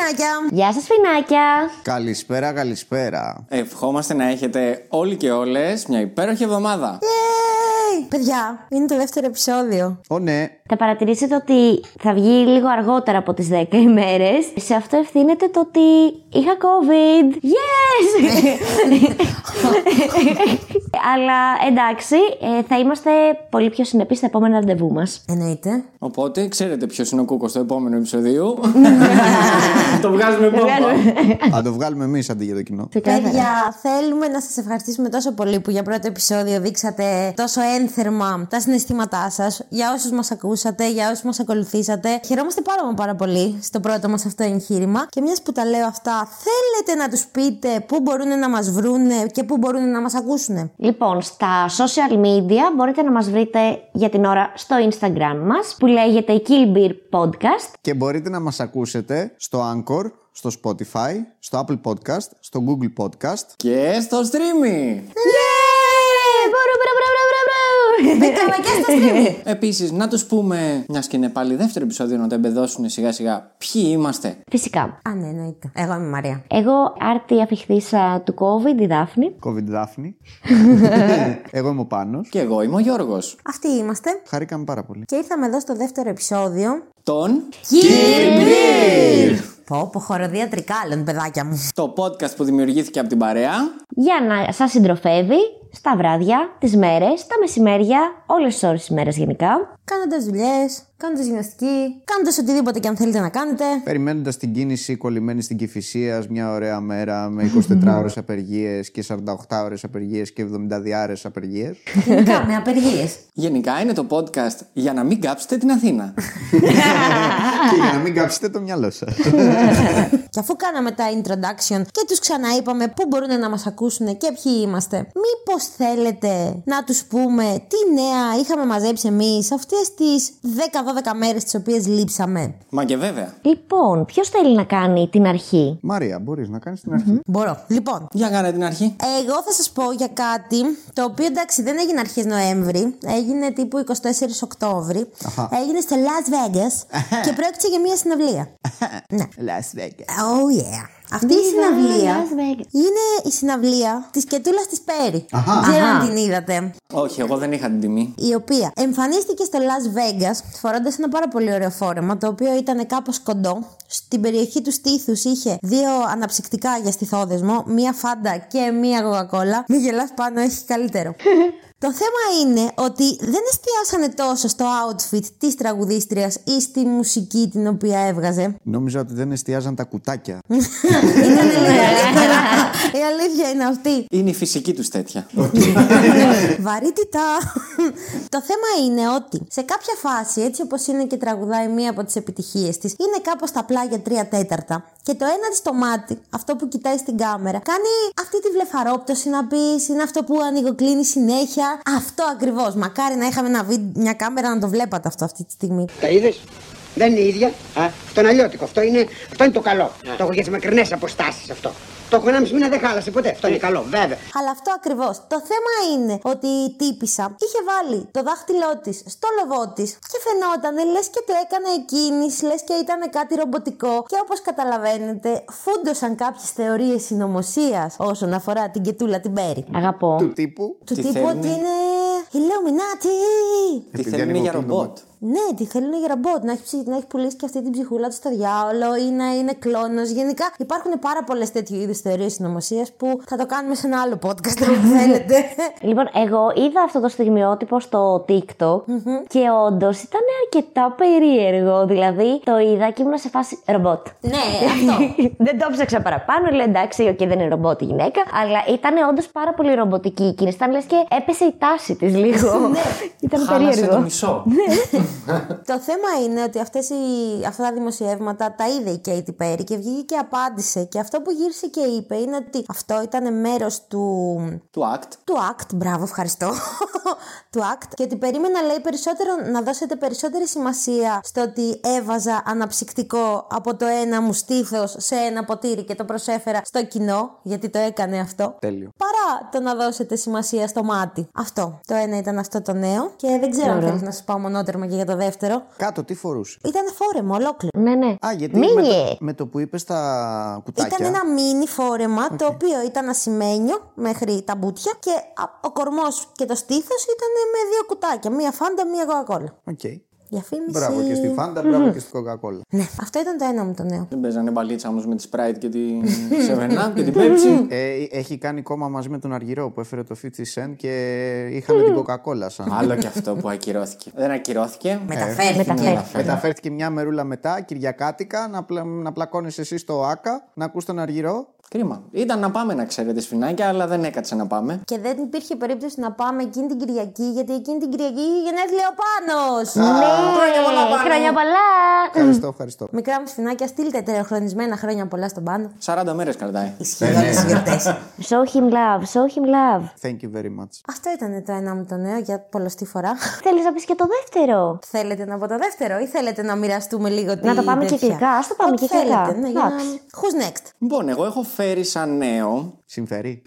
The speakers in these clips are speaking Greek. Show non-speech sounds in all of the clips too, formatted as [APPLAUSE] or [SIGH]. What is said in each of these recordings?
Καλησπέρα, σφινάκια. Γεια σας φινάκια! Καλησπέρα, καλησπέρα. Ευχόμαστε να έχετε όλοι και όλες μια υπέροχη εβδομάδα. Yay! Παιδιά, είναι το δεύτερο επεισόδιο. Ω ναι, Θα παρατηρήσετε ότι θα βγει λίγο αργότερα από τις 10 ημέρες. Σε αυτό ευθύνεται το ότι είχα COVID. Yes! [LAUGHS] Αλλά εντάξει, ε, θα είμαστε πολύ πιο συνεπείς στα επόμενα ραντεβού μας. Εννοείται. Οπότε ξέρετε ποιος είναι ο κούκος του επόμενου επεισοδίου. [LAUGHS] το βγάζουμε πόμπα. θα το βγάλουμε εμείς αντί για το κοινό. Παιδιά, θέλουμε να σας ευχαριστήσουμε τόσο πολύ που για πρώτο επεισόδιο δείξατε τόσο ένθερμα τα συναισθήματά σας. Για όσους μας ακούσατε, για όσου μα ακολουθήσατε. Χαιρόμαστε πάρα μα πάρα πολύ στο πρώτο μα αυτό εγχείρημα. Και μια που τα λέω αυτά, θέλετε να του πείτε πού μπορούν να μα βρούνε και πού μπορούν να μα ακούσουν. Λοιπόν, στα social media μπορείτε να μας βρείτε για την ώρα στο Instagram μας που λέγεται Kill Beer Podcast. Και μπορείτε να μας ακούσετε στο Anchor, στο Spotify, στο Apple Podcast, στο Google Podcast. Και στο streaming. Μπρου, μπρου, μπρου, μπρου, μπρου, μπρου. Μπήκαμε και στο stream. Επίσης, να τους πούμε, μιας και είναι πάλι δεύτερο επεισόδιο, να το εμπεδώσουν σιγά σιγά ποιοι είμαστε. Φυσικά. Α, ναι, εννοείται. Εγώ είμαι η Μαρία. Εγώ άρτη αφιχθήσα του COVID, η Δάφνη. COVID Δάφνη. [LAUGHS] Εγώ είμαι ο Πάνος. Και εγώ είμαι ο Γιώργος. Αυτοί είμαστε. Χαρήκαμε πάρα πολύ. Και ήρθαμε εδώ στο δεύτερο επεισόδιο. Τον Πω, πω, χοροδία τρικάλων, παιδάκια μου. το podcast που δημιουργήθηκε από την παρέα. Για να σας συντροφεύει στα βράδια, τις μέρες, τα μεσημέρια, όλες τις ώρες της ημέρας γενικά. Κάνοντας δουλειές, κάνοντας γυμναστική, κάνοντας οτιδήποτε και αν θέλετε να κάνετε. Περιμένοντας την κίνηση κολλημένη στην Κηφισίας μια ωραία μέρα με 24 ώρες [LAUGHS] απεργίες και 48 ώρες απεργίες και 72 ώρες απεργίες. Γενικά με απεργίες. Γενικά είναι το podcast για να μην κάψετε την Αθήνα. και για να μην κάψετε το μυαλό σας. Και αφού κάναμε τα introduction και τους ξαναείπαμε πού μπορούν να μας ακούσουν και ποιοι είμαστε, μήπως θέλετε να τους πούμε τι νέα είχαμε μαζέψει εμείς αυτέ τις 10-12 μέρες τις οποίες λείψαμε. Μα και βέβαια. Λοιπόν, ποιος θέλει να κάνει την αρχή; Μαρία, μπορείς να κάνεις την αρχή. Μπορώ. Λοιπόν, Για κάνε την αρχή. εγώ θα σας πω για κάτι το οποίο εντάξει δεν έγινε αρχές Νοέμβρη, έγινε τύπου 24 Οκτώβρη, έγινε στο Las Vegas [LAUGHS] και πρόκειται για μια συναυλία. [LAUGHS] ναι. Las Vegas. Oh yeah. Αυτή η συναυλία Las Vegas. είναι η συναυλία της Κετούλας της Πέρι. Αχα. Δεν ξέρω Αχα. αν την είδατε. Όχι, εγώ δεν είχα την τιμή. Η οποία εμφανίστηκε στο Las Vegas φορώντας ένα πάρα πολύ ωραίο φόρεμα το οποίο ήταν κάπως κοντό. Στην περιοχή του στήθους είχε δύο αναψυκτικά για στιθόδεσμο, μία φάντα και μία κοκακόλα. Μη γελάς πάνω, έχει καλύτερο. [LAUGHS] Το θέμα είναι ότι δεν εστιάσανε τόσο στο outfit της τραγουδίστριας ή στη μουσική την οποία έβγαζε. Νόμιζα ότι δεν εστιάζαν τα κουτάκια. Ήταν λίγο καλύτερα. Η αλήθεια είναι αυτή. Είναι η φυσική τους τέτοια. [LAUGHS] Βαρύτητα. το θέμα είναι ότι σε κάποια φάση, έτσι όπως είναι και τραγουδάει μία από τις επιτυχίες της, είναι κάπως στα πλάγια τρία τέταρτα. Και το ένα τη το μάτι, αυτό που κοιτάει στην κάμερα, κάνει αυτή τη βλεφαρόπτωση να πεις, είναι αυτό που ανοιγοκλίνει συνέχεια. Αυτό ακριβώς. Μακάρι να είχαμε ένα βίντεο, μια κάμερα να το βλέπατε αυτό αυτή τη στιγμή. Τα είδες; Δεν είναι η ίδια. Α, αυτό είναι αλλιώτικο. Αυτό είναι, αυτό είναι το καλό. Το έχω για τις μακρινές αποστάσεις αυτό. Το έχω ένα μισή μήνα δεν χάλασε ποτέ. Αυτό είναι καλό, βέβαια. Αλλά αυτό ακριβώς. Το θέμα είναι ότι η τύπησα είχε βάλει το δάχτυλό της στο λοβό της και φαινόταν λες και το έκανε εκείνη, λες και ήταν κάτι ρομποτικό. Και όπως καταλαβαίνετε, φούντωσαν κάποιες θεωρίες συνωμοσίας όσον αφορά την κετούλα την Πέρι. Αγαπώ. Του τύπου. Του Τι τύπου θέλουνε; ότι είναι Illuminati. Τι Επειδή θέλουν για ανοιγοκλίνω ρομπότ. Ναι, τι θέλουν για ρομπότ, να έχει, ψη- να έχει πουλήσει και αυτή την ψυχούλα του στο διάολο ή να είναι κλόνος. Γενικά υπάρχουν πάρα πολλές τέτοιου είδους θεωρίε συνωμοσίας που θα το κάνουμε σε ένα άλλο podcast, αν θέλετε. [LAUGHS] Λοιπόν, εγώ είδα αυτό το στιγμιότυπο στο TikTok και όντως ήταν αρκετά περίεργο. Δηλαδή, το είδα και ήμουν σε φάση ρομπότ. ναι, αυτό. [LAUGHS] δεν το ψάξα παραπάνω. Λέω εντάξει, οκ, δεν είναι ρομπότ η γυναίκα. Αλλά ήταν όντως πάρα πολύ ρομποτική η κίνηση. Ήταν λες και έπεσε η τάση της λίγο. [LAUGHS] ήταν Χάλασε περίεργο. το μισό. Το θέμα είναι ότι αυτές οι, αυτά τα δημοσιεύματα τα είδε η Katy Perry και βγήκε και απάντησε. Και αυτό που γύρισε και είπε είναι ότι αυτό ήταν μέρος του, Του act. του act, μπράβο, ευχαριστώ. [LAUGHS] του act. Και ότι περίμενα, λέει, περισσότερο να δώσετε περισσότερη σημασία στο ότι έβαζα αναψυκτικό από το ένα μου στήθος σε ένα ποτήρι και το προσέφερα στο κοινό, γιατί το έκανε αυτό. Τέλειο. Παρά το να δώσετε σημασία στο μάτι. Αυτό. Το ένα ήταν αυτό το νέο. Και δεν ξέρω αν Ωραίο. θέλεις να σας πάω μονότερμα και για για το δεύτερο. Κάτω, τι φορούσε; Ήταν φόρεμα ολόκληρο. Ναι, ναι. Α, γιατί με το, Μίνι. με το που είπες στα κουτάκια. Ήταν ένα μίνι φόρεμα το οποίο ήταν ασημένιο μέχρι τα μπουτια και α- ο κορμός και το στήθος ήταν με δύο κουτάκια. Μία φάντα, μία κοκακόλα. Οκ. Διαφήμιση. Μπράβο και στη Φάντα, μπράβο και στη Coca-Cola. Ναι, αυτό ήταν το ένα μου το νέο. Δεν παίζανε μπαλίτσα όμως με τη Sprite και τη [LAUGHS] 7 και την Pepsi. Ε, έχει κάνει κόμμα μαζί με τον Αργυρό που έφερε το 50 Cent και είχαν την Coca-Cola σαν. Άλλο και αυτό που ακυρώθηκε. Δεν ακυρώθηκε. Μεταφέρθηκε. Μεταφέρθηκε. Μεταφέρθηκε μια μερούλα μετά, Κυριακάτικα, να, πλα... να πλακώνεις εσύ στο ΑΚΑ, να ακούς τον Αργυρό. Κρίμα. Ήταν να πάμε να ξέρετε σφινάκια, αλλά δεν έκατσε να πάμε. Και δεν υπήρχε περίπτωση να πάμε εκείνη την Κυριακή, γιατί εκείνη την Κυριακή είχε γενέθλια ο Πάνος. Ναι, χρόνια πολλά. Ευχαριστώ, ευχαριστώ. Μικρά μου σφινάκια, στείλτε τερεχρονισμένα χρόνια πολλά στον Πάνο. 40 μέρες κρατάει. Ισχύει για τις γιορτές. Show him love, show him love. Thank you very much. Αυτό ήταν το ένα μου το νέο για πολλωστή φορά. Θέλεις να πεις και το δεύτερο; Θέλετε να πω το δεύτερο ή θέλετε να μοιραστούμε λίγο την Να το πάμε κυκλικά. Ας το πάμε Ό,τι κυκλικά. θέλετε, ναι, για να- Εντάξει. Who's next? Λοιπόν, εγώ έχω φέρει σαν νέο Συμφέρει.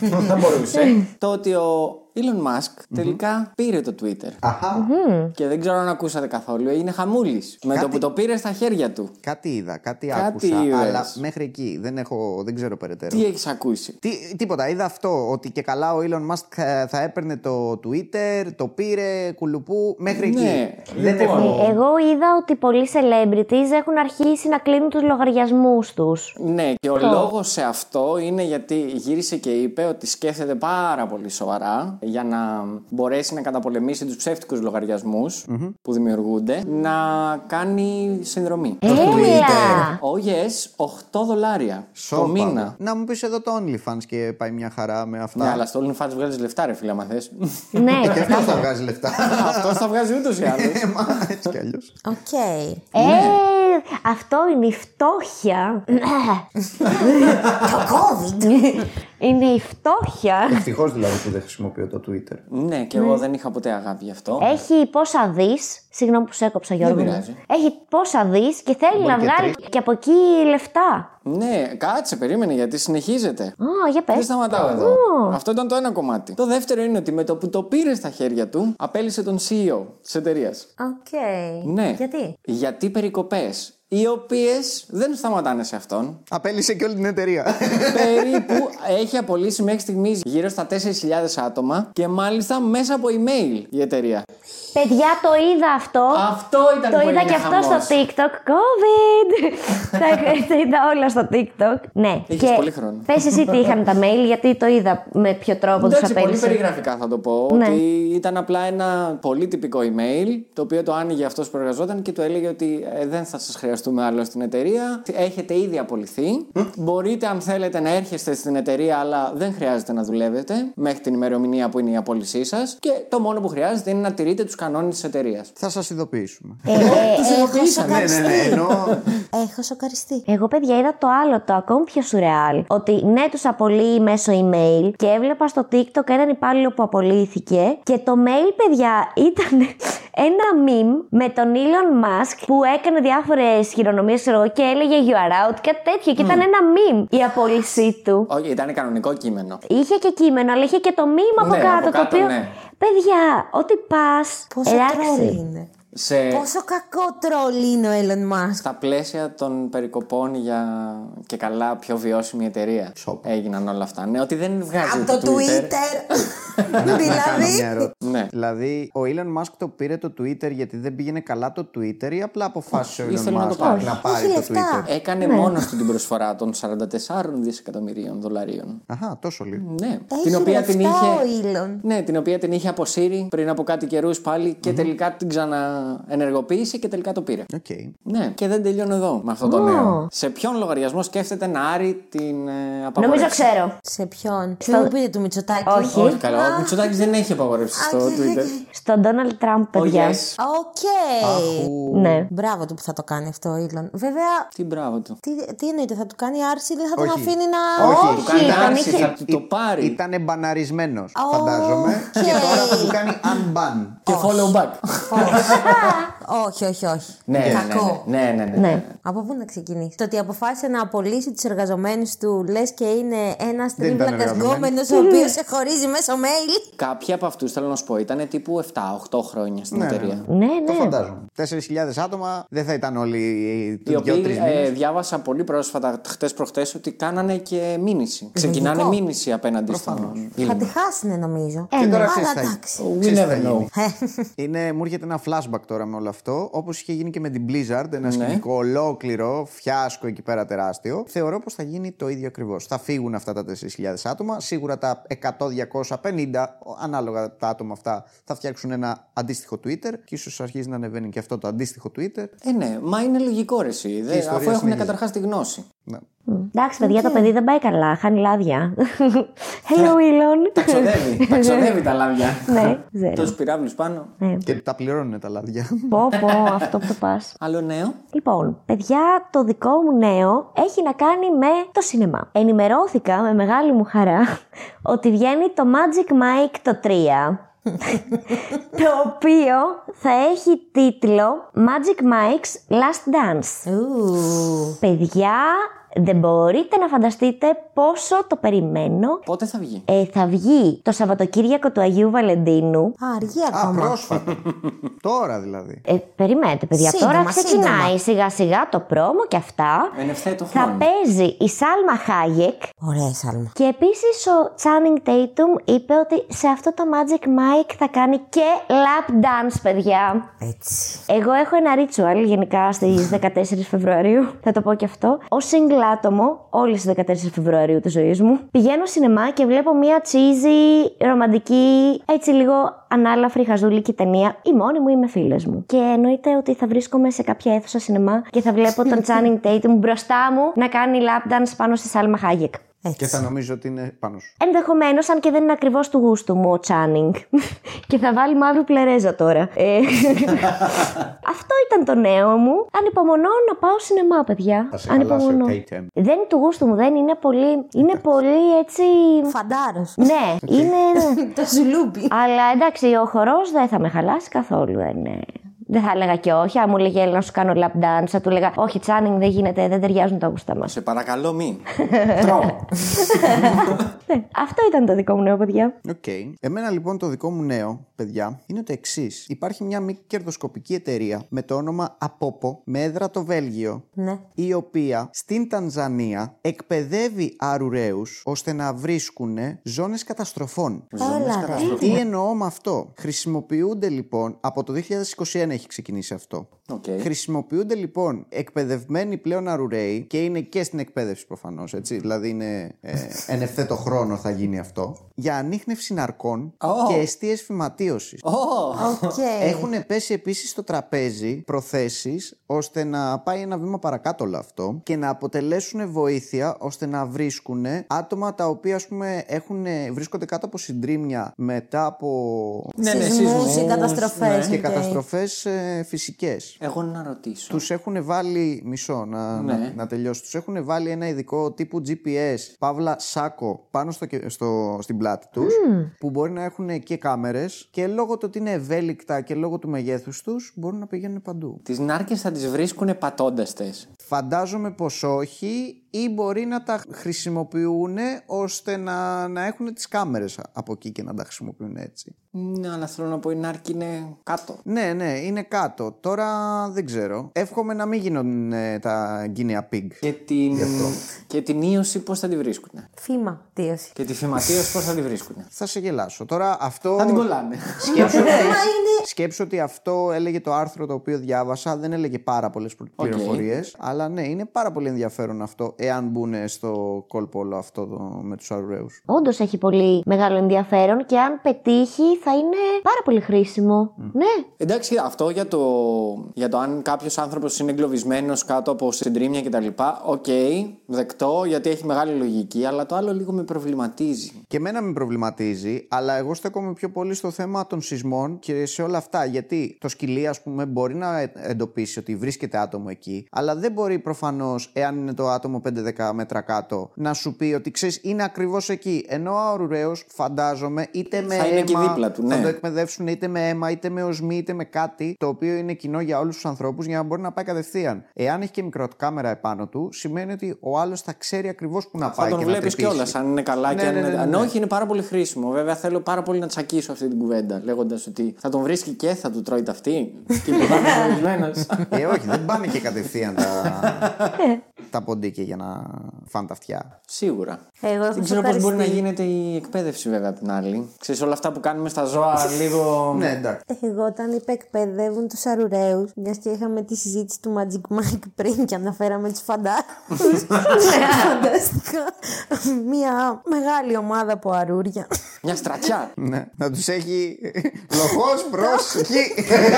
θα μπορούσε. το ότι ο Elon Musk τελικά πήρε το Twitter. Αχα. Και δεν ξέρω αν ακούσατε καθόλου. Έγινε χαμούλης. Με το Κάτι- που το πήρε στα χέρια του. Κάτι είδα, κάτι, Κάτι άκουσα, είδες. αλλά μέχρι εκεί δεν, έχω, δεν ξέρω περαιτέρω. Τι έχεις ακούσει; Τι, τίποτα, είδα αυτό, ότι και καλά ο Elon Musk θα, θα έπαιρνε το Twitter, το πήρε, κουλουπού, μέχρι Ναι, εκεί. Δεν λοιπόν. έχω... Ε, Εγώ είδα ότι πολλοί celebrities έχουν αρχίσει να κλείνουν τους λογαριασμούς τους. Ναι, και ο λόγος σε αυτό είναι γιατί γύρισε και είπε ότι σκέφτεται πάρα πολύ σοβαρά για να μπορέσει να καταπολεμήσει τους ψεύτικους που δημιουργούνται, να κάνει συνδρομή. Έλα! Oh yes, 8 δολάρια το Σόπα. μήνα. Να μου πεις εδώ το OnlyFans και πάει μια χαρά με αυτά. Ναι, αλλά στο OnlyFans βγάζεις λεφτά, ρε φίλε, άμα θες. ναι, Και αυτός θα βγάζει λεφτά. Αυτό θα βγάζει ούτως ή άλλως. Ε, Μα έτσι κι αλλιώς. Οκ. Ε, αυτό είναι η φτώχεια. [LAUGHS] Το COVID. [LAUGHS] είναι η φτώχεια. Ευτυχώς δηλαδή που δεν χρησιμοποιώ το Twitter. ναι, και εγώ δεν είχα ποτέ αγάπη γι' αυτό. Έχει προσλάβεις. Συγγνώμη που σε έκοψα, Γιώργο. μου. πειράζει. Έχει πόσα δεις και θέλει Μπορεί να και βγάλει τρεις. και από εκεί λεφτά. Ναι, κάτσε, περίμενε γιατί συνεχίζεται. Α, για Δεν πες. σταματάω εδώ. Αυτό ήταν το ένα κομμάτι. Το δεύτερο είναι ότι με το που το πήρες στα χέρια του, απέλυσε τον CEO της εταιρείας. Οκ. Ναι. Γιατί; Γιατί περικοπές, οι οποίες δεν σταματάνε σε αυτόν. Απέλυσε και όλη την εταιρεία. Περίπου [LAUGHS] έχει απολύσει μέχρι στιγμής γύρω στα 4.000 άτομα και μάλιστα μέσα από email η εταιρεία. Παιδιά, το είδα αυτό. Αυτό ήταν Το που είδα έγινε και αυτό χαμός. στο TikTok. COVID! [LAUGHS] τα, τα είδα όλα στο TikTok. Ναι. Είχες πολύ χρόνο. Πες εσύ τι είχαν τα mail, γιατί το είδα με ποιο τρόπο τους Εντάξει, πολύ απέλησε. περιγραφικά θα το πω. Ναι. Ότι ήταν απλά ένα πολύ τυπικό email, το οποίο το άνοιγε αυτός που εργαζόταν και του έλεγε ότι ε, δεν θα σας χρειαστούμε άλλο στην εταιρεία. Έχετε ήδη απολυθεί. Μπορείτε, αν θέλετε, να έρχεστε στην εταιρεία, αλλά δεν χρειάζεται να δουλεύετε μέχρι την ημερομηνία που είναι η απόλυσή σας. Και το μόνο που χρειάζεται είναι να τηρείτε τους κανόνες της εταιρείας. Θα σας ειδοποιήσουμε. Ε, Τους ειδοποιήσανε. ναι, ναι, ναι. Ενώ Έχω σοκαριστεί. Εγώ, παιδιά, είδα το άλλο, το ακόμη πιο σουρεάλ. Ότι ναι, τους απολύει μέσω email και έβλεπα στο TikTok έναν υπάλληλο που απολύθηκε και το mail, παιδιά, ήταν [LAUGHS] ένα meme με τον Elon Musk που έκανε διάφορες χειρονομίες και έλεγε You are out και τέτοιο. Και ήταν ένα meme η απόλυσή του. Όχι, ήταν κανονικό κείμενο. Είχε και κείμενο, αλλά είχε και το meme από Ναι, κάτω. από το κάτω, οποίο. ναι. Παιδιά, ό,τι πας. Πόσο τρόλ είναι. Σε... Πόσο κακό τρόλ είναι ο Elon Musk. Στα πλαίσια των περικοπών για και καλά πιο βιώσιμη εταιρεία Σόπα. έγιναν όλα αυτά. Ναι, ότι δεν βγάζει Από το Twitter. [LAUGHS] να κάνω μια δηλαδή. ερώτηση. Ναι. Δηλαδή, ο Elon Musk το πήρε το Twitter γιατί δεν πήγαινε καλά το Twitter ή απλά αποφάσισε ο ήθελε Elon να το Musk πάρει. να πάρει Είχε το λεφτά. Twitter; Έκανε μόνο του την προσφορά των 44 δισεκατομμυρίων δολαρίων. Αχά, τόσο λίγο. Ναι, Έχει την οποία την λεφτά είχε. ο Elon. Ναι, την οποία την είχε αποσύρει πριν από κάτι καιρούς πάλι και τελικά την ξαναενεργοποίησε και τελικά το πήρε. Οκ. Ναι, και δεν τελειώνω εδώ με αυτό το νέο. Σε ποιον λογαριασμό σκέφτεται να άρει την ε, απαγόρευση; Νομίζω ξέρω. Σε ποιον; Μην μου πείτε του Μητσοτάκη; Όχι. Όχι, καλά. Ο Μητσοτάκης δεν έχει απαγορεύσει στο οκ, Twitter. Στον Donald Trump, Oh, παιδιά. yes. Οκ. Ναι. Μπράβο του που θα το κάνει αυτό ο Elon. Βέβαια, Τι μπράβο του. τι, τι εννοείται, θα του κάνει άρση, δεν θα τον Όχι. αφήνει να. Όχι. Του κάνει τον άρση, είχε- θα του το πάρει. Ήταν μπαναρισμένο, Ω, φαντάζομαι. οκ. Και τώρα θα του κάνει unban. Και follow back. Όχι, όχι, όχι. Ναι, ναι, Κακό. ναι, ναι, ναι, ναι, ναι. Ναι. Από πού να ξεκινήσει; Το ότι αποφάσισε να απολύσει τους εργαζομένους του, λες και είναι ένας Δεν ήταν τρεις βλάκες εργαζομένοι. γκόμενος ο οποίος σε χωρίζει μέσω mail. Κάποιοι από αυτούς, θέλω να σου πω, ήταν τύπου 7-8 χρόνια στην Ναι, εταιρεία. Ναι, Το ναι. φαντάζομαι. 4.000 άτομα δεν θα ήταν όλοι Οι δύο-τρει οποίοι ε, μήνες. διάβασα πολύ πρόσφατα, χτες προχτές, ότι κάνανε και μήνυση. Ξεκινάνε Λογικό. μήνυση απέναντι στον Θα Ήλιο. τη χάσουνε νομίζω. Ε, Και τώρα ναι. ξέρεις Αλλά τι θα- εντάξει. We ξέρεις τι never θα γίνει. know. Είναι, μου έρχεται ένα flashback τώρα με όλο αυτό. Όπως είχε γίνει και με την Blizzard, ένα Ναι. σκηνικό ολόκληρο, φιάσκο εκεί πέρα τεράστιο. Θεωρώ πως θα γίνει το ίδιο ακριβώς. Θα φύγουν αυτά τα 4.000 άτομα. Σίγουρα τα 100, 250, ανάλογα τα άτομα αυτά, θα φτιάξουν ένα αντίστοιχο Twitter. Και ίσως αρχίζει να ανεβαίνει και αυτό το αντίστοιχο Twitter. Ε, ναι, μα είναι λογικό ρε εσύ. Δε- ιστορία αφού έχουν συνεχίζεται. καταρχάς τη γνώση. Ναι. Εντάξει, παιδιά, το παιδί δεν πάει καλά. Χάνει λάδια. Hello, Elon. Τα ξοδεύει, τα ξοδεύει τα λάδια. ναι, ξέρω. Τόσου πυράβλους πάνω. Και τα πληρώνουν τα λάδια. Πω, πω, αυτό που το πας. Άλλο νέο; Λοιπόν, παιδιά, το δικό μου νέο έχει να κάνει με το σινεμά. Ενημερώθηκα με μεγάλη μου χαρά ότι βγαίνει το Magic Mike το 3. Το οποίο θα έχει τίτλο Magic Mike's Last Dance. Ου. Παιδιά, δεν μπορείτε να φανταστείτε πόσο το περιμένω. Πότε θα βγει; Ε, θα βγει το Σαββατοκύριακο του Αγίου Βαλεντίνου. Α, αργεί Α, ακόμα. πρόσφατα. [LAUGHS] Τώρα δηλαδή. Ε, περιμένετε, παιδιά. Σύντομα, Τώρα ξεκινάει σύντομα. σιγά σιγά το πρόμο και αυτά. Εν ευθέτω Θα χρόνο. παίζει η Σάλμα Χάγεκ. Ωραία, Σάλμα. Και επίσης ο Channing Tatum είπε ότι σε αυτό το Magic Mike θα κάνει και lap dance, παιδιά. Έτσι. Εγώ έχω ένα ritual γενικά στις [LAUGHS] 14 Φεβρουαρίου, θα το πω και αυτό. Ω single άτομο, όλες τις 14 Φεβρουαρίου της ζωής μου, πηγαίνω σινεμά και βλέπω μια cheesy, ρομαντική, έτσι λίγο ανάλαφρη χαζούλικη ταινία. Η μόνη μου ή με φίλες μου. Και εννοείται ότι θα βρίσκομαι σε κάποια αίθουσα σινεμά και θα βλέπω τον [LAUGHS] Channing Tatum μπροστά μου να κάνει lap dance πάνω στη Σάλμα Χάγεκ. Έτσι. Και θα νομίζω ότι είναι πάνω σου. Ενδεχομένως, αν και δεν είναι ακριβώς του γούστου μου ο Τσάνινγκ. [LAUGHS] και θα βάλει μαύρη πλερέζα τώρα. Ε, [LAUGHS] Αυτό ήταν το νέο μου. Ανυπομονώ να πάω σινεμά, παιδιά. Θα σε χαλάσει ο Ανυπομονώ. Tatum. Δεν είναι του γούστου μου, δεν είναι πολύ. Είναι πολύ έτσι. Φαντάρος. ναι, είναι. [LAUGHS] το σουλούπι. Αλλά εντάξει, ο χορός δεν θα με χαλάσει καθόλου. Δεν, είναι- δεν θα έλεγα και όχι. Αν μου λέγε «Έλα να σου κάνω lap dance, θα του λέγα Όχι, Channing δεν γίνεται, δεν ταιριάζουν τα γούστα μας. Σε παρακαλώ μην. [LAUGHS] Τρώω. ναι, αυτό ήταν το δικό μου νέο, παιδιά. Οκ. Εμένα λοιπόν το δικό μου νέο, παιδιά, είναι το εξής. Υπάρχει μια μη κερδοσκοπική εταιρεία με το όνομα Apopo, με έδρα το Βέλγιο, Ναι. η οποία στην Τανζανία εκπαιδεύει αρουραίους ώστε να βρίσκουν ζώνες καταστροφών. Έλα, ρε. Τι εννοώ με αυτό; Χρησιμοποιούνται λοιπόν, από το 2021 έχει ξεκινήσει αυτό. Οκ. Χρησιμοποιούνται λοιπόν εκπαιδευμένοι πλέον αρουραίοι και είναι και στην εκπαίδευση προφανώς, έτσι. Δηλαδή είναι ε, εν ευθέτω χρόνω θα γίνει αυτό. Για ανίχνευση ναρκών Ω. και εστίες φυματίωσης. Ω, Οκ. Έχουν πέσει επίσης στο τραπέζι προθέσεις ώστε να πάει ένα βήμα παρακάτω όλο αυτό και να αποτελέσουν βοήθεια ώστε να βρίσκουν άτομα τα οποία ας πούμε έχουν, βρίσκονται κάτω από συντρίμμια μετά από Ναι, ναι, Σεισμούς σεισμούς, ή καταστροφές. ναι. και Οκ. καταστροφές ε, φυσικές. Εγώ να ρωτήσω. Τους έχουν βάλει, μισό να, Ναι. να, να τελειώσω, τους έχουν βάλει ένα ειδικό τύπου GPS, παύλα σάκο, πάνω στο, κε- στο, στην πλάτη τους, που μπορεί να έχουν και κάμερες και λόγω του ότι είναι ευέλικτα και λόγω του μεγέθους τους μπορούν να πηγαίνουν παντού. Τις νάρκες θα τις βρίσκουν πατώντας τες. Φαντάζομαι πως όχι ή μπορεί να τα χρησιμοποιούν ώστε να, να έχουν τις κάμερες από εκεί και να τα χρησιμοποιούν έτσι. Ναι, αλλά θέλω να πω η νάρκη είναι κάτω. Ναι, ναι, είναι κάτω. Τώρα δεν ξέρω. Εύχομαι να μην γίνονται τα guinea pig. Και την, και την ίωση πώς θα τη βρίσκουν. Φήμα, τίωση. Και τη φυματίωση πώς θα τη βρίσκουν. Θα σε γελάσω. Τώρα αυτό. Θα την κολλάνε. Σκέψου ότι, σκέψου ότι αυτό έλεγε το άρθρο το οποίο διάβασα. Δεν έλεγε πάρα πολλές πληροφορίες. Αλλά ναι, είναι πάρα πολύ ενδιαφέρον αυτό εάν μπουν στο κόλπο όλο αυτό το, με τους αρουραίου. Όντως έχει πολύ μεγάλο ενδιαφέρον και αν πετύχει θα είναι πάρα πολύ χρήσιμο. Ναι. Εντάξει, αυτό για το, για το αν κάποιος άνθρωπος είναι εγκλωβισμένος κάτω από συντρίμμια κτλ. Οκ, δεκτό γιατί έχει μεγάλη λογική, αλλά το άλλο λίγο με προβληματίζει. Και εμένα με προβληματίζει, αλλά εγώ στέκομαι πιο πολύ στο θέμα των σεισμών και σε όλα αυτά. Γιατί το σκυλί, ας πούμε, μπορεί να εντοπίσει ότι βρίσκεται άτομο εκεί, αλλά δεν μπορεί προφανώς, εάν είναι το άτομο 500 5-10 μέτρα κάτω να σου πει ότι ξέρεις είναι ακριβώς εκεί. Ενώ ο αρουραίος, φαντάζομαι, είτε με Θα είναι αίμα. εκεί δίπλα του, Θα ναι. το εκπαιδεύσουν είτε με αίμα, είτε με οσμή, είτε με κάτι το οποίο είναι κοινό για όλους τους ανθρώπους για να μπορεί να πάει κατευθείαν. Εάν έχει και μικροκάμερα επάνω του, σημαίνει ότι ο άλλος θα ξέρει ακριβώς που να Θα πάει τον και να βλέπεις τρυπήσει. κιόλας αν είναι καλά και Ναι, αν ναι, είναι. ναι, ναι, Αν ναι. όχι, είναι πάρα πολύ χρήσιμο. Βέβαια, θέλω πάρα πολύ να τσακίσω αυτή την κουβέντα λέγοντας ότι θα τον βρίσκει και θα του τρώει ταυτή. Και [LAUGHS] που θα είναι ορισμένος. Ε, όχι, δεν πάνε και κατευθείαν τα, [LAUGHS] τα ποντίκια για να φάνε τα αυτιά. Σίγουρα. Εγώ θα Δεν ξέρω πώς μπορεί να ευχαριστεί. γίνεται η εκπαίδευση, βέβαια, απ' την άλλη. Ξέρεις, όλα αυτά που κάνουμε στα ζώα [LAUGHS] λίγο. Ναι, εντάξει. Εγώ όταν είπα εκπαιδεύουν τους αρουραίους, μιας και είχαμε τη συζήτηση του Magic Mike πριν και αναφέραμε τους φαντάρους. [LAUGHS] [LAUGHS] Φανταστικά. Μια μεγάλη ομάδα από αρούρια. Μια στρατιά. Ναι, να τους έχει λοχός προσοχή.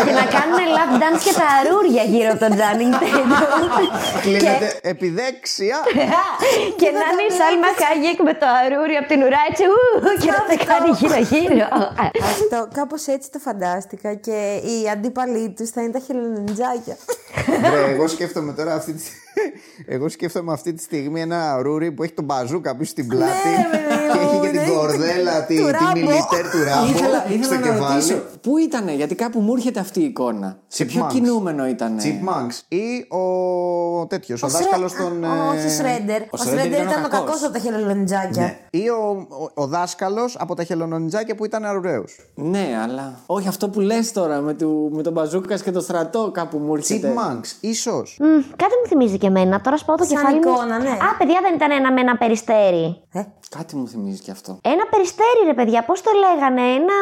και να κάνουν lap dance και τα αρούρια γύρω από τον Τζάνινγκ Κλείνεται επιδέξια. [LAUGHS] και να είναι η Σάλμα Χάγεκ με το αρούρι από την ουρά έτσι ου, και να τα κάνει γύρω-γύρω. Αυτό κάπως έτσι το φαντάστηκα και οι αντίπαλοι τους θα είναι τα χελονιτζάκια. Βρε, εγώ σκέφτομαι τώρα αυτή τη... Εγώ σκέφτομαι αυτή τη στιγμή ένα ρούρι που έχει τον μπαζούκα πίσω στην πλάτη Ναι, ρε, και [LAUGHS] έχει και ναι, την κορδέλα, τη, του τη Ράμπο. μιλιτέρ του Ράμπο ήθελα στο ήθελα να ρωτήσω, κεφάλι. πού ήτανε, γιατί κάπου μου έρχεται αυτή η εικόνα. Σε ποιο Chipmunks. κινούμενο ήτανε; Chipmunks ή ο τέτοιος, ο δάσκαλος των. ε, Όχι, ο Σρέντερ. Ο Shredder Σρέντερ ήταν ο ήταν ο κακός. κακός από τα χελονιτζάκια. Ναι. Ή ο, ο, ο δάσκαλος από τα χελονονιτζάκια που ήταν αρουραίος. Ναι, αλλά. Όχι αυτό που λες τώρα με, του, με τον Μπαζούκας και το στρατό, κάπου μου έρχεται. Chipmunks, ίσως. Μμ, Κάτι μου θυμίζει και εμένα. Τώρα σπάω το Σαν κεφάλι μου. εικόνα, ναι. Α, παιδιά, δεν ήταν ένα με ένα περιστέρι. Ε, Κάτι μου θυμίζει και αυτό. Ένα περιστέρι, ρε παιδιά, πώς το λέγανε. Ένα.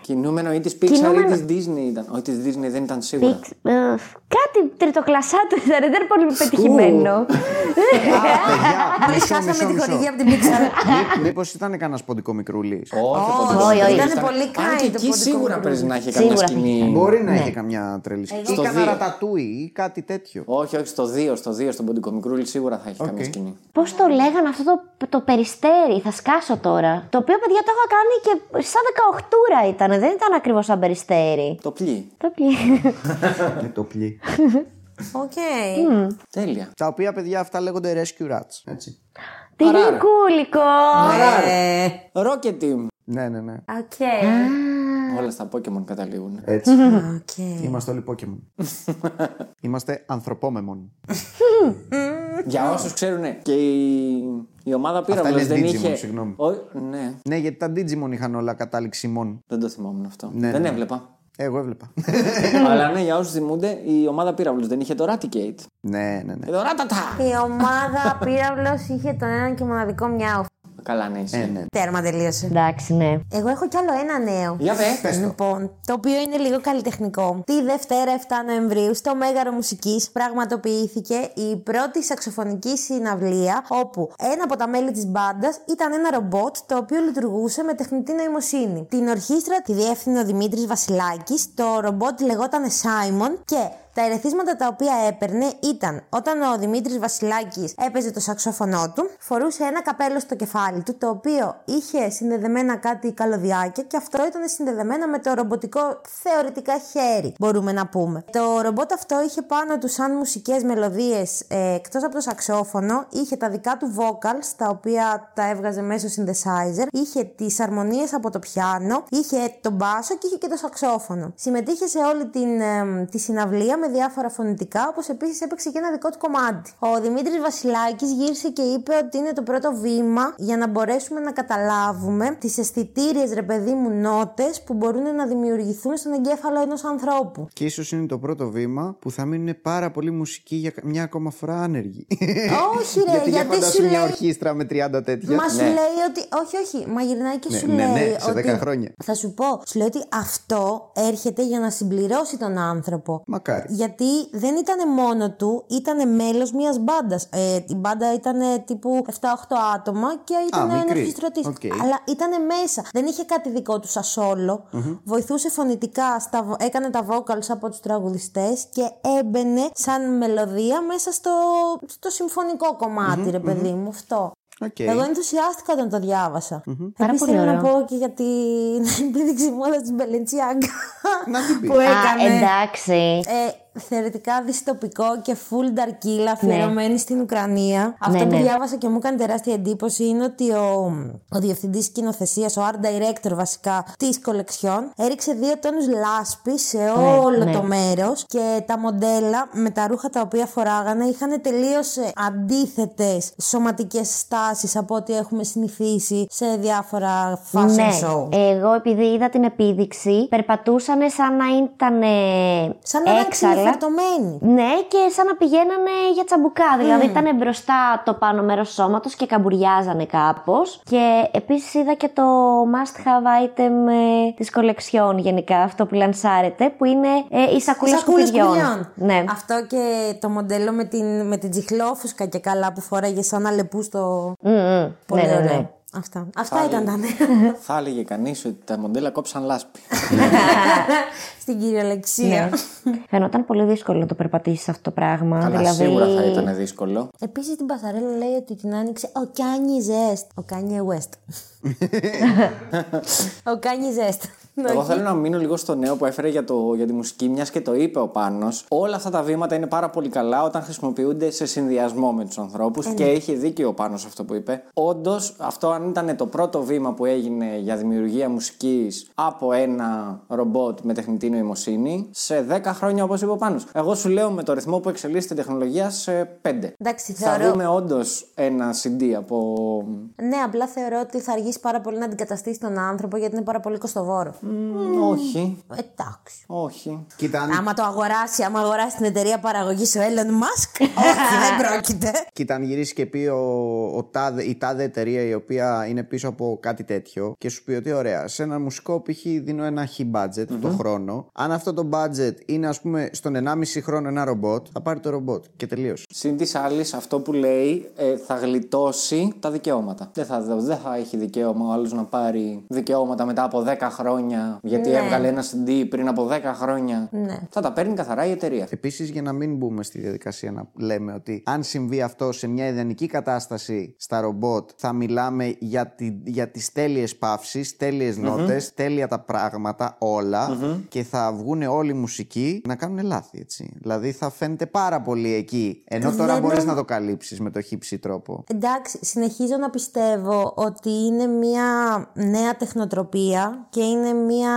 Κινούμενο ή της Pixar Κινούμενο- ή της Disney ήταν. Όχι, της Disney δεν ήταν σίγουρα. Πιτ- ε, κάτι τριτοκλασσά του ήταν, δεν ήταν πολύ πετυχημένο. Μόλι χάσαμε τη χορηγία από την Pixar. Μήπως ήταν κανένας ποντικό μικρούλη. Όχι, Όχι, ποντικό. όχι, ήταν όχι. πολύ Αν και kind το εκεί ποντικό σίγουρα μικρούλι. πρέπει να έχει καμιά Σίγουρα. σκηνή. Μπορεί να είχε καμιά τρελή σκηνή. Ή Στο κανένα δύο. ρατατούι ή κάτι τέτοιο. Όχι, όχι, στο 2, στο 2, στον ποντικό μικρούλι σίγουρα θα έχει καμιά σκηνή. Πώς το λέγανε αυτό το, το περιστέρι, θα σκάσω τώρα. Το οποίο, παιδιά, το είχα κάνει και σαν 18 ήταν, δεν ήταν ακριβώς σαν περιστέρι. Το πλοίο. Το πλή. Με το πλή. Οκ. Τέλεια. Τα οποία παιδιά αυτά λέγονται rescue rats. Έτσι. Τι γλυκούλικο! Ε, Rocket Team. Ναι, ναι, ναι. Οκ. Όλα στα Pokémon καταλήγουν. Έτσι. Οκ. Είμαστε όλοι Pokémon. [LAUGHS] Είμαστε ανθρωπόμον. Για όσους ξέρουν, και η, η ομάδα πύραυλος είναι δεν Digimon, είχε. συγγνώμη. Ο- ναι, Ναι, γιατί τα Digimon είχαν όλα κατάληξη μόν. δεν το θυμόμουν αυτό. Ναι, δεν ναι. έβλεπα. Εγώ έβλεπα. [LAUGHS] Αλλά ναι, για όσους θυμούνται, η ομάδα πύραυλος δεν είχε το Raticate. ναι, ναι, ναι. Και το Ρατατά! Η ομάδα πύραυλος είχε τον έναν και μοναδικό μιάου. Καλά, ναι, ισχύει. Ε, ναι. Τέρμα τελείωσε. Εντάξει, ναι. Εγώ έχω κι άλλο ένα νέο. Για δε. Λοιπόν, το οποίο είναι λίγο καλλιτεχνικό. Τη Δευτέρα 7 Νοεμβρίου στο Μέγαρο Μουσικής πραγματοποιήθηκε η πρώτη σαξοφωνική συναυλία όπου ένα από τα μέλη της μπάντας ήταν ένα ρομπότ το οποίο λειτουργούσε με τεχνητή νοημοσύνη. Την ορχήστρα τη διεύθυνε ο Δημήτρης Βασιλάκης, το ρομπότ λεγόταν Simon και τα ερεθίσματα τα οποία έπαιρνε ήταν όταν ο Δημήτρης Βασιλάκης έπαιζε το σαξόφωνο του, φορούσε ένα καπέλο στο κεφάλι του, το οποίο είχε συνδεδεμένα κάτι καλωδιάκια και αυτό ήταν συνδεδεμένα με το ρομποτικό θεωρητικά χέρι, μπορούμε να πούμε. Το ρομπότ αυτό είχε πάνω του σαν μουσικές μελωδίες, ε, εκτός από το σαξόφωνο, είχε τα δικά του vocals, τα οποία τα έβγαζε μέσω synthesizer, είχε τις αρμονίες από το πιάνο, είχε τον μπάσο και είχε και το σαξόφωνο. Συμμετείχε σε όλη την, ε, τη συναυλία με διάφορα φωνητικά, όπως επίσης έπαιξε και ένα δικό του κομμάτι. Ο Δημήτρης Βασιλάκης γύρισε και είπε ότι είναι το πρώτο βήμα για να μπορέσουμε να καταλάβουμε τις αισθητήριες, ρε παιδί μου, νότες που μπορούν να δημιουργηθούν στον εγκέφαλο ενός ανθρώπου. Και ίσως είναι το πρώτο βήμα που θα μείνουν πάρα πολύ μουσική για μια ακόμα φορά άνεργοι. Όχι, [LAUGHS] ρε, γιατί για γιατί φαντάσου σου μια λέει- ορχήστρα με 30 τέτοια. Μα σου λέει ότι. Όχι, όχι. Μα γυρνάει και Ναι, σου ναι, λέει. ναι, σε ότι... 10 χρόνια. Θα σου πω. Σου λέει ότι αυτό έρχεται για να συμπληρώσει τον άνθρωπο. Μακάρι. Γιατί δεν ήταν μόνο του, ήταν μέλος μιας μπάντας. Ε, η μπάντα ήταν τύπου 7-8 άτομα και ήταν ο μικρή. ενορχηστρωτή. Οκ. Αλλά ήταν μέσα. Δεν είχε κάτι δικό του σαν σόλο Βοηθούσε φωνητικά, στα, βο- έκανε τα vocals από τους τραγουδιστές και έμπαινε σαν μελωδία μέσα στο, στο συμφωνικό κομμάτι, ρε παιδί μου. Αυτό. Οκ. Εγώ ενθουσιάστηκα όταν το διάβασα. Πάρα Επίσης πολύ θέλω να ωραίο. πω και για [LAUGHS] την επίδειξη μόδας της Balenciaga Να την [LAUGHS] πει. που Α, έκανε. εντάξει. Ε, θεωρητικά δυστοπικό και full νταρκίλα αφιερωμένη στην Ουκρανία. Αυτό Ναι, που ναι. διάβασα και μου έκανε τεράστια εντύπωση είναι ότι ο, ο διευθυντής σκηνοθεσίας, ο art director βασικά της κολεξιόν, έριξε δύο τόνους λάσπη σε όλο ναι. το μέρος και τα μοντέλα με τα ρούχα τα οποία φοράγανε είχαν τελείως αντίθετες σωματικές στάσεις από ό,τι έχουμε συνηθίσει σε διάφορα fashion ναι, show. εγώ επειδή είδα την επίδειξη, περπατούσανε σαν να ήταν Σαν να είναι έξαλα. ξυλιφορτωμένοι. Ναι, και σαν να πηγαίνανε για τσαμπουκά. Δηλαδή ήταν μπροστά το πάνω μέρος του σώματος και καμπουριάζανε κάπως. Και επίσης είδα και το must have item ε, της κολεξιόν γενικά, αυτό που λανσάρεται, που είναι ε, η σακούλα Σακούλες σκουπιδιών. σκουπιδιών. Ναι. Αυτό και το μοντέλο με την, με την τσιχλόφουσκα και καλά που φοράγε σαν αλεπού στο. Μμ, μμ. Πολύ ναι, ναι, ωραίο. ναι. Αυτά, Αυτά ήταν τα νέα. Θα έλεγε κανείς ότι τα μοντέλα κόψαν λάσπη. [LAUGHS] [LAUGHS] [LAUGHS] Στην κυριολεξία. Φαινόταν πολύ δύσκολο να το περπατήσεις αυτό το πράγμα. Αλλά δηλαδή... σίγουρα θα ήταν δύσκολο. Επίσης την Πασαρέλα λέει ότι την άνοιξε ο Κάνι Ζεστ. Ο Κάνι West. [LAUGHS] ο Κάνι Ζεστ. Εγώ θέλω να μείνω λίγο στο νέο που έφερε για, το, για τη μουσική, μιας και το είπε ο Πάνος. Όλα αυτά τα βήματα είναι πάρα πολύ καλά όταν χρησιμοποιούνται σε συνδυασμό με τους ανθρώπους και έχει δίκιο ο Πάνος αυτό που είπε. Όντως, αυτό αν ήταν το πρώτο βήμα που έγινε για δημιουργία μουσικής από ένα ρομπότ με τεχνητή νοημοσύνη, σε 10 χρόνια όπως είπε ο Πάνος. Εγώ σου λέω με το ρυθμό που εξελίσσεται η τεχνολογία σε 5. Εντάξει, Θα θεωρώ. δούμε όντως ένα CD από. Ναι, απλά θεωρώ ότι θα αργήσει πάρα πολύ να αντικαταστήσει τον άνθρωπο γιατί είναι πάρα πολύ κοστοβόρο. Όχι. Εντάξει. Όχι. Κοίτα, αν, Άμα το αγοράσει, άμα αγοράσει την εταιρεία παραγωγής ο Elon Musk, [LAUGHS] όχι, [LAUGHS] δεν πρόκειται. κοίτα, αν γυρίσει και πει ο, ο τάδε, η τάδε εταιρεία η οποία είναι πίσω από κάτι τέτοιο και σου πει ότι ωραία, σε ένα μουσικό π.χ. δίνω ένα χι budget το χρόνο. Αν αυτό το budget είναι ας πούμε στον 1,5 χρόνο ένα ρομπότ, θα πάρει το ρομπότ και τελείωσε. Συν της άλλης, αυτό που λέει ε, θα γλιτώσει τα δικαιώματα. Δεν θα, δεν θα έχει δικαίωμα ο άλλος να πάρει δικαιώματα μετά από 10 χρόνια, γιατί Ναι. έβγαλε ένα CD πριν από 10 χρόνια. Ναι. Θα τα παίρνει καθαρά η εταιρεία. Επίσης, για να μην μπούμε στη διαδικασία να λέμε ότι αν συμβεί αυτό σε μια ιδανική κατάσταση στα ρομπότ, θα μιλάμε για, τη, για τις τέλειες παύσεις, τέλειες νότες, τέλεια τα πράγματα, όλα και θα βγουν όλοι οι μουσικοί να κάνουν λάθη, έτσι. Δηλαδή θα φαίνεται πάρα πολύ εκεί, ενώ τώρα Δεν μπορείς νομ- να το καλύψεις με το χύψη τρόπο. Εντάξει, συνεχίζω να πιστεύω ότι είναι μια νέα τεχνοτροπία και είναι μια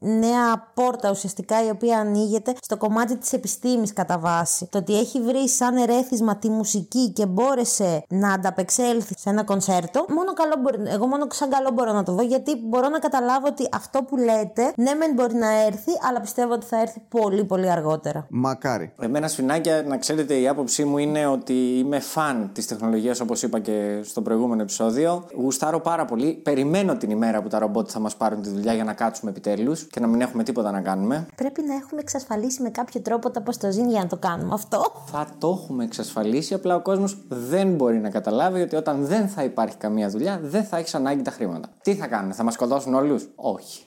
νέα πόρτα ουσιαστικά η οποία ανοίγεται στο κομμάτι της επιστήμης κατά βάση. Το ότι έχει βρει σαν ερέθισμα τη μουσική και μπόρεσε να ανταπεξέλθει σε ένα κονσέρτο, μόνο καλό μπορεί, εγώ μόνο σαν καλό μπορώ να το δω γιατί μπορώ να καταλάβω ότι αυτό που λέτε, ναι μεν μπορεί να έρθει, αλλά πιστεύω ότι θα έρθει πολύ πολύ αργότερα. Μακάρι. Εμένα σφινάκια, να ξέρετε, η άποψή μου είναι ότι είμαι φαν της τεχνολογίας, όπως είπα και στο προηγούμενο επεισόδιο. Γουστάρω πάρα πολύ. Περιμένω την ημέρα που τα ρομπότ θα μας πάρουν τη δουλειά για να κάτσουμε επιτέλους και να μην έχουμε τίποτα να κάνουμε. Πρέπει να έχουμε εξασφαλίσει με κάποιο τρόπο τα ποστοζήν για να το κάνουμε αυτό. Θα το έχουμε εξασφαλίσει, απλά ο κόσμος δεν μπορεί να καταλάβει ότι όταν δεν θα υπάρχει καμία δουλειά, δεν θα έχεις ανάγκη τα χρήματα. Τι θα κάνουν, θα μας σκοτώσουν όλους, Όχι.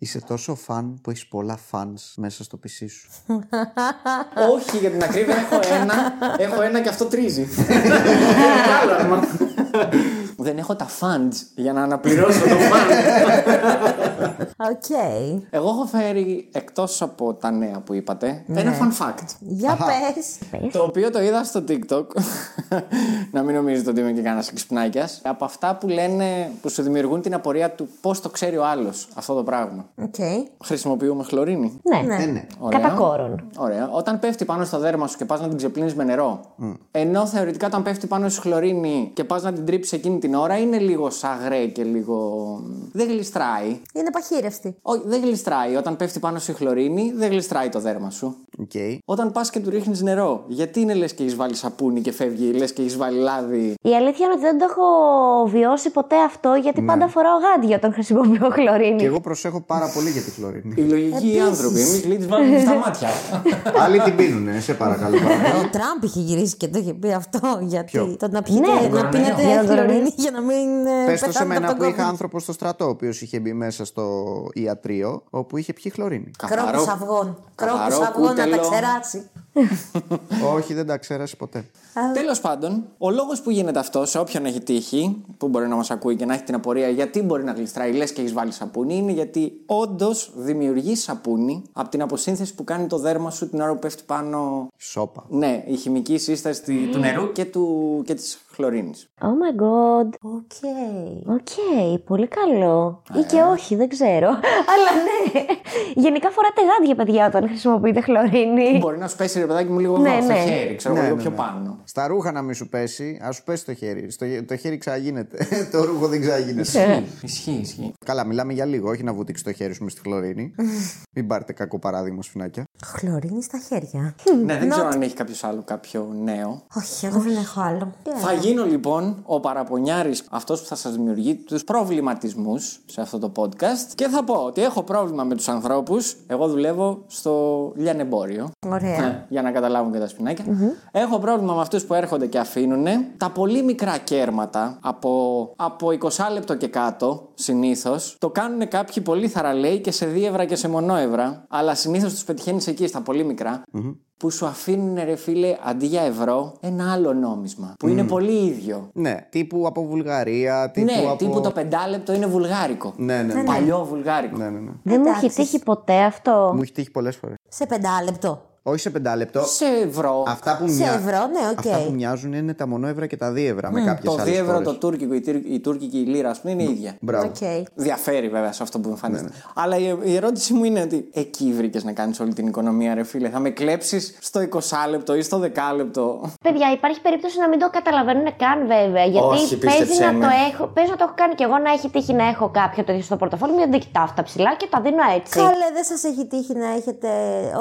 Είσαι τόσο φαν που έχεις πολλά fans μέσα στο PC σου. [LAUGHS] Όχι, για την ακρίβεια έχω ένα, έχω ένα και αυτό τρίζει. [LAUGHS] Άλλο άμα. Δεν έχω τα funds για να αναπληρώσω το [LAUGHS] fund. OK. Εγώ έχω φέρει εκτός από τα νέα που είπατε ένα fun fact. Για πες. Το οποίο το είδα στο TikTok. [LAUGHS] να μην νομίζετε ότι είμαι και κανένας ξυπνάκια. Από αυτά που λένε, που σου δημιουργούν την απορία του πώς το ξέρει ο άλλος αυτό το πράγμα. Οκ. Χρησιμοποιούμε χλωρίνη. Ναι. Ναι, ναι. Ωραία. Κατά κόρον. Ωραία. Όταν πέφτει πάνω στο δέρμα σου και πας να την ξεπλύνεις με νερό, ενώ θεωρητικά όταν πέφτει πάνω στη χλωρίνη και πας να την τρίψεις εκείνη την ώρα, είναι λίγο σαγρέ και λίγο. Δεν γλιστράει. Είναι παχύρευστη. Όχι, δεν γλιστράει. Όταν πέφτει πάνω στη χλωρίνη, δεν γλιστράει το δέρμα σου. Οκ. Όταν πας και του ρίχνεις νερό, γιατί είναι λες και έχεις βάλει σαπούνι και φεύγει, λες και έχεις βάλει λάδι; Η αλήθεια είναι ότι δεν το έχω βιώσει ποτέ αυτό γιατί πάντα φοράω γάντια όταν χρησιμοποιώ χλωρίνη. Και εγώ προσέχω πάρα πολύ για τη χλωρίνη. Οι λογικοί άνθρωποι, εμείς λέει τις βάλουμε στα μάτια. [LAUGHS] Άλλοι την πίνουνε, σε παρακαλώ. παρακαλώ. Ο Τραμπ είχε γυρίσει και το είχε πει αυτό. Γιατί Ποιο; το να πιείτε, Ναι, να πίνετε για να το χλωρίνη ρωτήσω. Για να μην ε, Πες το σε πεθάνετε μένα από που τον είχα COVID. άνθρωπο στο στρατό, ο οποίος είχε μπει μέσα στο ιατρείο, όπου είχε πιει χλωρίνη. Κρόκους αυγών. Κρόκους καθαρό αυγών να τα κούτελο. ξεράσει. [LAUGHS] Όχι, δεν τα ξέρασε ποτέ. Τέλος πάντων, ο λόγος που γίνεται αυτό, σε όποιον έχει τύχει, που μπορεί να μας ακούει και να έχει την απορία γιατί μπορεί να γλιστράει, λες και έχεις βάλει σαπούνι, είναι γιατί όντως δημιουργεί σαπούνι από την αποσύνθεση που κάνει το δέρμα σου την ώρα που πέφτει πάνω. Σόπα. Ναι, η χημική σύσταση τη- του νερού και, του, και της χλωρίνης. Oh my god. OK. OK, πολύ καλό. Ή και όχι, δεν ξέρω. [LAUGHS] Αλλά ναι. Γενικά φοράτε γάντια, παιδιά, όταν χρησιμοποιείτε χλωρίνη. Μπορεί να σου πέσει ρε παιδάκι μου λίγο Ναι, εδώ, στο ναι. χέρι, ξέρω εγώ, Ναι, λίγο ναι, πιο ναι. πάνω. Στα ρούχα να μην σου πέσει, ας σου πέσει το χέρι. Στο, το χέρι ξαναγίνεται. [LAUGHS] το ρούχο δεν ξαναγίνεται. Ισχύει, ισχύει, ισχύει. Καλά, μιλάμε για λίγο, όχι να βουτήξει το χέρι σου μες στη χλωρίνη. [LAUGHS] Μην πάρετε κακό παράδειγμα, σφινάκια. Χλωρίνη στα χέρια. Ναι, δεν ξέρω αν έχει κάποιος άλλο κάποιο νέο. Όχι, εγώ δεν έχω άλλο. Θα γίνω λοιπόν ο παραπονιάρης, αυτός που θα σας δημιουργεί τους προβληματισμούς σε αυτό το podcast και θα πω ότι έχω πρόβλημα με τους ανθρώπους. Εγώ δουλεύω στο λιανεμπόριο. Ωραία. Ναι, για να καταλάβουν και τα σπινακια Έχω πρόβλημα με αυτούς που έρχονται και αφήνουν τα πολύ μικρά κέρματα από, από 20 λεπτό και κάτω συνήθως. Το κάνουν κάποιοι πολύ θαραλέοι και σε δίευρα και σε μονόευρα. Αλλά συνήθως τους πετυχαίνεις εκεί στα πολύ μικρά. Που σου αφήνουν ρε φίλε αντί για ευρώ ένα άλλο νόμισμα. Που είναι πολύ ίδιο. Ναι, τύπου από Βουλγαρία, τύπου ναι, από. τύπου το πεντάλεπτο είναι βουλγάρικο. Ναι, ναι, ναι. Παλιό βουλγάρικο. ναι, ναι, ναι. Δεν μου έχει Εντάξει. τύχει ποτέ αυτό. Μου έχει τύχει πολλές φορές. Σε πεντάλεπτο. Όχι σε πεντάλεπτο. Σε ευρώ. Αυτά που, Σε μοιά- ευρώ, ναι, οκ. Αυτά που μοιάζουν είναι τα μονόευρα και τα δίευρα με κάποιες Το άλλες δίευρο, το τουρκικό, η, τυρ- η τουρκική λίρα, ας πούμε, είναι ίδια. Μπράβο. Οκ. Διαφέρει βέβαια σε αυτό που εμφανίζεται. Ναι, Αλλά η, η ερώτηση μου είναι ότι εκεί βρήκες να κάνεις όλη την οικονομία, ρε φίλε. Θα με κλέψεις στο 20 λεπτό ή στο 10 λεπτό. Παιδιά, υπάρχει περίπτωση να μην το καταλαβαίνουν καν βέβαια. Γιατί Όχι, παίζει πίστεψέ να, με. το έχω, παίζει να το έχω κάνει κι εγώ να έχει τύχει να έχω κάποιο τέτοιο στο πορτοφόλι μου. Δεν κοιτάω αυτά ψηλά και τα δίνω έτσι. Καλέ, δεν σας έχει τύχει να έχετε,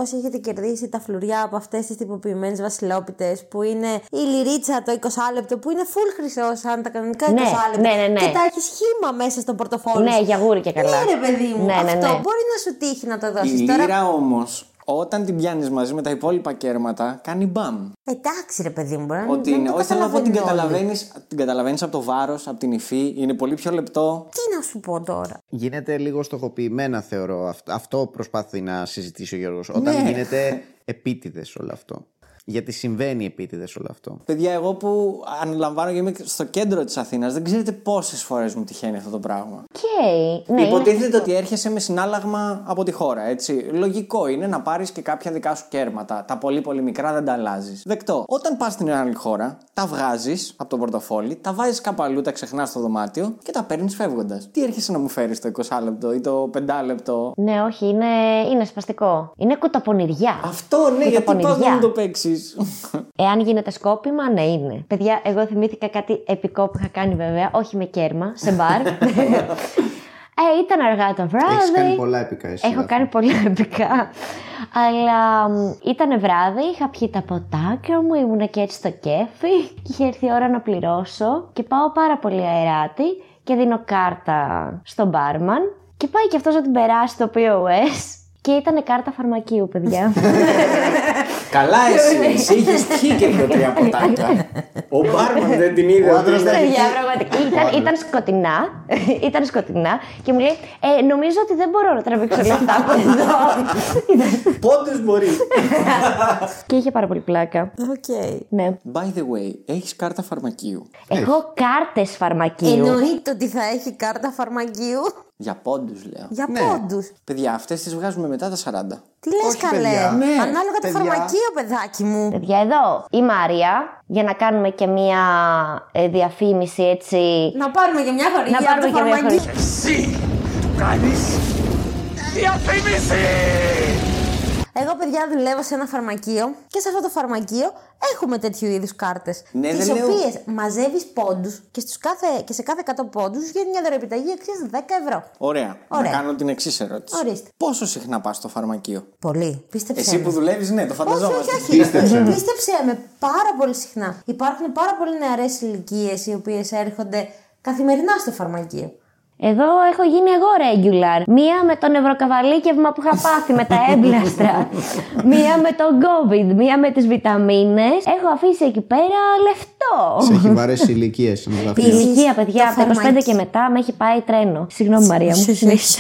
όσοι έχετε κερδίσει τα φλουριά από αυτές τις τυποποιημένες βασιλόπιτες που είναι η λιρίτσα το 20 λεπτό που είναι full χρυσός σαν τα κανονικά 20 Ναι, λεπτά. ναι, ναι, ναι. Και τα έχεις σχήμα μέσα στο πορτοφόλι. Ναι, σου. γιαγούρι και καλά. Ναι, ρε παιδί μου. Ναι, ναι, Αυτό ναι. μπορεί να σου τύχει να το Η δώσει. Τώρα. λίρα όμως, όταν την πιάνεις μαζί με τα υπόλοιπα κέρματα, κάνει μπαμ. Εντάξει, ρε παιδί μου, μπορεί να Ότι μην είναι, το όχι θέλω να πω την καταλαβαίνουν όλοι. καταλαβαίνει την καταλαβαίνεις από το βάρος, από την υφή, είναι πολύ πιο λεπτό. Τι να σου πω τώρα. Γίνεται λίγο στοχοποιημένα, θεωρώ. Αυτό, αυτό προσπαθεί να συζητήσει ο Γιώργος. Όταν Ναι. γίνεται επίτηδες όλο αυτό. Γιατί συμβαίνει επίτηδες όλο αυτό. Παιδιά, εγώ που αναλαμβάνω και είμαι στο κέντρο της Αθήνας, δεν ξέρετε πόσες φορές μου τυχαίνει αυτό το πράγμα. Οκ. Ναι, είναι- Υποτίθεται ότι έρχεσαι με συνάλλαγμα από τη χώρα, έτσι. Λογικό είναι να πάρεις και κάποια δικά σου κέρματα. Τα πολύ πολύ μικρά δεν τα αλλάζεις. Δεκτό. Όταν πας στην άλλη χώρα, τα βγάζεις από το πορτοφόλι, τα βάζεις κάπου αλλού, τα ξεχνάς στο δωμάτιο και τα παίρνεις φεύγοντας. Τι έρχεσαι να μου φέρεις το 20 λεπτό ή το 5 λεπτό. Ναι, όχι, είναι, είναι σπαστικό. Είναι κουταπονηριά. Αυτό ναι, γιατί πα Κουταπονηριά. να μου το παίξεις. Εάν γίνεται σκόπιμα, ναι, είναι. Παιδιά, εγώ θυμήθηκα κάτι επικό που είχα κάνει βέβαια, όχι με κέρμα, σε μπαρ. [LAUGHS] ε, ήταν αργά το βράδυ. Έχεις κάνει πολλά επικά εσύ. Έχω Δάφνη. κάνει πολλά επικά. Αλλά ήταν βράδυ, είχα πιει τα ποτάκια μου, ήμουν και έτσι στο κέφι και είχε έρθει η ώρα να πληρώσω και πάω πάρα πολύ αεράτη και δίνω κάρτα στον μπάρμαν και πάει και αυτός να την περάσει το POS και ήταν κάρτα φαρμακείου, παιδιά. [LAUGHS] [LAUGHS] Καλά, εσύ. [LAUGHS] Εσύ είχες πιει και δύο-τρία ποτάκια. Ο μπάρμαν δεν την είδε. Ο άντρας δεν- Παιδιά, πραγματικά. Ήταν, ήταν σκοτεινά. [LAUGHS] ήταν σκοτεινά και μου λέει: ε, Νομίζω ότι δεν μπορώ να τραβήξω λεφτά από εδώ. [LAUGHS] Ήταν- Πότε μπορεί. και είχε πάρα πολύ πλάκα. Οκ. Ναι. By the way, έχεις κάρτα φαρμακείου. Έχω κάρτες φαρμακείου. Εννοείται ότι θα έχει κάρτα φαρμακείου Για πόντους, λέω. για Ναι. πόντους. Παιδιά, αυτές τις βγάζουμε μετά τα 40. Τι λες, Όχι, καλέ; παιδιά. Ναι, Ανάλογα το παιδιά. φαρμακείο, παιδάκι μου. Παιδιά, εδώ η Μάρια, για να κάνουμε και μία ε, διαφήμιση έτσι. Να πάρουμε και μια χορηγία Να από πάρουμε το και μια φαρμακείο. χορηγία. Εσύ του κάνεις διαφήμιση! Εγώ, παιδιά, δουλεύω σε ένα φαρμακείο και σε αυτό το φαρμακείο έχουμε τέτοιου είδους κάρτες. Ναι, τις δεν λέω- οποίες μαζεύεις πόντους και, στους κάθε, και σε κάθε 100 πόντους βγαίνει μια δωρεοπιταγή αξίας 10 ευρώ. Ωραία. Ωραία. Να κάνω την εξής ερώτηση. Ορίστε. Πόσο συχνά πας στο φαρμακείο; Πολύ. Πίστεψε. Εσύ με. που δουλεύεις, ναι, το Όχι, φανταζόμαστε. όχι, όχι. Πίστεψε. με πάρα πολύ συχνά. Υπάρχουν πάρα πολύ νεαρές ηλικίες οι οποίες έρχονται καθημερινά στο φαρμακείο. Εδώ έχω γίνει εγώ regular. Μία με το νευροκαβαλίκευμα που είχα πάθει με τα έμπλαστρα. [LAUGHS] μία με τον COVID. Μία με τις βιταμίνες. Έχω αφήσει εκεί πέρα λεφτό. Σε έχει βαρέσει ηλικίε [LAUGHS] Η ηλικία, παιδιά, το από τα 25 φαρμάκι. και μετά με έχει πάει τρένο. Συγγνώμη, Μαρία μου. συνέχισε.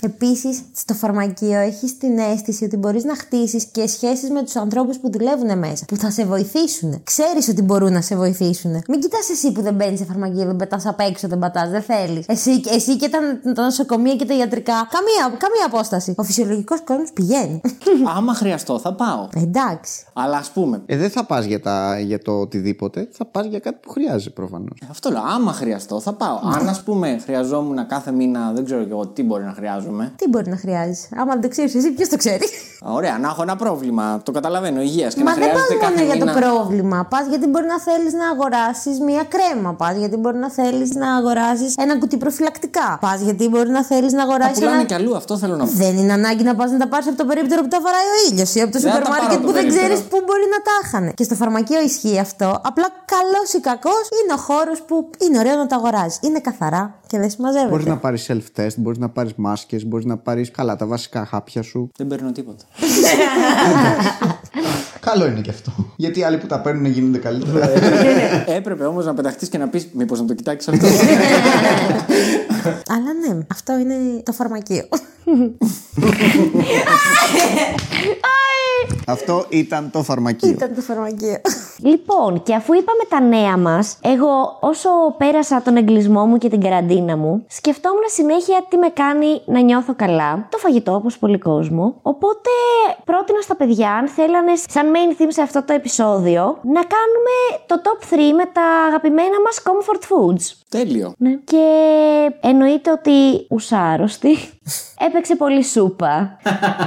Επίσης, στο φαρμακείο έχεις την αίσθηση ότι μπορείς να χτίσεις και σχέσεις με τους ανθρώπους που δουλεύουν μέσα. Που θα σε βοηθήσουν. Ξέρεις ότι μπορούν να σε βοηθήσουν. Μην κοιτάς εσύ που δεν μπαίνεις σε φαρμακείο, δεν πετάς απ' έξω, δεν πατάς, δεν θέλεις. Εσύ, εσύ και τα, τα νοσοκομεία και τα ιατρικά. Καμία, καμία απόσταση. Ο φυσιολογικός κόσμος πηγαίνει. [LAUGHS] Άμα χρειαστώ, θα πάω. Εντάξει. Αλλά ας πούμε, Ε, δεν θα πας για, τα- για το οτιδήποτε, θα πας για κάτι που χρειάζεται προφανώς. αυτό λέω. Άμα χρειαστώ, θα πάω. Αν ας πούμε χρειαζόμουν κάθε μήνα, δεν ξέρω και εγώ τι μπορεί να χρειάζομαι. Τι μπορεί να χρειάζεσαι. Άμα δεν το ξέρεις εσύ, ποιος το ξέρει; Ωραία, να έχω ένα πρόβλημα. Το καταλαβαίνω, υγείας και Μα να δεν πας χρειάζεται μόνο κάθε για μήνα. το πρόβλημα. Πας γιατί μπορεί να θέλεις να αγοράσεις μία κρέμα. Πας γιατί μπορεί να θέλεις να αγοράσεις ένα κουτί προφυλακτικά. Πας γιατί μπορεί να θέλεις να Τα αγοράσει πουλάνε ένα. κι αλλού, αυτό θέλω να πω. Δεν είναι ανάγκη να πας να τα πάρεις από το περίπτερο που τα βαράει ο ήλιος ή από το Δεν θα τα σούπερ πάρω μάρκετ από που το δεν περίπτερο. ξέρεις πού μπορεί να τα είχαν. Και στο φαρμακείο ισχύει αυτό. Απλά καλός ή κακός είναι ο χώρος που είναι ωραίο να τα αγοράζεις. Είναι καθαρά και δεν συμμαζεύεται. Μπορείς να πάρεις self-test, μπορείς να πάρεις μάσκες, μπορείς να πάρεις καλά τα βασικά χάπια σου. Δεν παίρνω τίποτα. [LAUGHS] [LAUGHS] Καλό είναι και αυτό. Γιατί οι άλλοι που τα παίρνουν γίνονται καλύτερα. [LAUGHS] Έπρεπε όμως να πεταχτείς και να πεις, Μήπως να το κοιτάξεις αυτό. [LAUGHS] Αλλά ναι, αυτό είναι το φαρμακείο. [LAUGHS] αυτό ήταν το φαρμακείο. Ήταν το φαρμακείο. Λοιπόν, και αφού είπαμε τα νέα μας, εγώ όσο πέρασα τον εγκλισμό μου και την καραντίνα μου, σκεφτόμουν συνέχεια τι με κάνει να νιώθω καλά. Το φαγητό, όπως πολύ κόσμο. Οπότε πρότεινα στα παιδιά, αν θέλανε, σαν main theme σε αυτό το επεισόδιο, να κάνουμε το top 3 με τα αγαπημένα μας comfort foods. Τέλειο. Ναι. Και εννοείται ότι ουσάρωστη. [LAUGHS] Έπαιξε πολύ σούπα.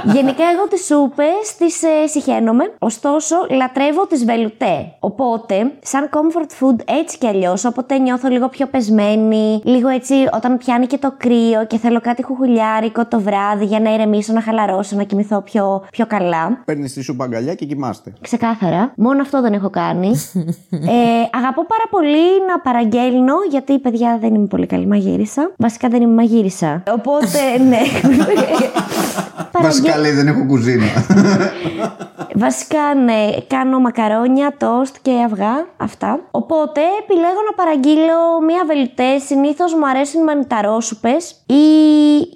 Γενικά εγώ τις σούπες τις ε, συχαίνομαι, ωστόσο λατρεύω τις βελουτέ. Οπότε, σαν comfort food έτσι κι αλλιώς, όποτε νιώθω λίγο πιο πεσμένη, λίγο έτσι όταν πιάνει και το κρύο και θέλω κάτι χουχουλιάρικο το βράδυ για να ηρεμήσω, να χαλαρώσω, να κοιμηθώ πιο, πιο καλά. Παίρνεις τη σούπα αγκαλιά και κοιμάστε. Ξεκάθαρα. Μόνο αυτό δεν έχω κάνει. [LAUGHS] ε, αγαπώ πάρα πολύ να παραγγέλνω, γιατί παιδιά δεν είμαι πολύ καλή μαγείρισα. Βασικά δεν είμαι μαγείρισα. Οπότε, [LAUGHS] ναι. Βασικά λέει δεν έχω κουζίνα. Βασικά, ναι, κάνω μακαρόνια, τόστ και αυγά. Αυτά. Οπότε επιλέγω να παραγγείλω μία βελουτέ. Συνήθως μου αρέσουν οι μανιταρόσουπες ή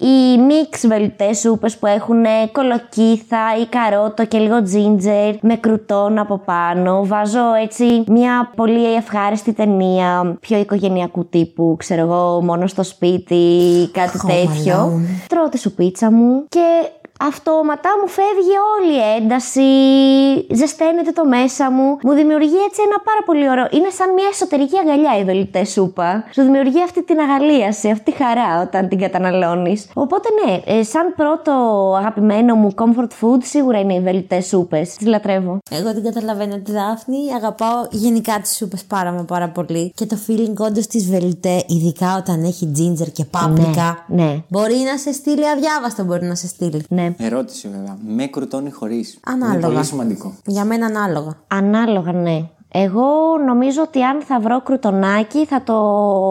οι μίξ βελουτέ σούπες που έχουν κολοκύθα ή καρότο και λίγο ginger με κρουτόν από πάνω. Βάζω έτσι μία πολύ ευχάριστη ταινία πιο οικογενειακού τύπου, ξέρω εγώ, μόνο στο σπίτι, κάτι Home τέτοιο. Alone. Τρώω τη σουπίτσα μου και αυτόματα μου φεύγει όλη η ένταση, ζεσταίνεται το μέσα μου, μου δημιουργεί έτσι ένα πάρα πολύ ωραίο. Είναι σαν μια εσωτερική αγκαλιά η βελιτέ σούπα. Σου δημιουργεί αυτή την αγαλίαση, αυτή τη χαρά όταν την καταναλώνεις. Οπότε ναι, ε, σαν πρώτο αγαπημένο μου comfort food σίγουρα είναι οι βελιτέ σούπες. Τις λατρεύω. Εγώ την καταλαβαίνω τη Δάφνη. Αγαπάω γενικά τις σούπες πάρα μα πάρα πολύ. Και το feeling όντως της βελουτέ, ειδικά όταν έχει ginger και πάπρικα. Ναι, ναι. Μπορεί να σε στείλει αδιάβαστο, μπορεί να σε στείλει. Ναι. Ερώτηση βέβαια. Με κρουτώνει χωρίς. Ανάλογα. Είναι πολύ σημαντικό. Για μένα ανάλογα. Ανάλογα, ναι. Εγώ νομίζω ότι αν θα βρω κρουτονάκι θα το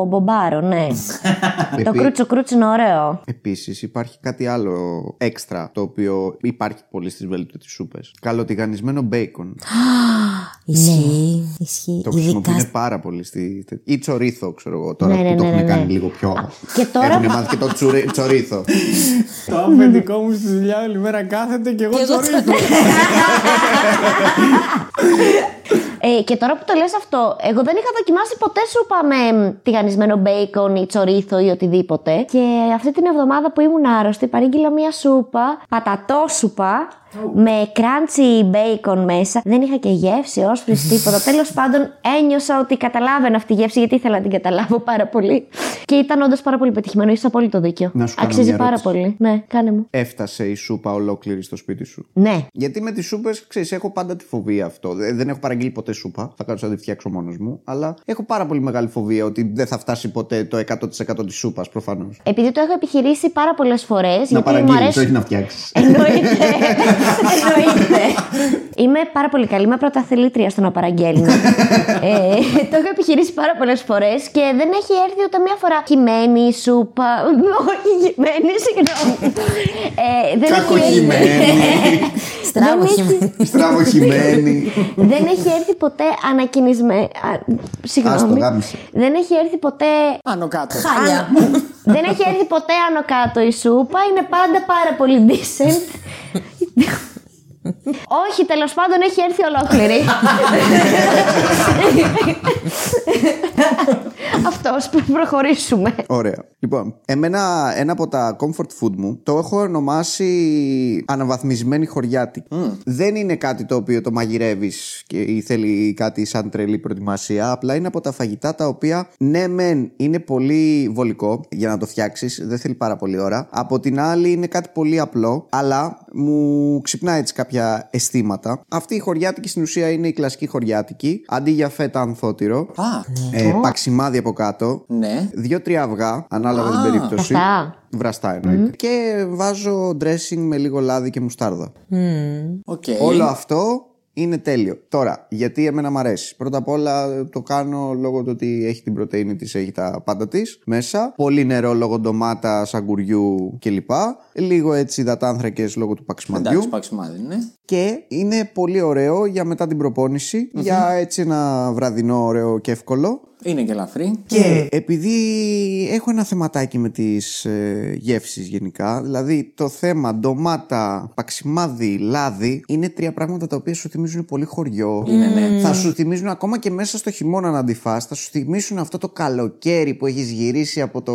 μπομπάρω, ναι. [LAUGHS] το Επί- κρούτσο κρούτσο είναι ωραίο. Επίσης, υπάρχει κάτι άλλο έξτρα το οποίο υπάρχει πολύ στις βελτιωτέ σούπες. Καλοτηγανισμένο μπέικον. [GASPS] Ισχύει. Ισχύει. Το Ειδικά χρησιμοποιούν πάρα πολύ στη. ή τσορίθο, ξέρω εγώ τώρα Ναι, ναι, που το ναι, έχουν ναι, κάνει ναι. λίγο πιο. και τώρα Έχουν πα- μάθει και το τσουρι- τσορίθο. [LAUGHS] Το αφεντικό μου στη δουλειά όλη μέρα κάθεται και εγώ εγώ τσορίζω. [LAUGHS] Ε, και τώρα που το λες αυτό, εγώ δεν είχα δοκιμάσει ποτέ σούπα με τηγανισμένο μπέικον ή τσορίθο ή οτιδήποτε. Και αυτή την εβδομάδα που ήμουν άρρωστη, παρήγγειλα μία σούπα, πατατόσουπα, με crunchy μπέικον μέσα. Δεν είχα και γεύση, όσφρηση, τίποτα. Τέλος πάντων, ένιωσα ότι καταλάβαινα αυτή τη γεύση γιατί ήθελα να την καταλάβω πάρα πολύ. Και ήταν όντως πάρα πολύ πετυχημένο. Είσαι απόλυτο δίκιο. Να σου κάνω Αξίζει μια πάρα ερώτηση. πολύ. Ναι, κάνε μου. Έφτασε η σούπα ολόκληρη στο σπίτι σου; Ναι. Γιατί με τις σούπες, ξέρεις, έχω πάντα τη φοβία αυτό. Ε, Δεν έχω παραγγείλει ποτέ σούπα. Θα κάτσω να τη φτιάξω μόνος μου. Αλλά έχω πάρα πολύ μεγάλη φοβία ότι δεν θα φτάσει ποτέ το 100% της σούπας προφανώς. Επειδή το έχω επιχειρήσει πάρα πολλές φορές. Να γιατί μου παραγγείλεις, αρέσει. όχι να φτιάξεις. Εννοείται. [LAUGHS] Εννοείται. Είμαι πάρα πολύ καλή. Είμαι πρωταθλήτρια στο να παραγγέλνω. ε, το έχω επιχειρήσει πάρα πολλές φορές και δεν έχει έρθει ούτε μία φορά χυμένη σούπα. Όχι, χυμένη, συγγνώμη. Ε, δεν έχει Κακοχυμένη, [LAUGHS] Στραβοχημένη. στραβοχυμένη. Δεν έχει έρθει ποτέ ανακοινισμένη. Συγγνώμη. γάμισε. Δεν έχει έρθει ποτέ. Άνω κάτω. Χάλια. [LAUGHS] Δεν έχει έρθει ποτέ άνω κάτω η σούπα. Είναι πάντα πάρα πολύ decent. [LAUGHS] Όχι, τέλος πάντων έχει έρθει ολόκληρη. Αυτός, που προχωρήσουμε. Ωραία. Λοιπόν, εμένα ένα από τα comfort food μου το έχω ονομάσει αναβαθμισμένη χωριάτικη. Δεν είναι κάτι το οποίο το μαγειρεύεις και ή θέλει κάτι σαν τρελή προετοιμασία. Απλά είναι από τα φαγητά τα οποία ναι, μεν είναι πολύ βολικό για να το φτιάξεις, δεν θέλει πάρα πολύ ώρα. Από την άλλη είναι κάτι πολύ απλό, αλλά μου ξυπνάει έτσι κάποια αισθήματα. Αυτή η χωριάτικη στην ουσία είναι η κλασική χωριάτικη. Αντί για φέτα ανθότυρο. Α, Ε, παξιμάδι από κάτω. ναι. Δύο-τρία αυγά, ανάλογα την περίπτωση. Αυτά. Βραστά εννοείται. Και βάζω dressing με λίγο λάδι και μουστάρδα. Οκ. Όλο αυτό είναι τέλειο. Τώρα, γιατί εμένα μου αρέσει. Πρώτα απ' όλα το κάνω λόγω του ότι έχει την πρωτεΐνη της, έχει τα πάντα της μέσα. Πολύ νερό λόγω ντομάτα, αγγουριού κλπ. Λίγο έτσι υδατάνθρακες λόγω του παξιμαδιού. Εντάξει, παξιμάδι, ναι. Και είναι πολύ ωραίο για μετά την προπόνηση, για έτσι ένα βραδινό ωραίο και εύκολο. Είναι και ελαφρύ. Και επειδή έχω ένα θεματάκι με τις ε, γεύσεις γενικά, δηλαδή το θέμα ντομάτα, παξιμάδι, λάδι, είναι τρία πράγματα τα οποία σου θυμίζουν πολύ χωριό. Είναι, ναι. Θα σου θυμίζουν ακόμα και μέσα στο χειμώνα να τη φας, θα σου θυμίσουν αυτό το καλοκαίρι που έχεις γυρίσει από το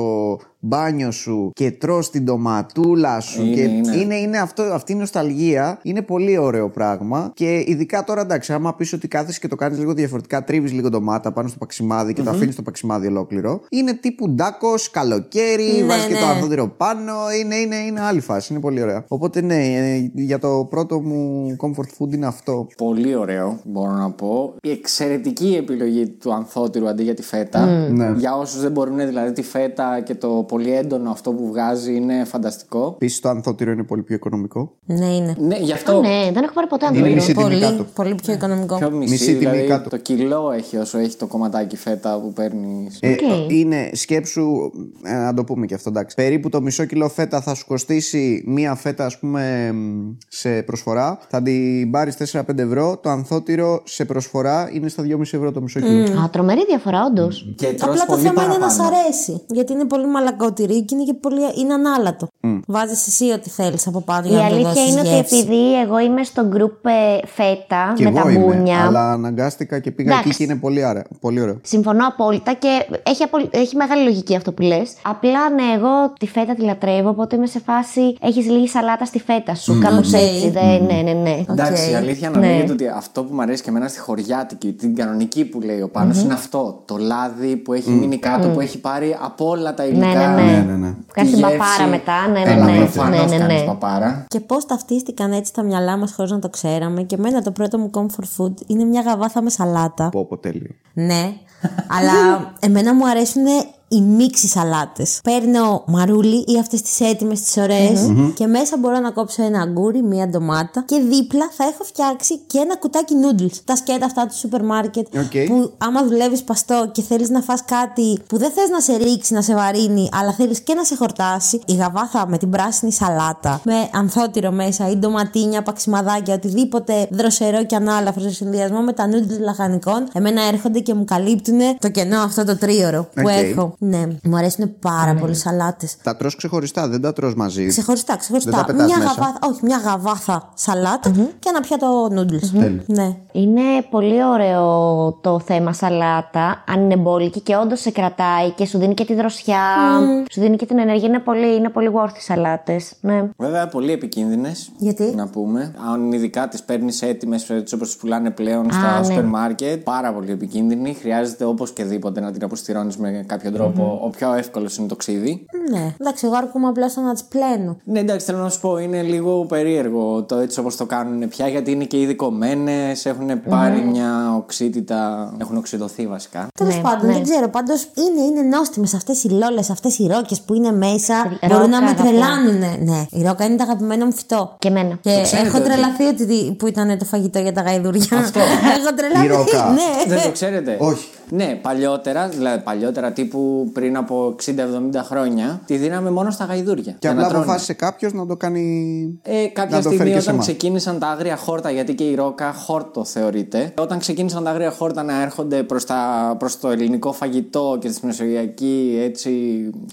μπάνιο σου και τρως την ντοματούλα σου. Είναι, και είναι. είναι, είναι αυτό, αυτή η νοσταλγία είναι πολύ ωραίο πράγμα. Και ειδικά τώρα εντάξει, άμα πεις ότι κάθεσαι και το κάνεις λίγο διαφορετικά, τρίβεις λίγο ντομάτα πάνω στο παξιμάδι και το αφήνεις το παξιμάδι ολόκληρο. Είναι τύπου ντάκος, καλοκαίρι, Ναι, βάζεις και το ναι. ανθόδυρο πάνω. Είναι, είναι, είναι άλλη φάση, είναι πολύ ωραία. Οπότε ναι, ε, για το πρώτο μου comfort food είναι αυτό. Πολύ ωραίο, μπορώ να πω. Η εξαιρετική επιλογή του ανθότυρου αντί για τη φέτα. Ναι. Για όσους δεν μπορούν, δηλαδή τη φέτα και το πολύ έντονο αυτό που βγάζει είναι φανταστικό. Επίσης το ανθότυρο είναι πολύ πιο οικονομικό. Ναι, είναι. Ναι, γι' αυτό. Ναι, δεν έχω πάρει ποτέ Είναι ανθότυρο. μισή τιμή Πολύ, κάτω. πολύ πιο οικονομικό. Πιο μισή, Μισή τιμή δηλαδή, κάτω. Το κιλό έχει όσο έχει το κομματάκι φέτα που παίρνεις. Ε, Οκ. Είναι σκέψου, ε, να το πούμε και αυτό εντάξει. Περίπου το μισό κιλό φέτα θα σου κοστίσει μία φέτα, ας πούμε, μ, σε προσφορά. Θα την πάρεις 4-5 ευρώ. Το ανθότυρο σε προσφορά είναι στα 2,5 ευρώ το μισό κιλό. Α, τρομερή διαφορά, όντως. Και τρως Απλά το πολύ θέμα είναι να σ' παραπάνω. αρέσει. Γιατί είναι πολύ μαλακό τυρί και είναι και πολύ. είναι ανάλατο. Βάζεις εσύ ό,τι θέλεις από πάνω Η για να το αλήθεια δώσεις είναι ότι γεύση. επειδή εγώ είμαι στο group ε, φέτα Και με τα εγώ είμαι, μπούνια. αλλά αναγκάστηκα και πήγα Εντάξει. εκεί και είναι πολύ, άρα, πολύ ωραίο. Συμφωνώ απόλυτα και έχει, απολ- έχει μεγάλη λογική αυτό που λες. Απλά ναι, εγώ τη φέτα τη λατρεύω, οπότε είμαι σε φάση. Έχεις λίγη σαλάτα στη φέτα σου. Κάπως Οκ. έτσι. Δεν, ναι, ναι, ναι. Εντάξει, η Οκ. αλήθεια να Ναι. λέγεται ότι αυτό που μου αρέσει και εμένα στη χωριάτικη, την κανονική που λέει ο Πάνος είναι αυτό. Το λάδι που έχει μείνει κάτω, που έχει πάρει από όλα τα υλικά. Ναι, ναι, ναι. ναι, ναι. Κάνει Τη την γεύση. παπάρα μετά. Ναι, ναι, Καλά, ναι. προφανώς ναι, ναι, κάνεις ναι. παπάρα. Και πώς ταυτίστηκαν έτσι τα μυαλά μας χωρίς να το ξέραμε. Και εμένα το πρώτο μου comfort food είναι μια γαβάθα με σαλάτα. Πω, πω, τέλειο. Ναι, αλλά εμένα μου αρέσουν οι mix σαλάτες. Παίρνω μαρούλι ή αυτές τις έτοιμες, τις ωραίες και μέσα μπορώ να κόψω ένα αγκούρι, μία ντομάτα και δίπλα θα έχω φτιάξει και ένα κουτάκι noodles. Τα σκέτα αυτά του σούπερ μάρκετ Οκ. που άμα δουλεύεις σπαστό και θέλεις να φας κάτι που δεν θες να σε ρίξει, να σε βαρύνει, αλλά θέλεις και να σε χορτάσει, η γαβάθα με την πράσινη σαλάτα, με ανθότυρο μέσα ή ντοματίνια, παξιμαδάκια, οτιδήποτε δροσερό και ανάλαφρο σε συνδυασμό με τα noodles λαχανικών, εμένα έρχονται και μου καλύπτουν το κενό αυτό το τρίωρο που Οκ. έχω. Ναι, μου αρέσουν πάρα πολύ σαλάτες. Τα τρως ξεχωριστά, δεν τα τρως μαζί. Ξεχωριστά, Δεν ξεχωριστά. τα πετάς Μια μέσα. γαβάθα, όχι, μια γαβάθα σαλάτα και ένα πιάτο noodles. Ναι. Είναι πολύ ωραίο το θέμα σαλάτα, αν είναι μπόλικη και όντως σε κρατάει και σου δίνει και τη δροσιά, σου δίνει και την ενέργεια. Είναι πολύ, είναι πολύ worth οι σαλάτες. Ναι. Βέβαια, πολύ επικίνδυνες. Γιατί; Να πούμε. Αν ειδικά τις παίρνεις έτοιμες, όπως τις πουλάνε πλέον στα ναι. σούπερ μάρκετ. Πάρα πολύ επικίνδυνη. Χρειάζεται οπωσδήποτε να την αποστειρώνεις με κάποιο τρόπο. Ο πιο εύκολο είναι το ξύδι. Ναι. Εντάξει, εγώ αρκούμαι απλά στο να τις πλένω. Ναι, εντάξει, θέλω να σου πω, είναι λίγο περίεργο το έτσι όπως το κάνουν πια, γιατί είναι και ειδικομένες, έχουν έχουν πάρει μια οξύτητα, έχουν οξυδωθεί βασικά. Τέλος Ναι, πάντων, ναι. δεν ξέρω. Πάντως είναι, είναι νόστιμες αυτές οι λόλες, αυτές οι ρόκες που είναι μέσα. Ρόκα, Μπορούν να με αγαπώ. τρελάνουν. Ναι, η ρόκα είναι το αγαπημένο μου φυτό. Και εμένα. Και ξέρετε έχω ότι- τρελαθεί ότι που ήταν το φαγητό για τα γαϊδουριά. Αυτό. [LAUGHS] έχω τρελαθεί. Η ρόκα. Ναι. Δεν το ξέρετε. Όχι. Ναι, παλιότερα, δηλαδή παλιότερα τύπου πριν από 60-70 χρόνια, τη δίναμε μόνο στα γαϊδούρια. Και για να απλά τρώνε. αποφάσισε κάποιος να το κάνει. Ε, κάποια να το φέρει στιγμή και σε όταν εμάς. ξεκίνησαν τα άγρια χόρτα, γιατί και η ρόκα χόρτο θεωρείται, όταν ξεκίνησαν τα άγρια χόρτα να έρχονται προς, τα, προς το ελληνικό φαγητό και τη μεσογειακή έτσι,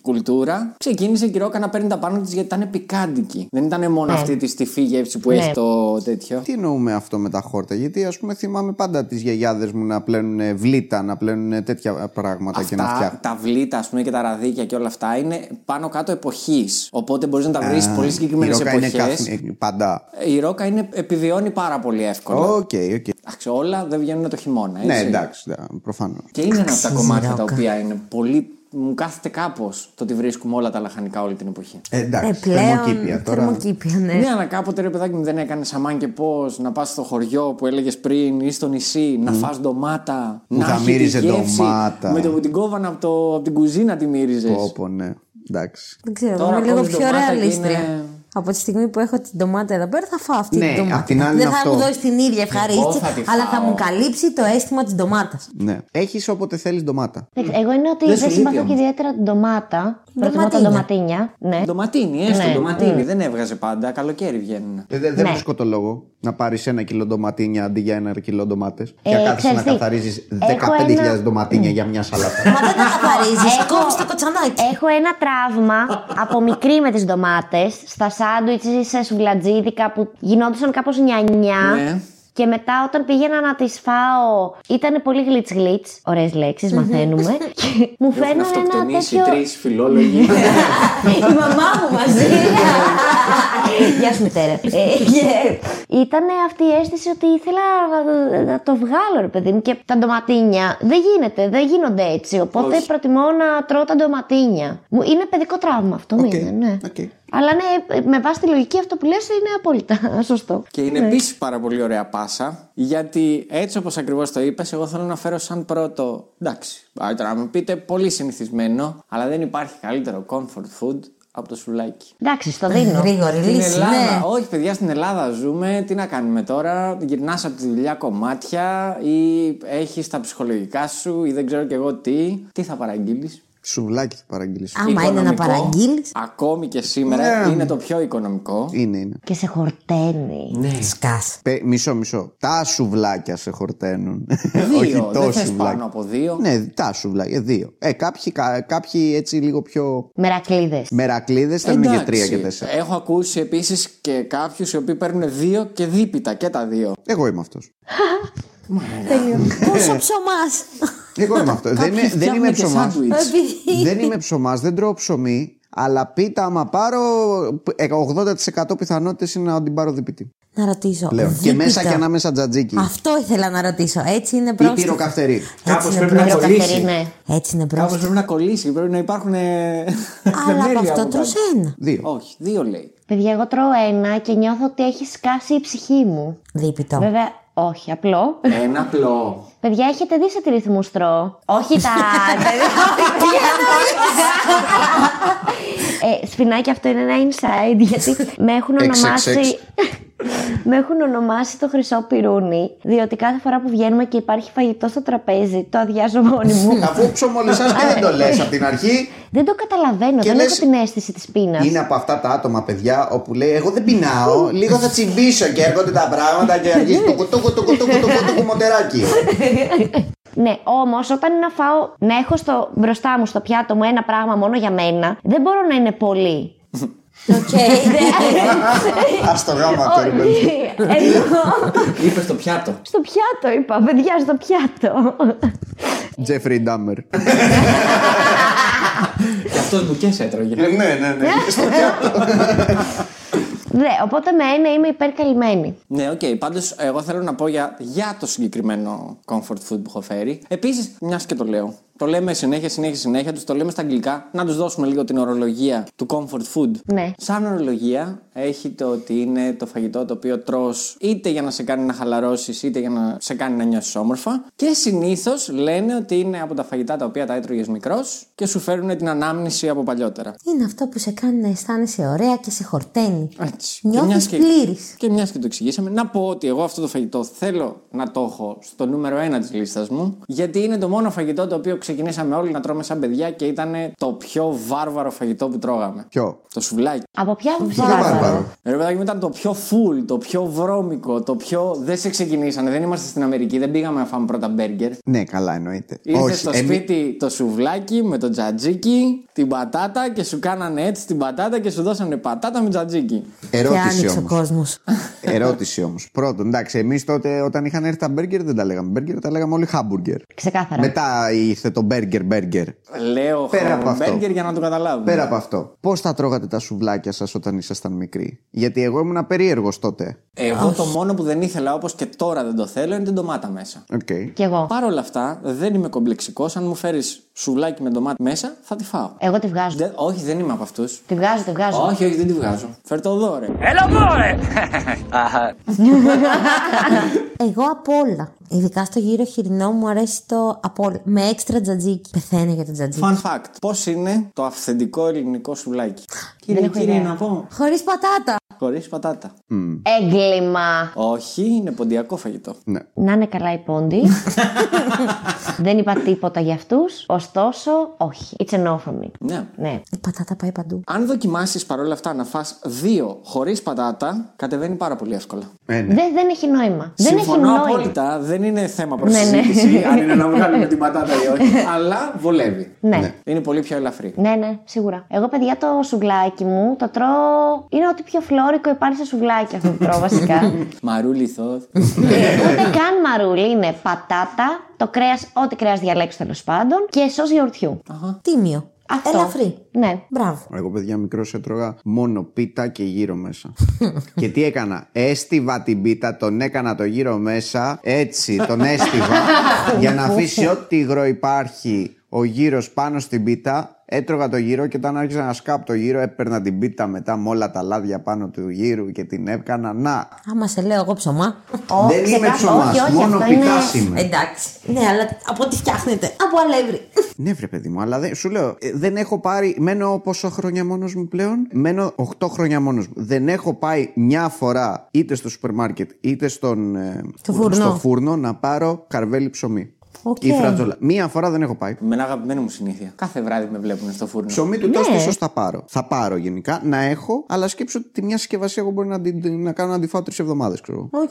κουλτούρα, ξεκίνησε και η ρόκα να παίρνει τα πάνω της γιατί ήταν πικάντικη. Δεν ήταν μόνο Ναι. αυτή τη στιφή γεύση που Ναι. έχει το τέτοιο. Τι εννοούμε αυτό με τα χόρτα, Γιατί ας πούμε θυμάμαι πάντα τις γιαγιάδες μου να πλένουν βλήτα, να πλένουν τέτοια πράγματα και να Αυτά, φτιάχνουν. τα βλήτα, ας πούμε, και τα ραδίκια και όλα αυτά είναι πάνω κάτω εποχής. Οπότε μπορείς να τα βρεις πολύ συγκεκριμένες Η ρόκα είναι εποχές. καθ- πάντα. Η ρόκα είναι, επιβιώνει πάρα πολύ εύκολα. OK, OK. Εντάξει, όλα δεν βγαίνουν το χειμώνα. Έτσι. Ναι, εντάξει, προφανώς. Και είναι ένα από τα Αξίζει κομμάτια τα ρόκα. οποία είναι πολύ. Μου κάθεται κάπως το ότι βρίσκουμε όλα τα λαχανικά όλη την εποχή. Ε, Ε, εντάξει, πλέον. θερμοκήπια τώρα. θερμοκήπια, ναι. Ναι, αλλά κάποτε ρε παιδάκι μου δεν έκανε αμάν και πώς να πας στο χωριό που έλεγες πριν ή στο νησί να φας ντομάτα. Που να θα έχει τη μύριζε γεύση, ντομάτα. Με το που την κόβανε από, το, από την κουζίνα τη μύριζες. Πω, πω, ναι. Εντάξει. Δεν ξέρω, Τώρα είμαι λίγο κόβεις πιο ντομάτα και ρεαλίστρια. είναι- Από τη στιγμή που έχω την ντομάτα εδώ πέρα, θα φάω αυτή Ναι, την ντομάτα. απ' την άλλη Δεν είναι θα αυτό. μου δώσει την ίδια ευχαρίστηση, θα τη αλλά θα φάω. μου καλύψει το αίσθημα της ντομάτας. Ναι. Έχεις όποτε θέλεις ντομάτα. Εντάξει, Εγώ είναι ότι Δεν δεν, σου συμπαθώ λείπει και όμως. ιδιαίτερα την ντομάτα. Προτιμώ τα Ντοματίνια. ντοματίνια. Ναι. Ντοματίνι, έστω Ναι, ντοματίνι. mm. Δεν έβγαζε πάντα. Καλοκαίρι βγαίνουν. Ε, δε- δεν Ναι. βρίσκω το λόγο να πάρεις ένα κιλό ντοματίνια αντί για ένα κιλό ντομάτες. και Ε, να κάθεσαι ξέρεις να τι, καθαρίζεις έχω 15.000 ένα- ντοματίνια για μια σαλάτα. Μα δεν τα καθαρίζεις, Έχω- κόβεις το κοτσανάκι. Έχω ένα τραύμα από μικρή με τις ντομάτες στα σάντουιτς ή σε σουβλατζίδικα που γινόντουσαν κάπως νιανιά. Ναι. Και μετά όταν πήγαινα να τις φάω ήταν πολύ γλιτς γλιτς. Ωραίες λέξεις μαθαίνουμε. [LAUGHS] και μου Έχουν φαίνανε ένα αυτοκτονήσει τέτοιο... τρεις φιλόλογοι. [LAUGHS] [LAUGHS] Η μαμά μου μαζί. Γεια σου μητέρα. [LAUGHS] Ήταν αυτή η αίσθηση ότι ήθελα να, να το βγάλω ρε παιδί μου και τα ντοματίνια δεν γίνεται, δεν γίνονται έτσι. Οπότε Όχι. προτιμώ να τρώω τα ντοματίνια. Μου είναι παιδικό τραύμα αυτό, Οκ, είναι, ναι. οκ. Αλλά ναι, με βάση τη λογική αυτό που λες είναι απόλυτα [LAUGHS] σωστό. Και είναι επίσης πάρα πολύ ωραία πάσα, γιατί έτσι όπως ακριβώς το είπες, εγώ θέλω να φέρω σαν πρώτο. Εντάξει, α, τώρα να μου πείτε πολύ συνηθισμένο, αλλά δεν υπάρχει καλύτερο comfort food από το σουβλάκι. Εντάξει, στο δίνω. Γρήγορη Στην λύση, Ελλάδα, ναι. όχι παιδιά, στην Ελλάδα ζούμε. Τι να κάνουμε τώρα, γυρνάς από τη δουλειά κομμάτια ή έχεις τα ψυχολογικά σου ή δεν ξέρω κι εγώ τι. Τι θα παραγγείλεις; Σουβλάκι θα παραγγείλεις. Άμα είναι να παραγγείλεις. Ακόμη και σήμερα Ναι. είναι το πιο οικονομικό. Είναι, είναι. Και σε χορταίνει. Ναι. Σκάς. Πε- μισό, μισό. Τα σουβλάκια σε χορταίνουν. Δύο. Όχι το δεν θες σουβλάκι. πάνω από δύο. Ναι, τα σουβλάκια. Δύο. Ε, κάποιοι, κα- κάποιοι έτσι λίγο πιο Μερακλείδες. μερακλείδες θέλουν και Εντάξει. τρία και τέσσερα. Έχω ακούσει επίσης και κάποιους οι οποίοι παίρνουν δύο και δίπιτα και τα δύο. Εγώ είμαι αυτός. Πόσο ψωμάς. Εγώ είμαι αυτό. δεν, Κάποιοι είμαι, δεν φτιάχνουν είμαι και ψωμάς. σάντουιτς. [LAUGHS] δεν είμαι ψωμάς, δεν τρώω ψωμί. Αλλά πίτα, άμα πάρω, ε, 80% πιθανότητες είναι να την πάρω διπητή. Να ρωτήσω. Πλέον. Και δίπιτα. μέσα και ανάμεσα τζατζίκι. Αυτό ήθελα να ρωτήσω. Έτσι είναι Ή πρόστιχο. πυροκαυτερή. Κάπως είναι πρέπει να πρόστιχο. κολλήσει. ναι. Έτσι είναι Κάπως πρόστιχο. πρέπει να κολλήσει, πρέπει να υπάρχουν. ε, Αλλά από θεμέλια αυτό από τρως κάτω. ένα. Δύο. Όχι, δύο λέει. Παιδιά, εγώ τρώω ένα και νιώθω ότι έχει σκάσει η ψυχή μου. Δίπιτο. Βέβαια, όχι, απλό. Ένα απλό. Παιδιά, έχετε δει σε τι ρυθμούς τρώω. Όχι τα. [LAUGHS] ε, σφινάκι, αυτό είναι ένα inside γιατί με έχουν ονομάσει. Με έχουν ονομάσει το χρυσό πυρούνι, διότι κάθε φορά που βγαίνουμε και υπάρχει φαγητό στο τραπέζι, το αδειάζω μόνη μου. [LAUGHS] Αφού ψωμολισάς και δεν το λες από την αρχή. δεν το καταλαβαίνω, Και δεν λες- έχω την αίσθηση της πείνας. Είναι από αυτά τα άτομα, παιδιά, όπου λέει: Εγώ δεν πεινάω, [LAUGHS] λίγο θα τσιμπήσω και έρχονται τα πράγματα και αρχίζει το κουτούκου του κουτούκου του κουτούκου μοτεράκι. [LAUGHS] Ναι, όμως όταν είναι να φάω, να έχω στο, μπροστά μου στο πιάτο μου ένα πράγμα μόνο για μένα, δεν μπορώ να είναι πολύ. Οκ. [LAUGHS] Α το γάμα αυτό, ρε παιδί. Όχι, εννοώ. Είπες στο πιάτο. Στο πιάτο είπα, παιδιά, στο πιάτο. Τζέφρι Ντάμερ. Και αυτός μπουκιές έτρωγε. Ναι, ναι, ναι. Στο πιάτο. ναι, οπότε με ένα είμαι υπερκαλυμμένη. Ναι, οκ. Πάντως, εγώ θέλω να πω για, για το συγκεκριμένο comfort food που έχω φέρει. Επίσης, μιας και το λέω, Το λέμε συνέχεια, συνέχεια, συνέχεια. Τους το λέμε στα αγγλικά. Να τους δώσουμε λίγο την ορολογία του comfort food. Ναι. Σαν ορολογία έχει το ότι είναι το φαγητό το οποίο τρως είτε για να σε κάνει να χαλαρώσεις είτε για να σε κάνει να νιώσεις όμορφα. Και συνήθως λένε ότι είναι από τα φαγητά τα οποία τα έτρωγες μικρός και σου φέρουν την ανάμνηση από παλιότερα. Είναι αυτό που σε κάνει να αισθάνεσαι ωραία και σε χορταίνει. Έτσι. Και Νιώθεις μιας και- πλήρης. Και μιας και το εξηγήσαμε, να πω ότι εγώ αυτό το φαγητό θέλω να το έχω στο νούμερο 1 της λίστας μου, γιατί είναι το μόνο φαγητό το οποίο ξεκινήσαμε όλοι να τρώμε σαν παιδιά και ήταν το πιο βάρβαρο φαγητό που τρώγαμε. Ποιο; Το σουβλάκι. Από ποια άποψη Βάρβαρο; βάρβαρο. Ρε παιδάκι μου ήταν το πιο full, το πιο βρώμικο, το πιο. Δεν σε ξεκινήσανε, δεν είμαστε στην Αμερική, δεν πήγαμε να φάμε πρώτα μπέργκερ. Ναι, καλά εννοείται. Ήρθες στο εμεί- σπίτι το σουβλάκι με το τζατζίκι, την πατάτα και σου κάνανε έτσι την πατάτα και σου δώσανε πατάτα με τζατζίκι. Και Ερώτηση άνοιξε ο όμως. κόσμος. [LAUGHS] Ερώτηση όμως. Πρώτον, εντάξει, εμείς τότε όταν είχαν έρθει τα μπέργκερ δεν τα λέγαμε μπέργκερ, τα λέγαμε όλοι χάμπουργκερ. Ξεκάθαρα. Μετά ήρθε το μπέργκερ μπέργκερ. Λέω Πέρα από αυτό. μπέργκερ για να το καταλάβουμε. Πέρα από αυτό, πώς θα τρώγατε τα σουβλάκια σας όταν ήσασταν μικροί; Γιατί εγώ ήμουν περίεργο τότε. Εγώ το μόνο που δεν ήθελα όπως και τώρα δεν το θέλω είναι την ντομάτα μέσα. Οκ. Κι εγώ. Παρ' όλα αυτά δεν είμαι κομπλεξικός. Αν μου φέρεις σουβλάκι με ντομάτα μέσα, θα τη φάω. Εγώ τη βγάζω. Δεν- όχι, δεν είμαι από αυτούς. Τη βγάζω, τη βγάζω. Όχι, όχι, δεν τη βγάζω. Φέρ το εδώ, ρε. Έλα εδώ, ρε! Αχα. Εγώ απ' όλα. Ειδικά στο γύρο χοιρινό μου αρέσει το απ' όλα. Με έξτρα τζατζίκι. Πεθαίνω για το τζατζίκι. Fun fact. Πώς είναι το αυθεντικό ελληνικό σουβλάκι; Κύριε, έχω κύριε, ιδέα. να πω. Χωρίς πατάτα. Χωρί πατάτα. Έγκλημα. Όχι, είναι ποντιακό φαγητό. Ναι. Να είναι καλά οι πόντι. [LAUGHS] Δεν είπα τίποτα για αυτούς. Ωστόσο, όχι. It's a no for me. Ναι. Ναι. Η πατάτα πάει παντού. Αν δοκιμάσεις παρόλα αυτά να φας δύο χωρίς πατάτα, κατεβαίνει πάρα πολύ εύκολα. Ε, ναι. Δεν, δεν έχει νόημα. δεν έχει Συμφωνώ νόημα. απόλυτα. Δεν είναι θέμα προ Ναι, ναι. συζήτηση αν είναι να [LAUGHS] βγάλουμε την πατάτα ή όχι. αλλά βολεύει. Ναι. Είναι πολύ πιο ελαφρύ. Ναι, ναι, σίγουρα. Εγώ, παιδιά, το σουβλάκι μου το τρώω. Είναι ό,τι πιο φλόρικο υπάρχει σε σουβλάκι αυτό που τρώω, βασικά. [LAUGHS] Μαρούλι θόθ. Ε, Ούτε καν μαρούλι. Είναι πατάτα, το κρέας, ό,τι κρέας διαλέξει τέλος πάντων και σος γιαουρτιού. Τίμιο. Αυτό. Ελαφρύ. Ναι. Μπράβο. Εγώ, παιδιά, μικρός έτρωγα μόνο πίτα και γύρω μέσα. [LAUGHS] και τι έκανα; Έστιβα την πίτα, τον έκανα το γύρω μέσα. Έτσι, τον έστιβα. [LAUGHS] για να αφήσει ό,τι υγρό υπάρχει ο γύρος πάνω στην πίτα. Έτρωγα το γύρο και όταν άρχισα να σκάπω το γύρο, έπαιρνα την πίτα μετά με όλα τα λάδια πάνω του γύρου και την έκανα. Να! Άμα σε λέω εγώ ψωμά. Ω, Δεν είμαι ξεκάθαρα. ψωμάς, όχι, όχι, μόνο αυτό είναι- πιτάς είμαι. Εντάξει. Ναι, αλλά από ό,τι φτιάχνετε. Από αλεύρι. Ναι, βρε παιδί μου, αλλά δεν, σου λέω, ε, δεν έχω πάρει. Μένω πόσο χρόνια μόνος μου πλέον; Μένω 8 χρόνια μόνος μου. Δεν έχω πάει μια φορά είτε στο σούπερ μάρκετ είτε στον, ε, Στο φούρνο. στο φούρνο να πάρω καρβέλι ψωμί. Οκ. Ή φρατζόλα. Μία φορά δεν έχω πάει. Με ένα αγαπημένο μου συνήθεια. Κάθε βράδυ με βλέπουν στο φούρνο. Ψωμί του Ναι. τοστ ίσως θα πάρω. Θα πάρω γενικά να έχω, αλλά σκέψω ότι τη μια συσκευασία εγώ μπορεί να, την- να κάνω να τη φάω τρεις εβδομάδες, ξέρω. Οκ.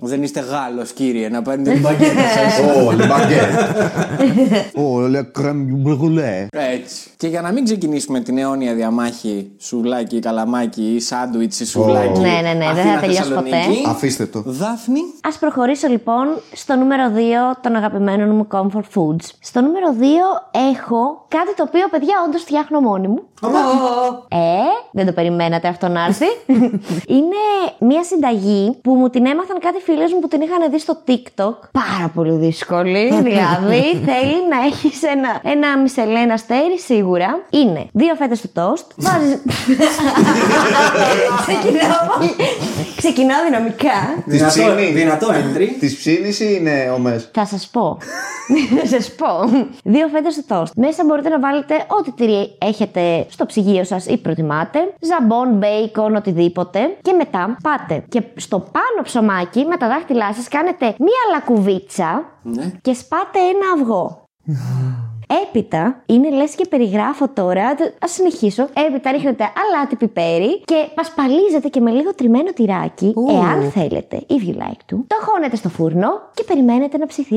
Δεν είστε Γάλλος, κύριε, να παίρνετε την [LAUGHS] μπαγκέτα σας. Ω, le baguette. Ω, le crème brûlée. Έτσι. Και για να μην ξεκινήσουμε την αιώνια διαμάχη σουβλάκι, καλαμάκι ή σάντουιτς ή σουβλάκι. Ναι, ναι, ναι, δεν θα Αθήνα, τελειώσει Θεσσαλονίκη. Αφήστε το. Δάφνη. Ας προχωρήσω λοιπόν στο νούμερο 2 των αγαπημένων μου comfort foods. Στο νούμερο 2 έχω κάτι το οποίο, παιδιά, όντως φτιάχνω μόνη μου. Ε, δεν το περιμένατε αυτό να έρθει. [LAUGHS] Είναι μια συνταγή που μου την έμαθαν κάτι φίλες μου που την είχαν δει στο TikTok. Πάρα πολύ δύσκολη. [LAUGHS] δηλαδή, θέλει να έχεις ένα, ένα μισελένα αστέρι σίγουρα. Είναι δύο φέτες του τόστ. Βάζει. [LAUGHS] Ξεκινάω πολύ. Ξεκινάω δυναμικά. Δυνατό, δυνατό entry. Της ψήνης ή είναι ομέ. Θα σας πω. Θα σας πω. Δύο φέτε του τόστ. Μέσα μπορείτε να βάλετε ό,τι τυρί έχετε στο ψυγείο σας ή προτιμάτε. Ζαμπόν, μπέικον, οτιδήποτε. Και μετά πάτε και στο πάνω ψωμάκι με τα δάχτυλά σας κάνετε μία λακκουβίτσα Ναι. και σπάτε ένα αυγό. [LAUGHS] Έπειτα, είναι λες και περιγράφω τώρα. Α συνεχίσω. Έπειτα ρίχνετε αλάτι πιπέρι και πασπαλίζετε και με λίγο τριμμένο τυράκι, Ου. εάν θέλετε, if you like to. Το χώνετε στο φούρνο και περιμένετε να ψηθεί.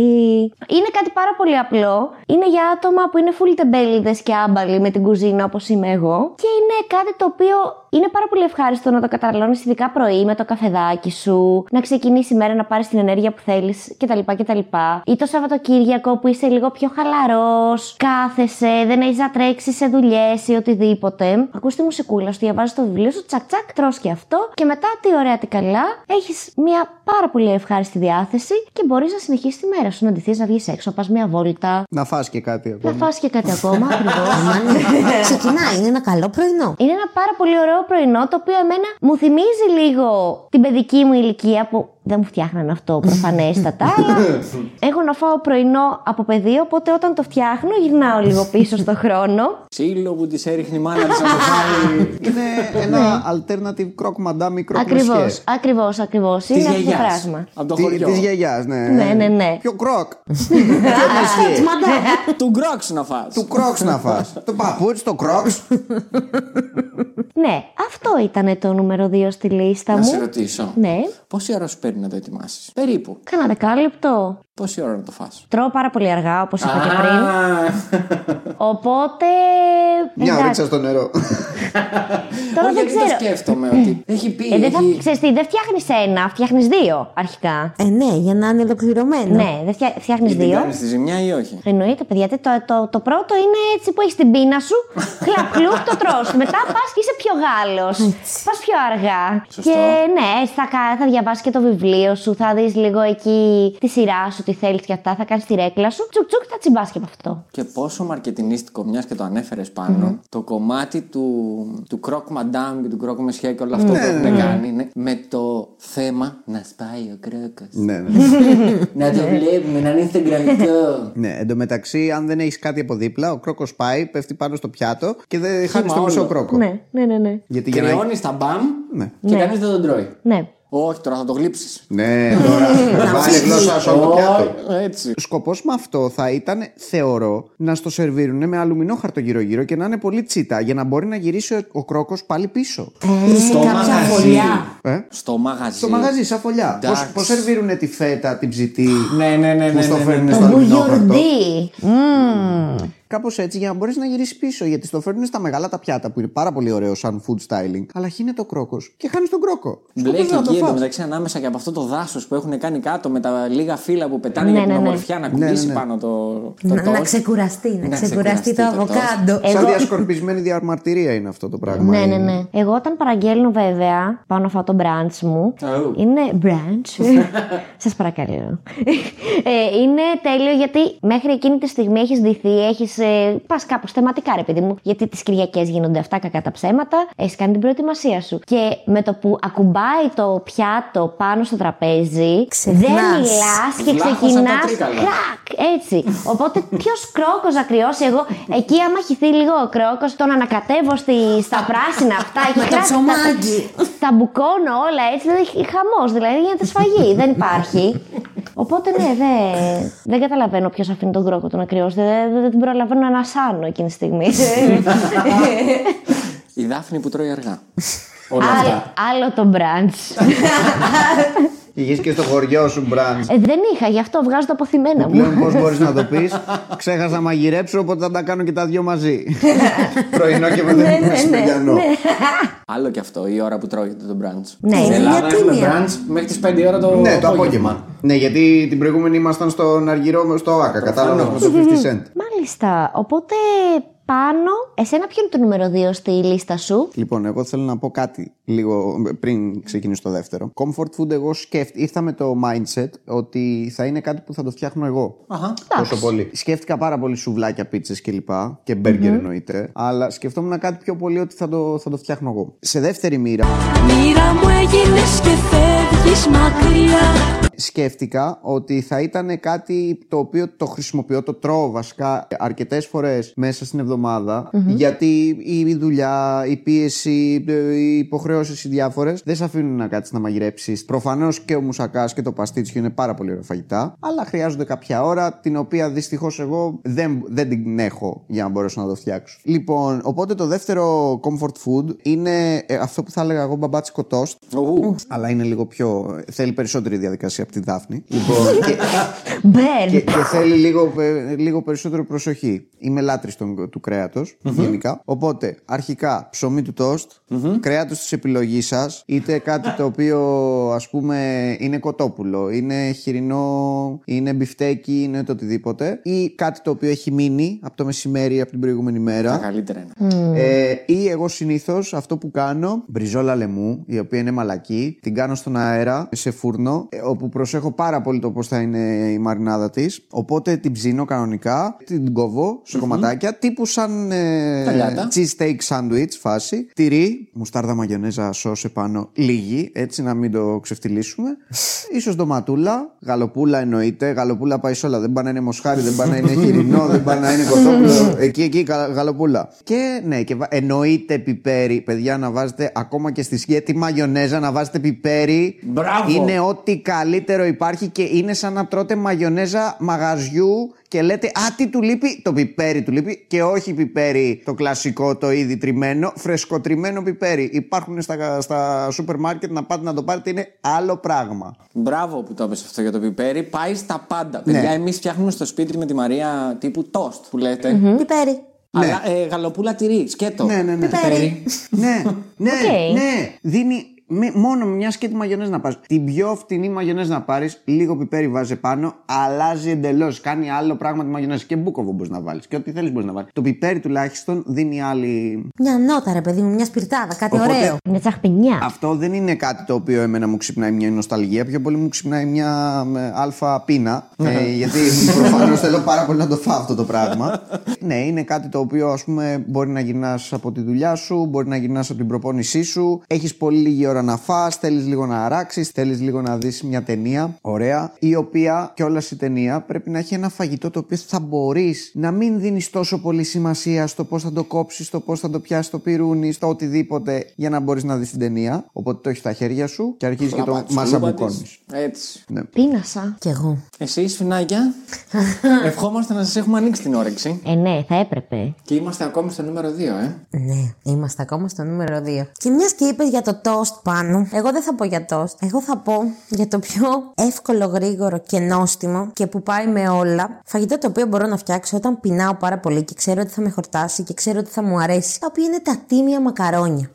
Είναι κάτι πάρα πολύ απλό. Είναι για άτομα που είναι full τεμπέληδες και άμπαλοι με την κουζίνα όπως είμαι εγώ. Και είναι κάτι το οποίο Είναι πάρα πολύ ευχάριστο να το καταναλώνεις ειδικά πρωί με το καφεδάκι σου, να ξεκινήσει η μέρα να πάρεις την ενέργεια που θέλεις κτλ. κτλ. Ή το Σαββατοκύριακο που είσαι λίγο πιο χαλαρός, κάθεσαι, δεν έχεις να τρέξεις σε δουλειές ή οτιδήποτε. Ακού τη μουσικούλα σου, διαβάζεις το βιβλίο σου, τσακ τσακ, τρώ και αυτό και μετά τι ωραία τι καλά, έχεις μια πάρα πολύ ευχάριστη διάθεση και μπορείς να συνεχίσεις τη μέρα σου. Να ντυθείς, να βγεις έξω, να πας μια βόλτα, Να φας και κάτι να ακόμα. φας και κάτι ακόμα [LAUGHS] ακριβώς. Ξεκινάει, είναι ένα καλό πρωινό. Είναι ένα πάρα πολύ ωραίο πρωινό το οποίο εμένα μου θυμίζει λίγο την παιδική μου ηλικία που δεν μου φτιάχναν αυτό προφανέστατα, [LAUGHS] αλλά έχω να φάω πρωινό από παιδί, οπότε όταν το φτιάχνω γυρνάω λίγο πίσω στο χρόνο. Ξύλο που της έριχνε η μάνα της να το φάει. [LAUGHS] Είναι ένα alternative croque madame μικρό Ακριβώς, κρουσιέ. ακριβώς, ακριβώς. Της Είναι αυτό το γιαγιάς. πράγμα. Από το Τη χωριό. της γιαγιάς, ναι. Ναι, ναι, ναι. Πιο [LAUGHS] κροκ. Του γκρόξ να φας. Του κρόξ να φας. Το παπούτσι, το κρόξ. Ναι, αυτό ήταν το νούμερο 2 στη λίστα Να μου. σε ρωτήσω. Ναι, Πόση ώρα σου παίρνει να το ετοιμάσεις; Περίπου. κάνα δεκάλεπτο. Πόση ώρα να το φας; Τρώω πάρα πολύ αργά, όπως είπα και πριν. [LAUGHS] Οπότε. Μια εντάξει. ρίξα στο νερό. [LAUGHS] Τώρα Όχι, δεν γιατί το ξέρω. σκέφτομαι ότι έχει πει. Ε, δεν θα, έχει... ξέρεις τι, δεν φτιάχνεις ένα, φτιάχνεις δύο αρχικά. Ε, ναι, για να είναι ολοκληρωμένο. Ναι, δεν φτιά, φτιάχνεις Την δύο. κάνεις τη ζημιά ή όχι; Εννοείται, παιδιά. Το, το, το πρώτο είναι έτσι που έχεις την πείνα σου. [LAUGHS] Χλαπ, χλουπ, το τρως. Μετά πας και είσαι πιο Γάλλο. Πας πιο αργά. Σωστό. Και ναι, έτσι θα, κα- θα διαβάσεις και το βιβλίο σου. Θα δεις λίγο εκεί τη σειρά σου, τι θέλεις και αυτά. Θα κάνεις τη ρέκλα σου. Τσουκ τσουκ, θα τσιμπάς και από αυτό. Και πόσο μαρκετινίστικο, μιας και το ανέφερες πάνω, το κομμάτι του, του κρόκ μαντάμ και του κρόκ μεσχέ και όλο αυτό που έχουν κάνει είναι με το θέμα να σπάει ο κρόκος. Ναι, ναι. [LAUGHS] να το βλέπουμε, να είναι instagramικό. Ναι, εντωμεταξύ, αν δεν έχεις κάτι από δίπλα, ο κρόκος πάει, πέφτει πάνω στο πιάτο και δεν χάνεις το όλο. μισό κρόκο. Ναι, ναι, ναι. Ναι. Γιατί για να. Κρυώνει τα μπαμ Ναι. και κανεί δεν τον τρώει. ναι. Όχι, τώρα θα το γλύψεις. Ναι, τώρα. Βάλε γλώσσα σου από το πιάτο. Έτσι. Ο σκοπός με αυτό θα ήταν, θεωρώ, να στο σερβίρουν με αλουμινόχαρτο γύρω-γύρω και να είναι πολύ τσίτα για να μπορεί να γυρίσει ο, ο κρόκος πάλι πίσω. Στο κάποια μαγαζί. φωλιά. Ε; Στο μαγαζί. Στο μαγαζί, σαν φωλιά. Εντάξει. Πώς σερβίρουν τη φέτα, την ψητή. Ναι, ναι, ναι, ναι. Που στο ναι, ναι, φέρνουν ναι. στο αλουμινόχαρτο. Μπουγιουρντί. Μμμ. Κάπως έτσι για να μπορεί να γυρίσεις πίσω. Γιατί στο φέρνουν στα μεγάλα τα πιάτα που είναι πάρα πολύ ωραίο σαν food styling. Αλλά χύνεται ο κρόκος και χάνεις τον κρόκο. Σκοπός Μπλέκει να το εκεί φας. εντωμεταξύ ανάμεσα και από αυτό το δάσος που έχουν κάνει κάτω με τα λίγα φύλλα που πετάνε Ναι, για την ναι, ναι. ομορφιά να κουμπίσει ναι. πάνω το, το Να, να τόστ. ξεκουραστεί, να, Να ξεκουραστεί ξεκουραστεί το το αβοκάντο. Σαν Εγώ- διασκορπισμένη διαμαρτυρία είναι αυτό το πράγμα. Ναι, ναι, Είναι- ναι. Εγώ όταν παραγγέλνω βέβαια πάνω αυτό το brunch μου. Oh. Είναι brunch. [LAUGHS] Σας παρακαλώ. ε, είναι τέλειο γιατί μέχρι εκείνη τη στιγμή έχεις ντυθεί, έχεις. Ε, Πας κάπως θεματικά, ρε παιδί μου. Γιατί τις Κυριακές γίνονται αυτά κακά τα ψέματα. Έχεις κάνει την προετοιμασία σου. Και με το που ακουμπάει το πιάτο πάνω στο τραπέζι, Ξεχνάς. δεν μιλάς και Βλάχος ξεκινά. από τα τρίκαλα. Κρακ! Έτσι. Οπότε ποιος κρόκος να κρυώσει εγώ. Εκεί, άμα χυθεί λίγο ο κρόκος, τον ανακατεύω στη, στα πράσινα αυτά. εκεί [LAUGHS] Με το κρακ, ψωμάκι. Τα, τα μπουκώνω όλα έτσι. Δηλαδή χαμός. Δηλαδή γίνεται σφαγή. δεν υπάρχει. Οπότε ναι, δεν, δεν καταλαβαίνω ποιος αφήνει τον κρόκο του να κρυώσει. Δεν, δεν, δεν την προλαβαίνω να ανασάνω εκείνη τη στιγμή. [LAUGHS] Η Δάφνη που τρώει αργά. Όλα άλλο, αυτά. άλλο το μπραντς. [LAUGHS] Είχες και στο χωριό σου μπραντς. ε, δεν είχα, γι' αυτό βγάζω το αποθυμένα μου. Πλέον πώς μπορείς να το [LAUGHS] πεις. Ξέχασα να μαγειρέψω, οπότε θα τα κάνω και τα δυο μαζί. Πρωινό και Ναι, μεσημεριανό. Άλλο και αυτό, η ώρα που τρώγεται το brunch. Ναι. Στην Είναι Ελλάδα γιατί έχουμε μία. brunch μέχρι τις 5 ώρα το, Ναι, το απόγευμα. Ναι, γιατί την προηγούμενη ήμασταν στον Αργυρό στο ΑΚΑ. Κατάλαβα με το 50 cent. Μάλιστα. Οπότε πάνω, εσένα ποιο είναι το νούμερο 2 στη λίστα σου; Λοιπόν, εγώ θέλω να πω κάτι λίγο πριν ξεκινήσω το δεύτερο. Comfort food, εγώ σκέφτηκα, ήρθα με το mindset ότι θα είναι κάτι που θα το φτιάχνω εγώ. Αχα. Τόσο πολύ. Σκέφτηκα πάρα πολύ σουβλάκια, πίτσες κλπ. Και μπέργκερ εννοείται. Αλλά σκεφτόμουν κάτι πιο πολύ ότι θα το, θα το φτιάχνω εγώ. Σε δεύτερη μοίρα, Μοίρα μου έγινες και φεύγεις μακριά σκέφτηκα ότι θα ήταν κάτι το οποίο το χρησιμοποιώ, το τρώω βασικά αρκετές φορές μέσα στην εβδομαδα Γιατί η δουλειά, η πίεση, οι υποχρεώσεις οι διάφορες δεν σε αφήνουν να κάτσεις να μαγειρέψεις. Προφανώς και ο μουσακάς και το παστίτσιο είναι πάρα πολύ ωραία φαγητά, αλλά χρειάζονται κάποια ώρα την οποία δυστυχώς εγώ δεν, δεν την έχω για να μπορέσω να το φτιάξω. Λοιπόν, οπότε το δεύτερο comfort food είναι ε, αυτό που θα έλεγα εγώ μπαμπάτσικο toast Ου, αλλά είναι λίγο πιο θέλει περισσότερη διαδικασία από τη Δάφνη. Λοιπόν, [LAUGHS] και, Μπέρν. και, και θέλει λίγο, πε- λίγο περισσότερο προσοχή. Είμαι λάτρης των- του κρέατος, γενικά. Οπότε, αρχικά, ψωμί του τοστ, κρέατος της επιλογής σας, είτε κάτι το οποίο, ας πούμε, είναι κοτόπουλο, είναι χοιρινό, είναι μπιφτέκι, είναι το οτιδήποτε, ή κάτι το οποίο έχει μείνει από το μεσημέρι, από την προηγούμενη Τα μέρα. καλύτερα είναι. Ε, ή εγώ συνήθως αυτό που κάνω, μπριζόλα λεμού, η οποία είναι μαλακή, την κάνω στον αέρα, σε φούρνο, ε, όπου προσέχω πάρα πολύ το πώς θα είναι η μαρινάδα της. Οπότε την ψήνω κανονικά, την κόβω σε κομματάκια, τύπου σαν ε, Ταλιάτα. cheese steak sandwich φάση. Τυρί, μουστάρδα μαγιονέζα σώσε πάνω, λίγη, έτσι να μην το ξεφτυλίσουμε. [LAUGHS] Ίσως ντοματούλα, γαλοπούλα εννοείται. Γαλοπούλα πάει σε όλα. Δεν πάει να είναι μοσχάρι, δεν πάει να είναι χοιρινό, δεν πάει να είναι κοτόπουλο. [LAUGHS] Εκεί, εκεί, γα- γαλοπούλα. Και ναι, και βα- εννοείται πιπέρι. Παιδιά, να βάζετε ακόμα και στη σκέτη μαγιονέζα να βάζετε πιπέρι. Μπράβο. Είναι ό,τι καλύτερο υπάρχει και είναι σαν να τρώτε μαγιονέζα μαγαζιού και λέτε Α, τι του λείπει, το πιπέρι του λείπει και όχι πιπέρι το κλασικό, το ήδη τριμμένο, φρεσκοτριμμένο πιπέρι. Υπάρχουν στα, στα σούπερ μάρκετ να πάτε να το πάρετε, είναι άλλο πράγμα. Μπράβο που το έπεσε αυτό για το πιπέρι. Πάει στα πάντα. Παιδιά, Ναι. εμείς φτιάχνουμε στο σπίτι με τη Μαρία τύπου τοστ που λέτε. Πιπέρι. Αλλά ε, γαλοπούλα τυρί, σκέτο. Ναι, ναι, ναι. Πιπέρι. ναι, ναι, [LAUGHS] Οκ. ναι. Δίνει με, μόνο με μια σκέτη μαγιονέζα να πάρεις. Την πιο φτηνή μαγιονέζα να πάρεις, λίγο πιπέρι βάζεις πάνω, αλλάζει εντελώς. Κάνει άλλο πράγμα τη μαγιονέζα. Και μπούκοβο μπορείς να βάλεις. Και ό,τι θέλεις μπορείς να βάλεις. Το πιπέρι τουλάχιστον δίνει άλλη. Μια νότα, ρε παιδί μου, μια σπιρτάδα, κάτι Οπότε- ωραίο. Μια τσαχπινιά. Αυτό δεν είναι κάτι το οποίο εμένα μου ξυπνάει μια νοσταλγία. Πιο πολύ μου ξυπνάει μια ε, αλφα πείνα. ε, γιατί προφανώς θέλω πάρα πολύ να το φάω αυτό το πράγμα. ναι, είναι κάτι το οποίο ας πούμε μπορεί να γυρνάς από τη δουλειά σου, μπορεί να γυρνάς από την προπόνησή σου. Έχεις πολύ λίγη ώρα να φας, θέλεις λίγο να αράξεις, θέλεις λίγο να δεις μια ταινία. Ωραία. Η οποία κιόλας η ταινία πρέπει να έχει ένα φαγητό το οποίο θα μπορείς να μην δίνεις τόσο πολύ σημασία στο πώς θα το κόψεις, στο πώς θα το πιάσεις το πυρούνι, στο οτιδήποτε για να μπορείς να δεις την ταινία. Οπότε το έχεις στα χέρια σου και αρχίζει και το Λαπάτσουλούπα μασαμπουκώνει. της. Έτσι. Πίνασα. Κι εγώ. Εσείς, φινάκια, [LAUGHS] ευχόμαστε να σας έχουμε ανοίξει την όρεξη. Ε, ναι, θα έπρεπε. Και είμαστε ακόμη στο νούμερο 2, ε. Ναι, είμαστε ακόμα στο νούμερο 2. Και μιας και είπες για το toast πάνω, εγώ δεν θα πω για toast. Εγώ θα πω για το πιο εύκολο, γρήγορο και νόστιμο και που πάει με όλα. Φαγητό το οποίο μπορώ να φτιάξω όταν πεινάω πάρα πολύ και ξέρω ότι θα με χορτάσει και ξέρω ότι θα μου αρέσει. Τα οποία είναι τα τίμια μακαρόνια.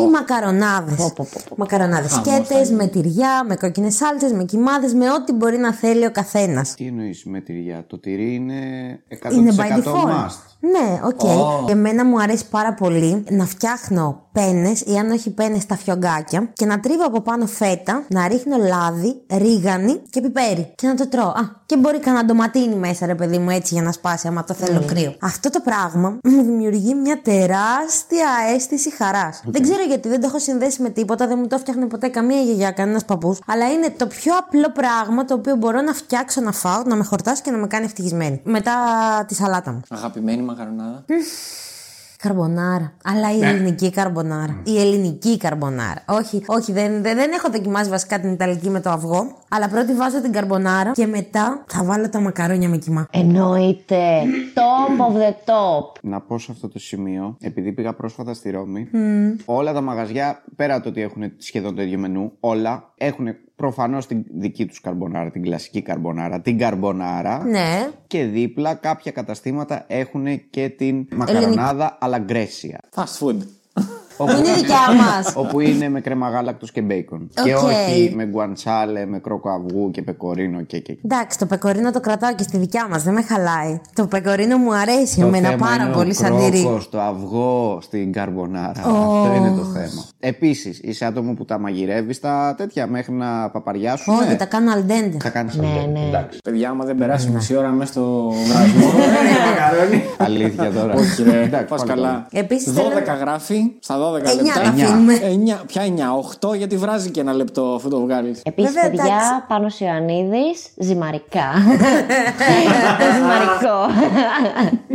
Οι μακαρονάδες. Μακαρονάδες σκέτες, με τυριά, με κόκκινες σάλτσες, με κιμάδες, με ό,τι μπορεί να θέλει ο καθένας. Τι εννοείς με τυριά; Το τυρί είναι 100% Είναι by default. must. Ναι, οκ. Εμένα μου αρέσει πάρα πολύ να φτιάχνω πένες ή αν όχι πένες στα φιογκάκια και να τρίβω από πάνω φέτα, να ρίχνω λάδι, ρίγανη και πιπέρι και να το τρώω. Α, και μπορεί κανένα ντοματίνι μέσα, ρε παιδί μου, έτσι για να σπάσει, άμα το θέλω κρύο. Αυτό το πράγμα μου δημιουργεί μια τεράστια αίσθηση χαράς. Δεν ξέρω γιατί δεν το έχω συνδέσει με τίποτα, δεν μου το έφτιαχνε ποτέ καμία γιαγιά, κανένας παππούς. Αλλά είναι το πιο απλό πράγμα το οποίο μπορώ να φτιάξω να φάω, να με χορτάσει και να με κάνει ευτυχισμένη. Μετά τη σαλάτα μου. Αγαπημένη μακαρονάδα. Καρμπονάρα. Αλλά η ελληνική καρμπονάρα. Η ελληνική καρμπονάρα. Όχι, όχι, δεν, δεν, δεν έχω δοκιμάσει βασικά την Ιταλική με το αυγό. Αλλά πρώτη βάζω την καρμπονάρα και μετά θα βάλω τα μακαρόνια με κοιμά. Εννοείται. Top of the top. Να πω σε αυτό το σημείο, επειδή πήγα πρόσφατα στη Ρώμη, όλα τα μαγαζιά, πέρα από το ότι έχουν σχεδόν το ίδιο μενού, όλα έχουν προφανώς την δική τους καρμπονάρα, την κλασική καρμπονάρα, την καρμπονάρα. Ναι. Και δίπλα κάποια καταστήματα έχουν και την μακαρονάδα alla Grecia. Fast food. Που είναι δικιά μας. [LAUGHS] όπου είναι με κρέμα γάλακτος και μπέικον. Και Οκ. όχι με γκουαντσάλε, με κρόκο αυγού και πεκορίνο και και. Εντάξει, το πεκορίνο το κρατάω και στη δικιά μας, δεν με χαλάει. Το πεκορίνο μου αρέσει εμένα θέμα πάρα είναι πολύ ο σαν τυρί. κρόκος, το αυγό στην καρμπονάρα. Αυτό είναι το θέμα. Επίσης, είσαι άτομο που τα μαγειρεύεις τα τέτοια μέχρι να παπαριάσουν. Όχι, τα κάνω αλντέντε. Θα κάνεις Ναι, ναι. Εντάξει. Παιδιά, άμα δεν περάσει μισή ώρα μέσα στο βρασμό. [LAUGHS] Αλήθεια τώρα. Όχι, ρε. Εντάξει, Πας πάλι καλά. Επίσης 12 θέλω- γράφει, στα 12 Εννιά λεπτά. τα αφήνουμε. 9, ποια 9, 8 γιατί βράζει και ένα λεπτό αφού το βγάλεις. Επίσης, Βέβαια, παιδιά, εντάξει. πάνω Ιωαννίδης, ζυμαρικά. το [LAUGHS] ζυμαρικό. [LAUGHS]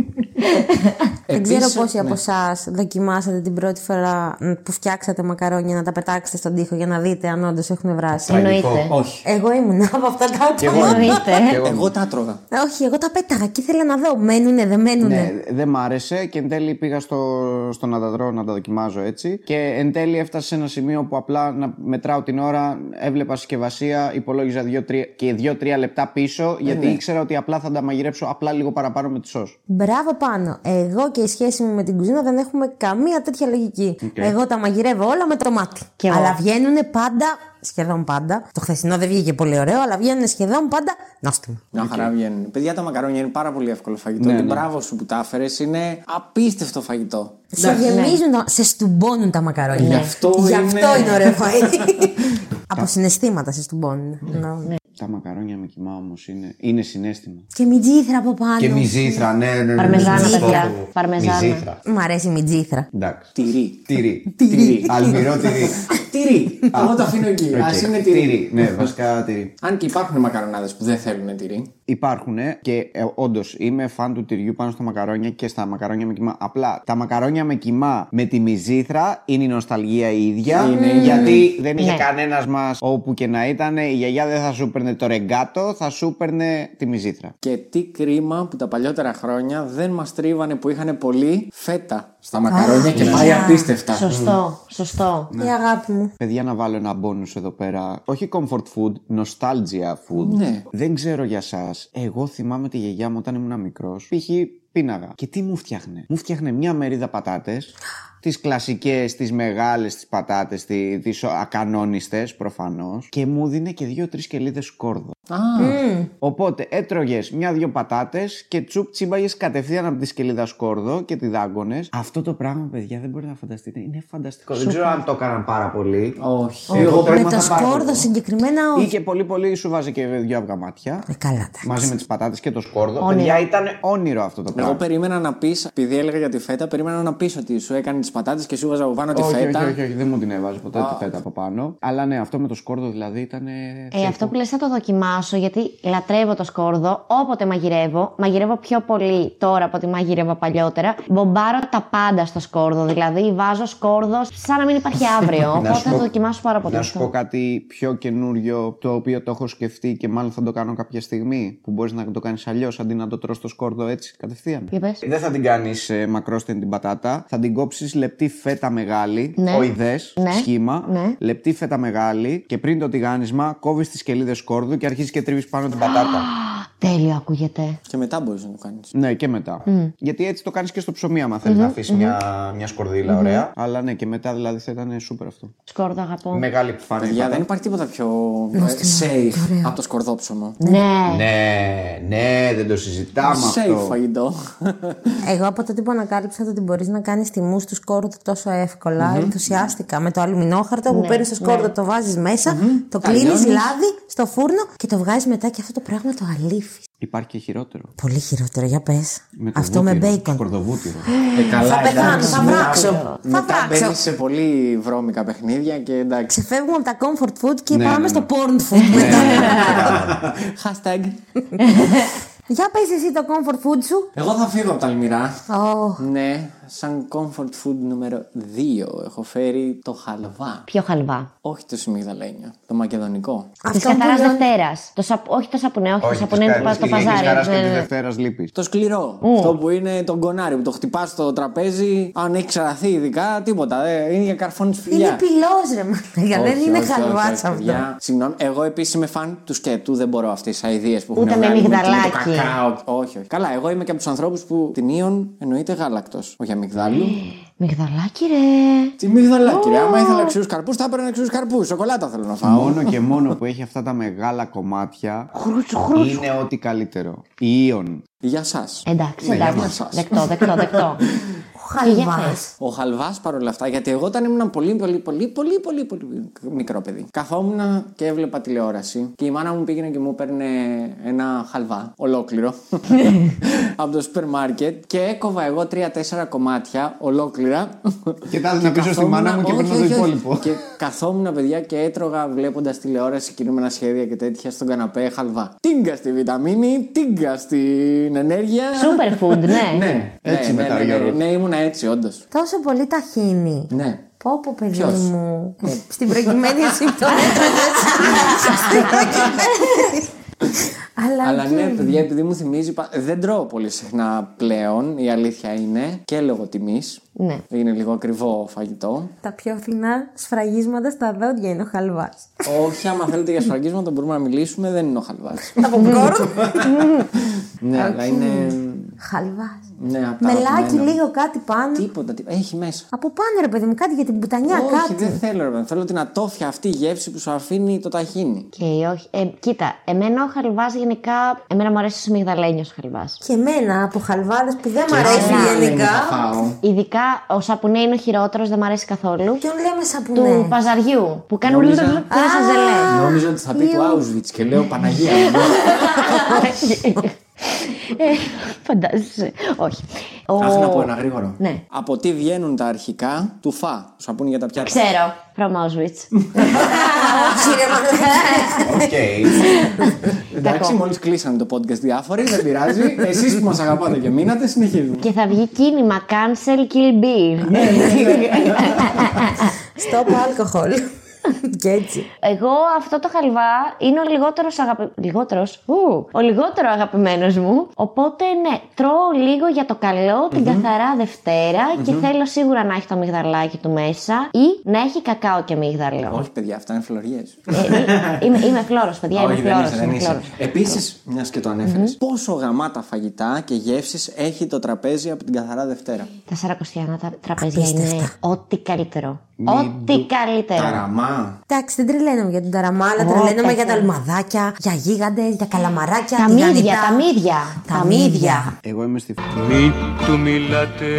Δεν ξέρω Επίσης, πόσοι από ναι. εσάς δοκιμάσατε την πρώτη φορά μ, που φτιάξατε μακαρόνια να τα πετάξετε στον τοίχο για να δείτε αν όντως έχουν βράσει. Εννοείται. Όχι. Εγώ ήμουν [LAUGHS] από αυτά τα άτομα. Εννοείται. Εγώ τα τρώγα. Όχι, εγώ τα πέταγα και ήθελα να δω. Μένουνε, δεν μένουνε. Ναι, δεν μ' άρεσε και εν τέλει πήγα στο, στο να τα τρώω, να τα δοκιμάζω έτσι. Και εν τέλει έφτασε σε ένα σημείο που απλά να μετράω την ώρα, έβλεπα συσκευασία, υπολόγιζα δύο-τρία- και 2-3 λεπτά πίσω, γιατί ήξερα ότι απλά θα τα μαγειρέψω απλά λίγο παραπάνω με τη σως. Μπράβο πάνω. Εγώ και η σχέση μου με την κουζίνα δεν έχουμε καμία τέτοια λογική. Εγώ τα μαγειρεύω όλα με το μάτι. Κι εγώ. Αλλά βγαίνουν πάντα, σχεδόν πάντα. Το χθεσινό δεν βγήκε πολύ ωραίο, αλλά βγαίνουν σχεδόν πάντα νόστιμο. Μια χαρά βγαίνουν. Παιδιά, τα μακαρόνια είναι πάρα πολύ εύκολο φαγητό. Ναι, και ναι. μπράβο σου που τα έφερες. Είναι απίστευτο φαγητό. Σε γεμίζουν, τα- σε στουμπώνουν τα μακαρόνια. Γι' αυτό Γι' είναι- αυτό είναι ωραίο φαΐ. [LAUGHS] Από συναισθήματα σε στουμπώνουν. Να. Τα μακαρόνια με κιμά όμως είναι, είναι συναίσθημα. Και μιτζήθρα από πάνω. Και μυζήθρα, ναι, ναι, ναι. Παρμεζάνα, ναι, ναι, παιδιά. ναι. Παρμεζάνα. Μυζήθρα. Μ' αρέσει η μιτζήθρα. Εντάξει. Τυρί. Τυρί. Τυρί. Αλμυρό τυρί. Τυρί. Εγώ το αφήνω εκεί. Α Οκ. είναι τυρί. Τυρί. Ναι, βασικά τυρί. Αν και υπάρχουν μακαρονάδες που δεν θέλουν τυρί. Υπάρχουν και ε, όντως είμαι φαν του τυριού πάνω στα μακαρόνια και στα μακαρόνια με κοιμά. Απλά τα μακαρόνια με κοιμά με τη μυζήθρα είναι η νοσταλγία η ίδια. Είναι, είναι. γιατί δεν είχε Ναι. κανένας μας όπου και να ήταν. Η γιαγιά δεν θα σου έπαιρνε το ρεγκάτο, θα σου έπαιρνε τη μυζήθρα. Και τι κρίμα που τα παλιότερα χρόνια δεν μας τρίβανε που είχαν πολύ φέτα στα μακαρόνια και πάει απίστευτα. Σωστό, σωστό. Η αγάπη μου. Παιδιά, να βάλω ένα bonus εδώ πέρα. Όχι comfort food, nostalgia food. Ναι. Δεν ξέρω για εσά. Εγώ θυμάμαι τη γιαγιά μου όταν ήμουν μικρός. Π.χ. πίναγα. Και τι μου φτιάχνε; Μου φτιάχνε μια μερίδα πατάτες. Τις κλασικές, τις μεγάλες, τις πατάτες, τις ακανόνιστες προφανώς. Και μου δίνε και δύο-τρεις κελίδες σκόρδο. Α, Οπότε έτρωγες μια-δυο πατάτες και τσουπ τσίμπαγε κατευθείαν από τη σκελίδα σκόρδο και τη δάγκωνες. Αυτό το πράγμα, παιδιά, δεν μπορείτε να φανταστείτε. Είναι φανταστικό. Δεν ξέρω αν το έκαναν πάρα πολύ. όχι. Εγώ το με έμαθα το πάρα πολύ. σκόρδο συγκεκριμένα Ή όχι. και πολύ πολύ σου βάζει και δυο αυγά μάτια. Ε, καλά τα. Μαζί με τις πατάτες και το σκόρδο. Όνειρο. Παιδιά, ήταν όνειρο αυτό το πράγμα. Εγώ περίμενα να πεις, επειδή έλεγα για τη φέτα, περίμενα να πεις ότι σου έκανε τις πατάτες και σου βάζα από πάνω τη όχι, φέτα. όχι, όχι, όχι, δεν μου την έβαζε ποτέ τη φέτα από πάνω. Αλλά ναι, αυτό με το σκόρδο δηλαδή ήταν. Ε, αυτό που λες θα το δοκιμάσω γιατί λατρεύω το σκόρδο. Όποτε μαγειρεύω, μαγειρεύω πιο πολύ τώρα από ό,τι μαγειρεύα παλιότερα. Μπομπάρω τα πάντα στο σκόρδο. Δηλαδή βάζω σκόρδο σαν να μην υπάρχει [LAUGHS] αύριο. Οπότε σου θα πω- το δοκιμάσω πάρα πολύ. Να σου πω αυτό. κάτι πιο καινούριο το οποίο το έχω σκεφτεί και μάλλον θα το κάνω κάποια στιγμή που μπορείς να το κάνεις αλλιώς αντί να το τρως στο σκόρδο έτσι κατευθείαν. Για πες. Δεν θα την κάνεις ε, μακρόστενη την πατάτα. Θα την κόψεις λεπτή φέτα μεγάλη, Ναι. οειδέ, Ναι. σχήμα. Ναι. Λεπτή φέτα μεγάλη και πριν το τηγάνισμα κόβεις τις κελίδε σκόρδου και αρχίζεις και τρίβεις πάνω την πατάτα. Τέλειο ακούγεται. Και μετά μπορείς να το κάνεις. ναι, και μετά. Γιατί έτσι το κάνεις και στο ψωμί, άμα θέλεις να αφήσεις μια, μια σκορδίλα ωραία. Αλλά ναι, και μετά δηλαδή θα ήταν σούπερ αυτό. Σκόρδο αγαπώ. Μεγάλη επιφάνεια. Παιδιά, δεν πατάτα. υπάρχει τίποτα πιο ε, safe από το σκορδόψωμο. Ναι. Ναι, ναι, δεν το συζητάμε Safe αυτό. φαγητό. Εγώ από τότε που ανακάλυψα ότι μπορείς να κάνεις τιμούς του σκόρδου τόσο εύκολα, ενθουσιάστηκα με το αλουμινόχαρτο που παίρνει το σκόρδο, το βάζεις μέσα, το κλείνεις Ταλιώνεις. λάδι στο φούρνο και το βγάζεις μετά και αυτό το πράγμα το αλήφει. Υπάρχει και χειρότερο. Πολύ χειρότερο, για πες. Με το Αυτό με βούτυρο, μπέικον. Σκορδοβούτυρο. Ε, καλά, Θα πεθάνω, εντάξει. θα βράξω. Θα Μετά βράξω. μπαίνει σε πολύ βρώμικα παιχνίδια και εντάξει. Ξεφεύγουμε από τα comfort food και Ναι, πάμε ναι, στο ναι. porn food μετά. [LAUGHS] Hashtag. [LAUGHS] Για πες εσύ το comfort food σου. Εγώ θα φύγω από τα Αλμυρά. Ω, Ναι, σαν comfort food νούμερο 2 έχω φέρει το χαλβά. Πιο χαλβά; Όχι το σιμιγδαλένιο, το μακεδονικό. Της Αυτό που καθαρά λένε- Δευτέρας. Το Όχι το σαπουνέ, όχι, το Όχι, σαπουνέ της είναι το, Καράς- το της παζάρι. Χαρά και Ναι, της ναι, ναι. Δευτέρας λείπεις. Το σκληρό. Αυτό που είναι το γκονάρι που το χτυπάς στο τραπέζι. Αν έχει ξαραθεί ειδικά, τίποτα. Ε, είναι για καρφώνεις φιλιά. Είναι πυλός ρε μαλάκα, [LAUGHS] δεν Όχι, είναι όχι, όχι, χαλβάς όχι, αυτό. παιδιά. Συγγνώμη, εγώ επίσης είμαι φαν του σκέτου. Δεν μπορώ αυτές τι αειδίε που έχουν Ούτε με βγάλει το μυγδαλάκι. κακάο. Όχι, όχι. Καλά, εγώ είμαι και από τους ανθρώπους που την ίον εννοείται γάλακτος. Όχι αμυγδάλου. Μυγδαλάκι, ρε. Τι μυγδαλάκι, ρε. Άμα ήθελα ξηρού καρπούς, θα έπαιρνα ξηρού καρπούς. Σοκολάτα θέλω να φάω. Μόνο και μόνο που έχει αυτά τα μεγάλα κομμάτια είναι ό,τι καλύτερο. Η Ιον. Για εσά. Εντάξει, Ναι, για εντάξει. μας. Δεκτό, δεκτό, δεκτό. [LAUGHS] Χαλβάς. Ο χαλβάς παρόλα αυτά, γιατί εγώ όταν ήμουν πολύ, πολύ, πολύ, πολύ, πολύ, πολύ μικρό παιδί, καθόμουν και έβλεπα τηλεόραση και η μάνα μου πήγαινε και μου έπαιρνε ένα χαλβά ολόκληρο [LAUGHS] από το σούπερ μάρκετ και έκοβα εγώ τρία-τέσσερα κομμάτια ολόκληρα. Και τα έδινα πίσω στη μάνα μου και καθόμουν- παίρνω το όχι, όχι, όχι. υπόλοιπο. Και καθόμουν, παιδιά, και έτρωγα βλέποντας τηλεόραση κινούμενα σχέδια και τέτοια στον καναπέ χαλβά. Τίγκα στη βιταμίνη, τίγκα στην ενέργεια. Superfood, ναι. Ναι, Έτσι ναι, μετά, ναι, ναι, ναι, Γιώργο. Ναι, ήμουν έτσι, όντως. Τόσο πολύ ταχύνει. Ναι. Πω πω παιδί Ποιος; μου. Ε, Στην προκειμένη εσύ το έτρωγες. [LAUGHS] Στην προκειμένη. Αλλά, Αλλά οκ. ναι, παιδιά, επειδή μου θυμίζει. πα- Δεν τρώω πολύ συχνά πλέον, η αλήθεια είναι. Και λόγω τιμής. Ναι. Είναι λίγο ακριβό φαγητό. Τα πιο φθηνά σφραγίσματα στα δόντια είναι ο χαλβάς. Όχι, άμα θέλετε για σφραγίσματα μπορούμε να μιλήσουμε, δεν είναι ο χαλβάς. Τα popcorn. ναι, αλλά είναι. Χαλβάς. Ναι, απ' τα Μελάκι αγαπημένα. λίγο κάτι πάνω. Τίποτα, τίποτα. Έχει μέσα. Από πάνω ρε παιδί μου, κάτι για την πουτανιά, Όχι, κάτι. δεν θέλω, ρε παιδί. Θέλω την ατόφια αυτή η γεύση που σου αφήνει το ταχίνι. Και όχι. Ε, κοίτα, εμένα ο χαλβά γενικά. Εμένα μου αρέσει ο μυγδαλένιο χαλβά. Και εμένα από χαλβάδες που δεν μ' αρέσει Καλά, γενικά. θα φάω. Ειδικά ο σαπουνέ είναι ο χειρότερος, δεν μου αρέσει καθόλου. Ποιον λέμε Του σαπουνέ. παζαριού που κάνουν Νόμιζα- λουλουλου και είναι σαν ζελέ. Νόμιζα ότι θα πει του Auschwitz και λέω Παναγία. [LAUGHS] [LAUGHS] μου. Ε, Φαντάζεσαι. Όχι. Ο- Αχ, να πω ένα γρήγορο. Ναι. Από τι βγαίνουν τα αρχικά του Fa. Του σαπούνι για τα πιάτα. Ξέρω. From Auschwitz. Όχι ρε μαλάκα. Οκ. Εντάξει, Κακό. μόλις κλείσανε το podcast διάφοροι, δεν πειράζει. [LAUGHS] Εσείς που μας αγαπάτε και μείνατε, συνεχίζουμε. και θα βγει κίνημα Cancel Kill Bill. [LAUGHS] Stop alcohol. [LAUGHS] Και έτσι. Εγώ αυτό το χαλβά είναι ο λιγότερος αγαπη... Λιγότερος; Ου, ο λιγότερο αγαπημένος μου. Οπότε ναι, τρώω λίγο για το καλό την καθαρά Δευτέρα και θέλω σίγουρα να έχει το μυγδαλάκι του μέσα ή να έχει κακάο και μύγδαλο. Όχι, παιδιά, αυτά είναι φλωριές. Ε, είμαι, είμαι φλόρος, παιδιά, είμαι Όχι, δεν φλόρος. είσαι, δεν είμαι είσαι. φλόρος. Επίσης, μιας και το ανεφερε πόσο γαμάτα φαγητά και γεύσεις έχει το τραπέζι από την καθαρά Δευτέρα; Τα σαρακοστιανά τα τραπέζια είναι ό,τι καλύτερο. Ό,τι καλύτερο. Ταραμά. Εντάξει, δεν τρελαίνομαι για τον ταραμά, αλλά Ω, τρελαίνομαι για καθόλου. τα λμαδάκια, για γίγαντες, για καλαμαράκια. Τα τηγανιτά. μύδια, τα μύδια. Τα μύδια. Εγώ είμαι στη Μη του μιλάτε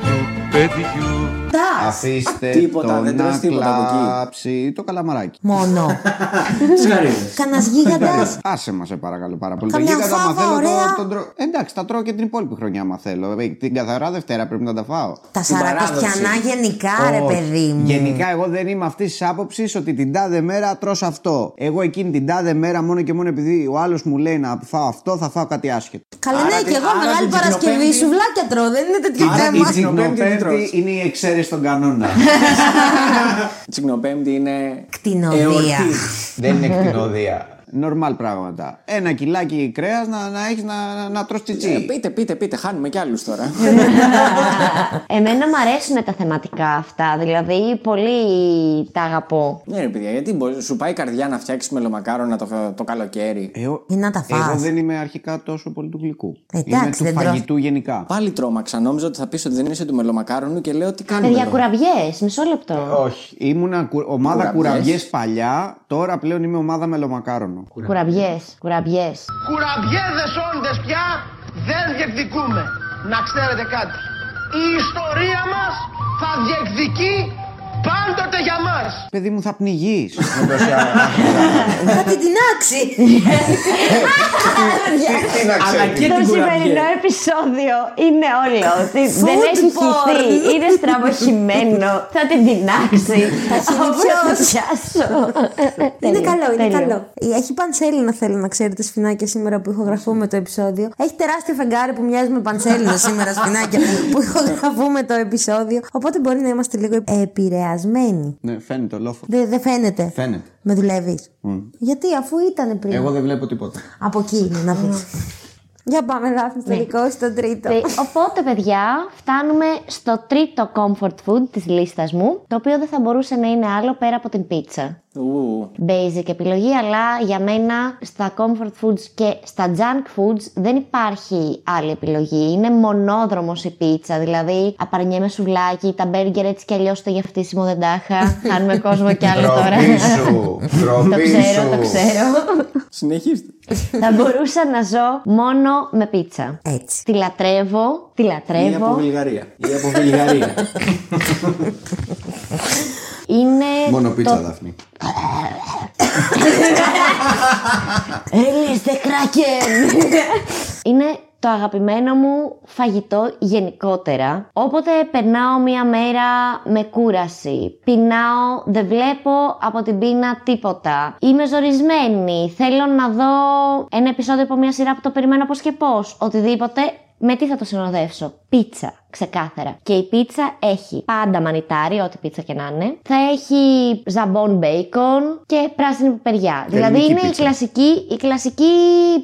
του παιδιού Τα Αφήστε Τίποτα, το δεν τρως να τίποτα από εκεί. κλάψει το καλαμαράκι. μόνο. [LAUGHS] Τι γαρίδε. Κανένας γίγαντας. [LAUGHS] Άσε μας, σε παρακαλώ πάρα πολύ. Καμιά το γίγαντα, άμα φάβα, θέλω, ωραία. το, τον τρώω. Εντάξει, τα τρώω και την υπόλοιπη χρονιά, άμα θέλω. Ε, Την καθαρά Δευτέρα πρέπει να τα φάω. Τα Την σαρακοστιανά παράδοση. γενικά, ρε Όχι. παιδί μου. Γενικά, εγώ δεν είμαι αυτής της άποψης ότι την τάδε μέρα τρως αυτό. Εγώ εκείνη την τάδε μέρα, μόνο και μόνο επειδή ο άλλος μου λέει να φάω αυτό, θα φάω κάτι άσχετο. Καλά, Άρα ναι, την- και εγώ άρα μεγάλη την Παρασκευή Τσικνοπέμπτη- σουβλάκια τρώω, δεν είναι τέτοιο Άρα η θέμα. Τσικνοπέμπτη τι τσικνοπέμπτη τρως; είναι η εξαίρεση στον κανόνα. [LAUGHS] Τσικνοπέμπτη είναι. Κτηνοδία. εορτή. δεν είναι κτηνοδία. Νορμάλ πράγματα. Ένα κιλάκι κρέας να, να έχεις να, να, να τρως Ε, τσιτσί. πείτε, πείτε, πείτε, χάνουμε κι άλλους τώρα. [LAUGHS] Εμένα μου αρέσουν τα θεματικά αυτά, δηλαδή πολύ τα αγαπώ. ναι, ρε παιδιά, γιατί μπορεί, σου πάει η καρδιά να φτιάξεις μελομακάρονα το, το καλοκαίρι. Ε, ο- Ή να τα φας. Εγώ δεν είμαι αρχικά τόσο πολύ του γλυκού. Εντάξει, είμαι του δεν τρως. φαγητού γενικά. Πάλι τρόμαξα. Νόμιζα ότι θα πεις ότι δεν είσαι του μελομακάρονου και λέω τι κάνουμε. Παιδιά, εδώ; κουραβιέ, μισό λεπτό. Όχι. Ήμουνα κου- ομάδα Κουραμπιές. κουραμπιέ παλιά, τώρα πλέον είμαι ομάδα μελομακάρονο. Κουραβιέ, κουραβιέ. Κουραμπιέδες όντες πια δεν διεκδικούμε. Να ξέρετε κάτι. Η ιστορία μας θα διεκδικεί πάντοτε για μας. Παιδί μου θα πνιγείς. [LAUGHS] Θα την τεινάξει. Αλλά και Το την κουραμπιέ. σημερινό επεισόδιο είναι όλο. ότι δεν Food έχει porn. χυθεί, είναι στραβοχημένο. [LAUGHS] Θα την τεινάξει. Όπως θα το πιάσω. Είναι Τέλειο, καλό, είναι τέλειο. καλό. Έχει πανσέλινα, θέλω να ξέρετε, σφινάκια σήμερα που ηχογραφούμε το επεισόδιο. Έχει τεράστιο φεγγάρι που μοιάζει με πανσέλινα σήμερα, σφινάκια που ηχογραφούμε το επεισόδιο. Οπότε μπορεί να είμαστε λίγο επηρεασμένοι. Ναι, φαίνεται ολόφω. Δεν δεν φαίνεται. Φαίνεται. Με δουλεύεις. Γιατί, αφού ήταν πριν. Εγώ δεν βλέπω τίποτα. Από εκεί είναι να πει. Για πάμε, Δάφνη, στο δικό σου, το τρίτο. Ε, Οπότε, παιδιά, φτάνουμε στο τρίτο comfort food της λίστας μου, το οποίο δεν θα μπορούσε να είναι άλλο πέρα από την πίτσα. Ου, Basic επιλογή, αλλά για μένα στα comfort foods και στα junk foods δεν υπάρχει άλλη επιλογή. Είναι μονόδρομος η πίτσα, δηλαδή απαρνιέμαι σουβλάκι, τα μπέργκερ έτσι κι αλλιώς το γευτίσιμο δεν τα είχα. [LAUGHS] Χάνουμε κόσμο κι άλλο τώρα. Ντροπή σου. το Ντροπή ξέρω, το σου. ξέρω. Συνεχίστε. Θα μπορούσα να ζω μόνο με πίτσα. Έτσι. Τη λατρεύω, τη Ή από λατρεύω. Βουλγαρία. Ή από Βουλγαρία. [LAUGHS] Είναι. Μόνο το- πίτσα, Δάφνη. Release the Kraken! Είναι το αγαπημένο μου φαγητό γενικότερα. Όποτε περνάω μία μέρα με κούραση, πεινάω, δεν βλέπω από την πείνα τίποτα. Είμαι ζορισμένη, θέλω να δω ένα επεισόδιο από μία σειρά που το περιμένω πώς και πώς. Οτιδήποτε, με τι θα το συνοδεύσω. Πίτσα, ξεκάθαρα. Και η πίτσα έχει πάντα μανιτάρι, ό,τι πίτσα και να είναι. Θα έχει ζαμπόν μπέικον και πράσινη πιπεριά. Δηλαδή Ελληνική είναι η πίτσα. κλασική, η κλασική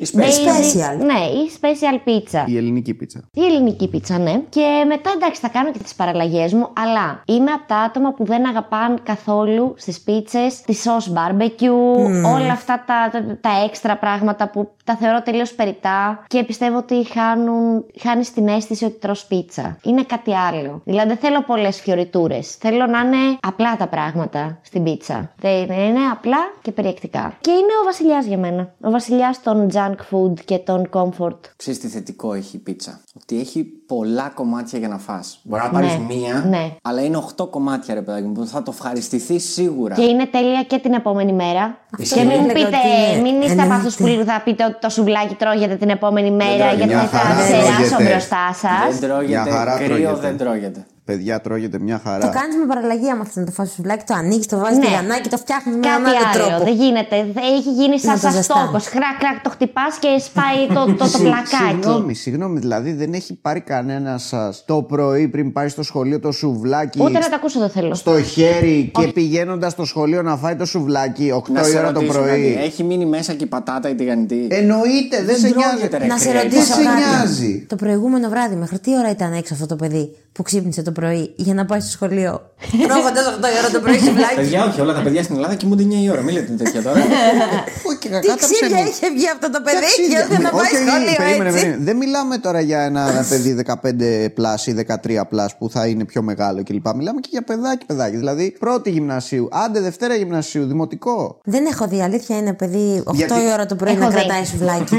Η special. Special. Ναι, η special πίτσα. Η ελληνική πίτσα. Η ελληνική πίτσα, ναι. Και μετά εντάξει, θα κάνω και τις παραλλαγές μου, αλλά είμαι από τα άτομα που δεν αγαπάν καθόλου στις πίτσες τη sauce barbecue, όλα αυτά τα, τα, τα έξτρα πράγματα που τα θεωρώ τελείως περιτά και πιστεύω ότι χάνουν, χάνεις την αίσθηση ότι τρως πίτσα. Είναι κάτι άλλο. Δηλαδή δεν θέλω πολλές φιωριτούρες. Θέλω να είναι απλά τα πράγματα στην πίτσα. Δεν είναι απλά και περιεκτικά. Και είναι ο βασιλιάς για μένα. Ο βασιλιάς των junk food και των comfort. Ξέρεις τι θετικό έχει η πίτσα; Ότι έχει πολλά κομμάτια για να φας. Μπορεί να πάρεις Ναι, μία, ναι. αλλά είναι 8 κομμάτια ρε παιδάκι μου που θα το ευχαριστηθείς σίγουρα. Και είναι τέλεια και την επόμενη μέρα. Αυτό και μην μου έλεγα πείτε, ότι είναι- μην είστε από εννοείται. αυτού που θα πείτε ότι το σουβλάκι τρώγεται την επόμενη μέρα τρώγεται. γιατί Μια θα χαρά ξεράσω τρώγεται. μπροστά Δεν σα. τρώγεται, Μια χαρά κρύο τρώγεται. δεν τρώγεται. Παιδιά, τρώγεται μια χαρά. Το κάνεις με παραλλαγή άμα θέλει να το φας σουβλάκι, το ανοίξει, το βάζεις Ναι. ναι. τηγανάκι, το φτιάχνεις με έναν Κάτι άλλο άλλο. τρόπο. Δεν γίνεται. Δεν Έχει γίνει σαν Να το ζεστάνεις. σαστόκο. Χρακ, χρακ, το χτυπάς και σπάει το, το, το Συ- πλακάκι. Συγγνώμη, συγγνώμη, δηλαδή δεν έχει πάρει κανένα σας το πρωί πριν πάει στο σχολείο το σουβλάκι Ούτε να τα ακούσω δεν θέλω. στο χέρι και πηγαίνοντας στο σχολείο να φάει το σουβλάκι 8 Να η σε ώρα το ρωτήσω πρωί. κάτι. Έχει μείνει μέσα και η πατάτα ή τηγανιτή; Εννοείται, δεν, σε τρώγεται, νοιάζει. ρε, Να σε κρύο. ρωτήσω Δεν σε κάτι. νοιάζει. Το προηγούμενο βράδυ, μέχρι τι ώρα ήταν έξω αυτό το παιδί που ξύπνησε το πρωί για να πάει στο σχολείο. [LAUGHS] Τρώγοντας 8 η ώρα το πρωί [LAUGHS] σουβλάκι. Παιδιά, όχι, όλα τα παιδιά στην Ελλάδα κοιμούνται 9 η ώρα. Μην λέτε τέτοια τώρα. [LAUGHS] Όχι, και Τι κακά τα ξύλια ψέματα. είχε βγει αυτό το παιδί Ταξίδια. για να πάει Όχι, όχι, σχολείο περίμενε, έτσι; περίμενε. Δεν μιλάμε τώρα για ένα παιδί 15 plus ή 13 plus που θα είναι πιο μεγάλο κλπ. Μιλάμε και για παιδάκι, παιδάκι. Δηλαδή πρώτη γυμνασίου, άντε Δευτέρα γυμνασίου, δημοτικό. Δεν έχω δει, αλήθεια είναι παιδί 8 Γιατί- η ώρα το πρωί Έχω να δει. κρατάει σουβλάκι.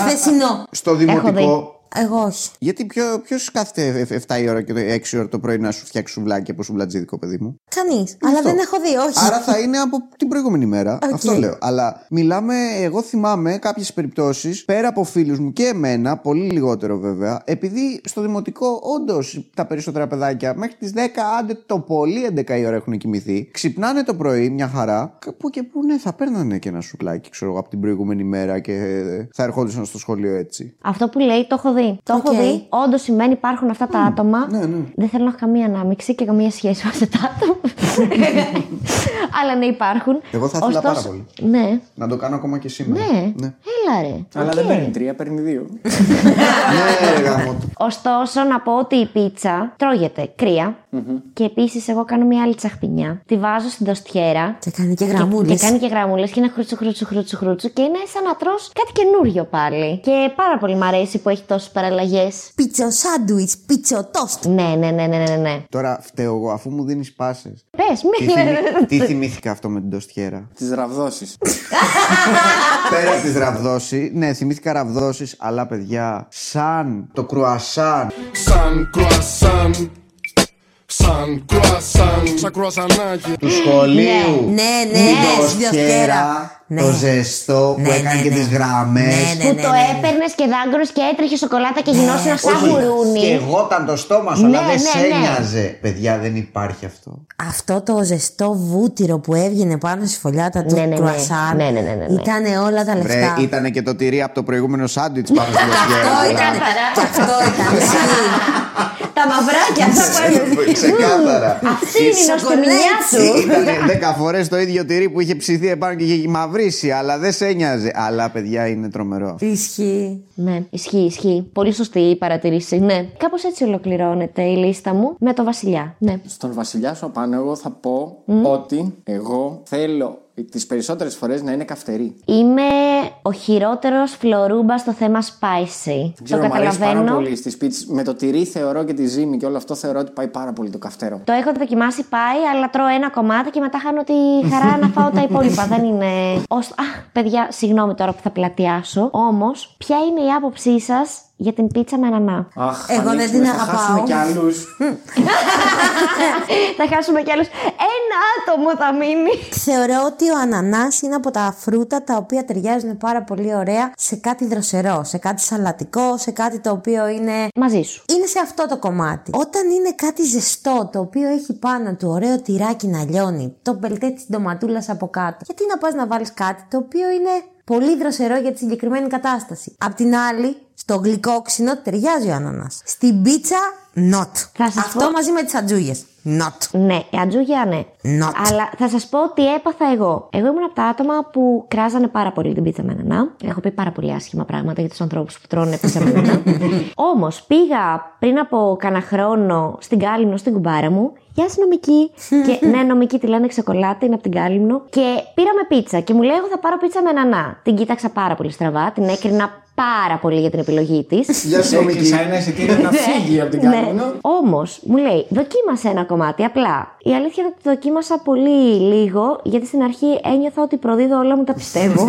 Χθεσινό. Στο δημοτικό. Εγώ όχι. Γιατί ποιο κάθεται 7 η ώρα και 6 η ώρα το πρωί να σου φτιάξει σουβλάκι από σουβλατζίδικο, παιδί μου; Κανείς. Αλλά δεν έχω δει, όχι. Άρα θα είναι από την προηγούμενη μέρα. Οκ. Αυτό λέω. Αλλά μιλάμε, εγώ θυμάμαι κάποιες περιπτώσεις πέρα από φίλους μου και εμένα, πολύ λιγότερο βέβαια, επειδή στο δημοτικό όντως τα περισσότερα παιδάκια μέχρι τις 10, άντε το πολύ 11 η ώρα έχουν κοιμηθεί, ξυπνάνε το πρωί μια χαρά. Που και που ναι, θα παίρνανε και ένα σουβλάκι, ξέρω εγώ, από την προηγούμενη μέρα και θα ερχόντουσαν στο σχολείο έτσι. Αυτό που λέει το έχω δει. Το Οκ. έχω δει. Όντως σημαίνει υπάρχουν αυτά τα άτομα. ναι, ναι. Δεν θέλω να έχω καμία ανάμειξη και καμία σχέση με αυτά τα άτομα. [LAUGHS] Αλλά ναι, υπάρχουν. Εγώ θα ήθελα πάρα Ωστόσο- πολύ. Ναι. Να το κάνω ακόμα και σήμερα. Ναι. Ναι. Έλα ρε. Αλλά Οκ. δεν παίρνει τρία, παίρνει δύο. ναι, ρε γαμώτο. Ωστόσο, να πω ότι η πίτσα τρώγεται κρύα. Και επίσης, εγώ κάνω μια άλλη τσαχπινιά. Τη βάζω στην τοστιέρα. Και κάνει και Και, γραμμούλες. και κάνει και γραμμούλες και είναι χρούτσου, χρούτσου, χρούτσου, χρούτσου. Και είναι σαν να τρως κάτι καινούριο πάλι. Και πάρα πολύ μ' αρέσει που έχει τόσες παραλλαγές. Πίτσο σάντουιτς, πίτσο τόστ. Ναι, ναι, ναι, ναι, ναι, ναι. Τώρα φταίω εγώ αφού μου δίνεις πάσες. Πες, Τι, μη θυμη- [LAUGHS] τι θυμήθηκα αυτό με την τοστιέρα; Τις ραβδόσεις. Πέρα από τις ραβδόσεις, ναι, θυμήθηκα ραβδόσει, αλλά παιδιά, σαν το κρουασάν. Σαν κρουασάν Σαν κρουασάν Σαν κρουασανάκι του σχολείου. Ναι, ναι, Την ναι, στη τοστιέρα, διοστιέρα. το Ναι. ζεστό που Ναι, έκανε ναι, και ναι. τι γραμμές. Ναι, ναι. που το έπαιρνες και δάγκρε και έτρεχε σοκολάτα και γινόσουν σαν γουρούνι. Και εγώ ήταν το στόμα σου, αλλά Ναι, δεν ναι, σε ναι. νοιάζε. Παιδιά, δεν υπάρχει αυτό. Αυτό το ζεστό βούτυρο που έβγαινε πάνω στη φωλιάτα του Ναι, ναι, ναι. κρουασάν. Ναι, ναι, ναι, ναι, ναι. Ήταν όλα τα Βρε, λεφτά. ήταν και το τυρί από το προηγούμενο σάντουιτς πάνω στην τοστιέρα. Αυτό αλλά- ήταν. Και αυτό ήταν. [LAUGHS] ισχύει. Τα μαυράκια αυτά που έλεγε. Ξεκάθαρα. Αυτή είναι η νοστιμιά του. Ήταν 10 φορές το ίδιο τυρί που είχε ψηθεί επάνω και είχε μαυρίσει, αλλά δεν σε ένοιαζε. Αλλά παιδιά είναι τρομερό. Ισχύει. Ναι, ισχύει, ισχύει. Πολύ σωστή η παρατηρήση. Ναι. Κάπως έτσι ολοκληρώνεται η λίστα μου με το Βασιλιά. Ναι. Στον βασιλιά σου απάνω, εγώ θα πω ότι εγώ θέλω τις περισσότερες φορές να είναι καυτερή. Είμαι ο χειρότερος φλωρούμπα στο θέμα spicy. Το Ξέρω, μου αρέσει πάρα καταλαβαίνω. πολύ στι πίτσε. Με το τυρί θεωρώ και τη ζύμη και όλο αυτό θεωρώ ότι πάει πάρα πολύ το καυτερό. Το έχω δοκιμάσει πάει, αλλά τρώω ένα κομμάτι και μετά χάνω τη χαρά να φάω τα υπόλοιπα. Δεν είναι. Ως... Αχ, παιδιά, συγγνώμη τώρα που θα πλατιάσω. Όμως, ποια είναι η άποψή σας για την πίτσα με ανανά. Αχ, Εγώ δεν ανοίξουμε, την θα αγαπάω. χάσουμε κι άλλους. [LAUGHS] θα χάσουμε κι άλλους. Ένα άτομο θα μείνει. Θεωρώ ότι ο ανανάς είναι από τα φρούτα τα οποία ταιριάζουν πάρα πολύ ωραία σε κάτι δροσερό, σε κάτι σαλατικό, σε κάτι το οποίο είναι. Μαζί σου. Είναι σε αυτό το κομμάτι. Όταν είναι κάτι ζεστό, το οποίο έχει πάνω του ωραίο τυράκι να λιώνει, το μπελτέ της ντοματούλας από κάτω, γιατί να πας να βάλεις κάτι το οποίο είναι πολύ δροσερό για τη συγκεκριμένη κατάσταση. Απ' την άλλη, στο γλυκόξινο ταιριάζει ο ανανάς. Στην πίτσα, not. Θα σας Αυτό πω- μαζί με τις ατζούγες. Not. Ναι, η ατζούγια ναι. Not. Αλλά θα σας πω τι έπαθα εγώ. Εγώ ήμουν από τα άτομα που κράζανε πάρα πολύ την πίτσα με ανανά. Έχω πει πάρα πολύ άσχημα πράγματα για τους ανθρώπους που τρώνε πίτσα με ανανά. [LAUGHS] Όμως πήγα πριν από κάνα χρόνο στην Κάλυμνο, στην κουμπάρα μου. Γεια σα, νομική. [LAUGHS] και ναι, νομική τη λένε ξεκολάτα, είναι από την Κάλυμνο. Και πήραμε πίτσα και μου λέει: Εγώ θα πάρω πίτσα με ανανά. Την κοίταξα πάρα πολύ στραβά, την έκρινα πάρα πολύ για την επιλογή της. Γεια σου, νομική. Έκλεισα ένα εισιτήριο να [LAUGHS] φύγει από την Κάλυμνο. Όμως, μου λέει, δοκίμασε ένα κομμάτι απλά. Η αλήθεια είναι ότι το δοκίμασα πολύ λίγο, γιατί στην αρχή ένιωθα ότι προδίδω όλα μου τα πιστεύω.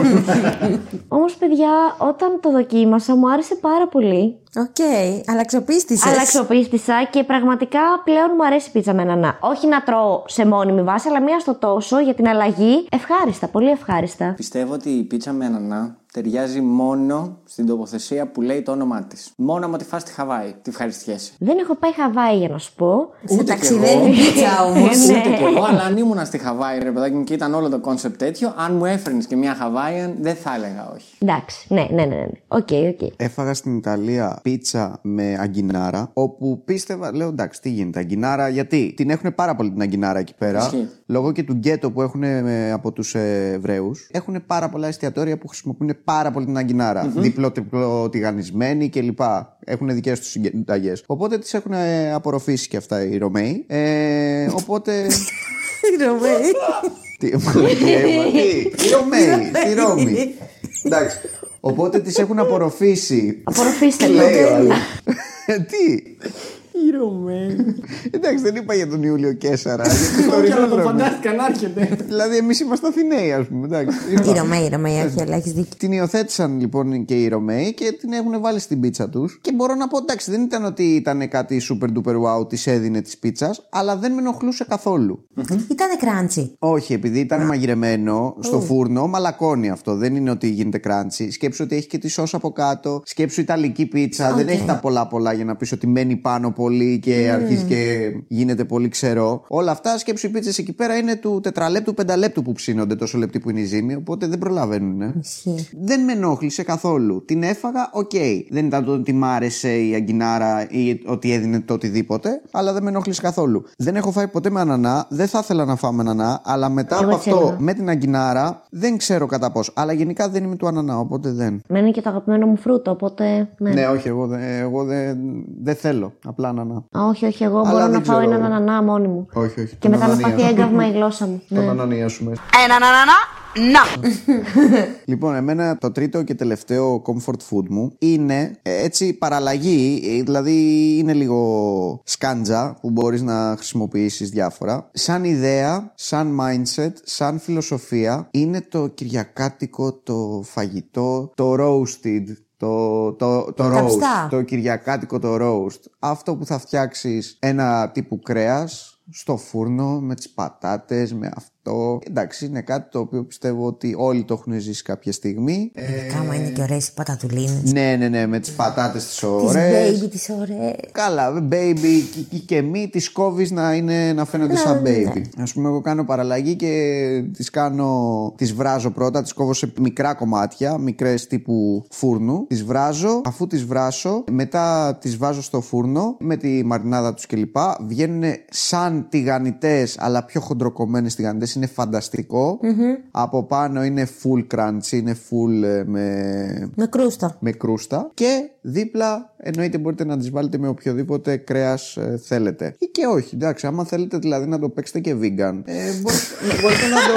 [LAUGHS] Όμως, παιδιά, όταν το δοκίμασα, μου άρεσε πάρα πολύ. Οκ, αλλαξοπίστησες. Αλλαξοπίστησα και πραγματικά πλέον μου αρέσει η πίτσα με ανανά. Όχι να τρώω σε μόνιμη βάση, αλλά μία στο τόσο για την αλλαγή. Ευχάριστα, πολύ ευχάριστα. Πιστεύω ότι η πίτσα με ανανά ταιριάζει μόνο στην τοποθεσία που λέει το όνομά της. Μόνο άμα τη φας στη Χαβάη, τη ευχαριστιέσαι. Δεν έχω πάει Χαβάη για να σου πω. Σε ταξιδεύει πίτσα [LAUGHS] όμως. Ούτε κι εγώ, αλλά αν ήμουν στη Χαβάη, ρε παιδάκι μου, και ήταν όλο το concept τέτοιο, αν μου έφερνες και μια Χαβάιαν, δεν θα έλεγα όχι. Εντάξει, ναι, ναι, ναι. ναι. OK, OK. Έφαγα στην Ιταλία πίτσα με αγκινάρα, όπου πίστευα, λέω εντάξει, τι γίνεται, αγκινάρα, γιατί την έχουν πάρα πολύ την αγκινάρα εκεί πέρα. Ισχύει. Λόγω και του γκέτο που έχουν ε, από τους Εβραίους, έχουν πάρα πολλά εστιατόρια που χρησιμοποιούν πάρα πολύ την αγκινάρα. Διπλό-τριπλό τηγανισμένη κλπ. Έχουν δικές τους συνταγέ. Οπότε τις έχουν ε, απορροφήσει και αυτά οι Ρωμαίοι. Ε, οπότε. Τι, τι, έβα- τι, οι Ρωμαίοι, στη Ρώμη. Εντάξει. Οπότε τις έχουν απορροφήσει. Απορροφήστε το. Λέει ο άλλος. Τι; Οι Ρωμαίοι. Εντάξει, δεν είπα για τον Ιούλιο Κέσσαρα. γιατί το Όχι, αλλά το ριζόδρομο. φαντάστηκα να έρχεται. Δηλαδή, εμείς είμαστε Αθηναίοι, ας πούμε. εντάξει. Οι Ρωμαίοι, οι Ρωμαίοι, όχι, αλλά έχει δίκιο. Την υιοθέτησαν λοιπόν και οι Ρωμαίοι και την έχουν βάλει στην πίτσα τους. Και μπορώ να πω, εντάξει, δεν ήταν ότι ήταν κάτι super duper wow, της έδινε της πίτσας, αλλά δεν με ενοχλούσε καθόλου. Ήτανε crunchy. Όχι, επειδή ήταν μαγειρεμένο στο φούρνο, μαλακώνει αυτό. Δεν είναι ότι γίνεται crunchy. Σκέψου ότι έχει και τη σώσα από κάτω. Σκέψου ιταλική πίτσα. Δεν έχει τα πολλά πολλά για να πεις ότι μένει πάνω πολύ και αρχίζει και γίνεται πολύ ξερό. Όλα αυτά σκέψου οι πίτσες εκεί πέρα είναι του τετραλέπτου, πενταλέπτου που ψήνονται τόσο λεπτή που είναι η ζύμη. Οπότε δεν προλαβαίνουν. Ε. Ισχύει. Δεν με ενόχλησε καθόλου. Την έφαγα, οκ. Δεν ήταν το ότι μ' άρεσε η αγκινάρα ή ότι έδινε το οτιδήποτε, αλλά δεν με ενόχλησε καθόλου. Δεν έχω φάει ποτέ με ανανά, δεν θα ήθελα να φάω με ανανά, αλλά μετά Εγώ από έτσι αυτό έλεγα. με την αγκινάρα δεν ξέρω κατά πώς. Αλλά γενικά δεν είμαι του ανανά, οπότε δεν. Μένει είναι και το αγαπημένο μου φρούτο, οπότε. Ναι. Ναι, όχι, εγώ, δεν- εγώ δεν δεν θέλω. Απλά ανανά. Α, όχι, όχι, εγώ Αλλά μπορώ δεν να φάω ξέρω. έναν ανανά μόνη μου. Όχι, όχι. Και τον μετά να ανανία. πάθει έγκαυμα η γλώσσα μου. Τον Ναι. ανανία σου μέσα. Έναν ανανά, να. Λοιπόν, εμένα το τρίτο και τελευταίο comfort food μου είναι ε, έτσι παραλλαγή, ε, δηλαδή είναι λίγο σκάντζα που μπορείς να χρησιμοποιήσεις διάφορα. Σαν ιδέα, σαν mindset, σαν φιλοσοφία είναι το κυριακάτικο το φαγητό, το roasted, το, το, το roast, καψτά. το κυριακάτικο το roast. Αυτό που θα φτιάξεις ένα τύπου κρέας στο φούρνο με τις πατάτες, με αυτό. Εντάξει, είναι κάτι το οποίο πιστεύω ότι όλοι το έχουν ζήσει κάποια στιγμή. Ε, Κάμα είναι και ωραίες οι πατατουλίνες. ναι, ναι, ναι, με τις πατάτες τις Τις ωραίες. baby, τις ωραίες. Καλά, baby και, και, και μη τις κόβεις να, είναι, να φαίνονται Ναι, σαν ναι, baby. ναι. Ας πούμε εγώ κάνω παραλλαγή και τις κάνω, τις βράζω πρώτα, τις κόβω σε μικρά κομμάτια, μικρές τύπου φούρνου. Τις βράζω, αφού τις βράσω, μετά τις βάζω στο φούρνο με τη μαρινάδα τους κλπ. Βγαίνουν σαν τηγανιτές, αλλά πιο χοντροκομμένες τηγανιτές, είναι φανταστικό. Από πάνω είναι full crunch, είναι full ε, με, Με κρούστα. με κρούστα. Και δίπλα εννοείται μπορείτε να τις βάλετε με οποιοδήποτε κρέας ε, θέλετε. Ή και όχι, εντάξει, άμα θέλετε δηλαδή να το παίξετε και vegan. Ε, μπορείτε, [LAUGHS] μπορείτε να το.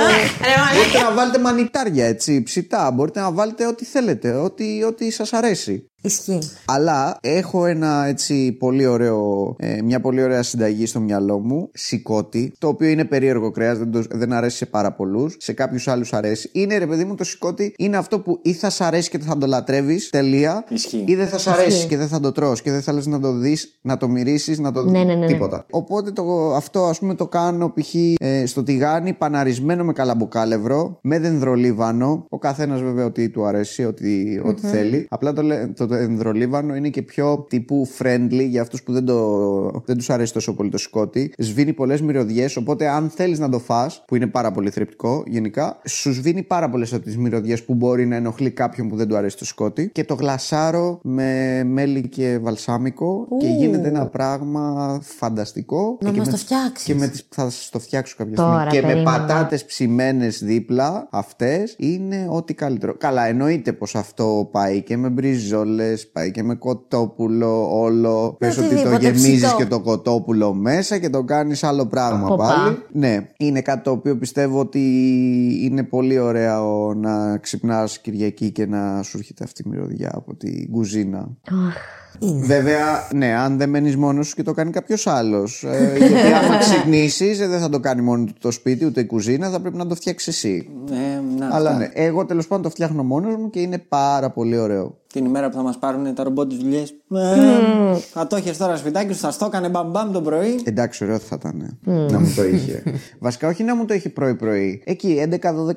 μπορείτε να βάλετε μανιτάρια έτσι, ψητά. Μπορείτε να βάλετε ό,τι θέλετε, ό,τι, ό,τι σας αρέσει. Ισχύει. Αλλά έχω ένα έτσι πολύ ωραίο, ε, μια πολύ ωραία συνταγή στο μυαλό μου, σηκώτη, το οποίο είναι περίεργο κρέας, δεν, το- δεν αρέσει σε πάρα πολλούς. Σε κάποιους άλλους αρέσει. Είναι ρε παιδί μου το σηκώτη, είναι αυτό που ή θα σ' αρέσει και θα το λατρεύεις, τελεία. Ισχύει. Ή δεν θα σ' αρέσει και δεν θα το τρως και δεν θα λες να το δεις, να το μυρίσεις, να το Ναι, ναι, ναι, ναι. τίποτα. Οπότε το, αυτό ας πούμε το κάνω π.χ. Ε, στο τηγάνι, παναρισμένο με καλαμποκάλευρο, με δενδρολίβανο. Ο καθένας βέβαια ότι του αρέσει, ότι, ό,τι θέλει. Απλά το, λέ- το δενδρολίβανο είναι και πιο τύπου friendly για αυτούς που δεν, το, δεν τους αρέσει τόσο πολύ το σκότι. Σβήνει πολλές μυρωδιές, οπότε αν θέλεις να το φας που είναι πάρα πολύ θρεπτικό γενικά, σου σβήνει πάρα πολλές από τις μυρωδιές που μπορεί να ενοχλεί κάποιον που δεν του αρέσει το σκότι. Και το γλασάρω με μέλι και βαλσάμικο και Ου. γίνεται ένα πράγμα φανταστικό. Να και μας με το τις- φτιάξεις. Και με τις, θα σας το φτιάξω κάποια Τώρα στιγμή. Και με περίμενα. πατάτες ψημένες δίπλα, αυτές είναι ό,τι καλύτερο. Καλά, εννοείται πως αυτό πάει και με μπριζόλες, πάει και με κοτόπουλο, όλο. Πες ότι το οτιδήποτε γεμίζεις ψητό. και το κοτόπουλο μέσα και το κάνεις άλλο πράγμα Οπα. πάλι. Ναι, είναι κάτι το οποίο πιστεύω ότι είναι πολύ ωραίο να ξυπνάς Κυριακή και να σου έρχεται αυτή η μυρωδιά από την κουζίνα. Είναι. Βέβαια, ναι, αν δεν μένεις μόνος σου και το κάνει κάποιος άλλος. Ε, γιατί άμα [LAUGHS] ξυπνήσεις, δεν θα το κάνει μόνο του το σπίτι, ούτε η κουζίνα, θα πρέπει να το φτιάξεις εσύ. Ε, να, Αλλά αυτά. ναι, εγώ τέλος πάντων το φτιάχνω μόνος μου και είναι πάρα πολύ ωραίο. Την ημέρα που θα μας πάρουν τα ρομπότ τι δουλειές. Θα το είχε τώρα σπιτάκι σου, θα στο έκανε μπαμπαμ το πρωί. Εντάξει, ωραίο θα ήταν να μου το είχε. Βασικά, όχι να μου το είχε πρωί-πρωί. Εκεί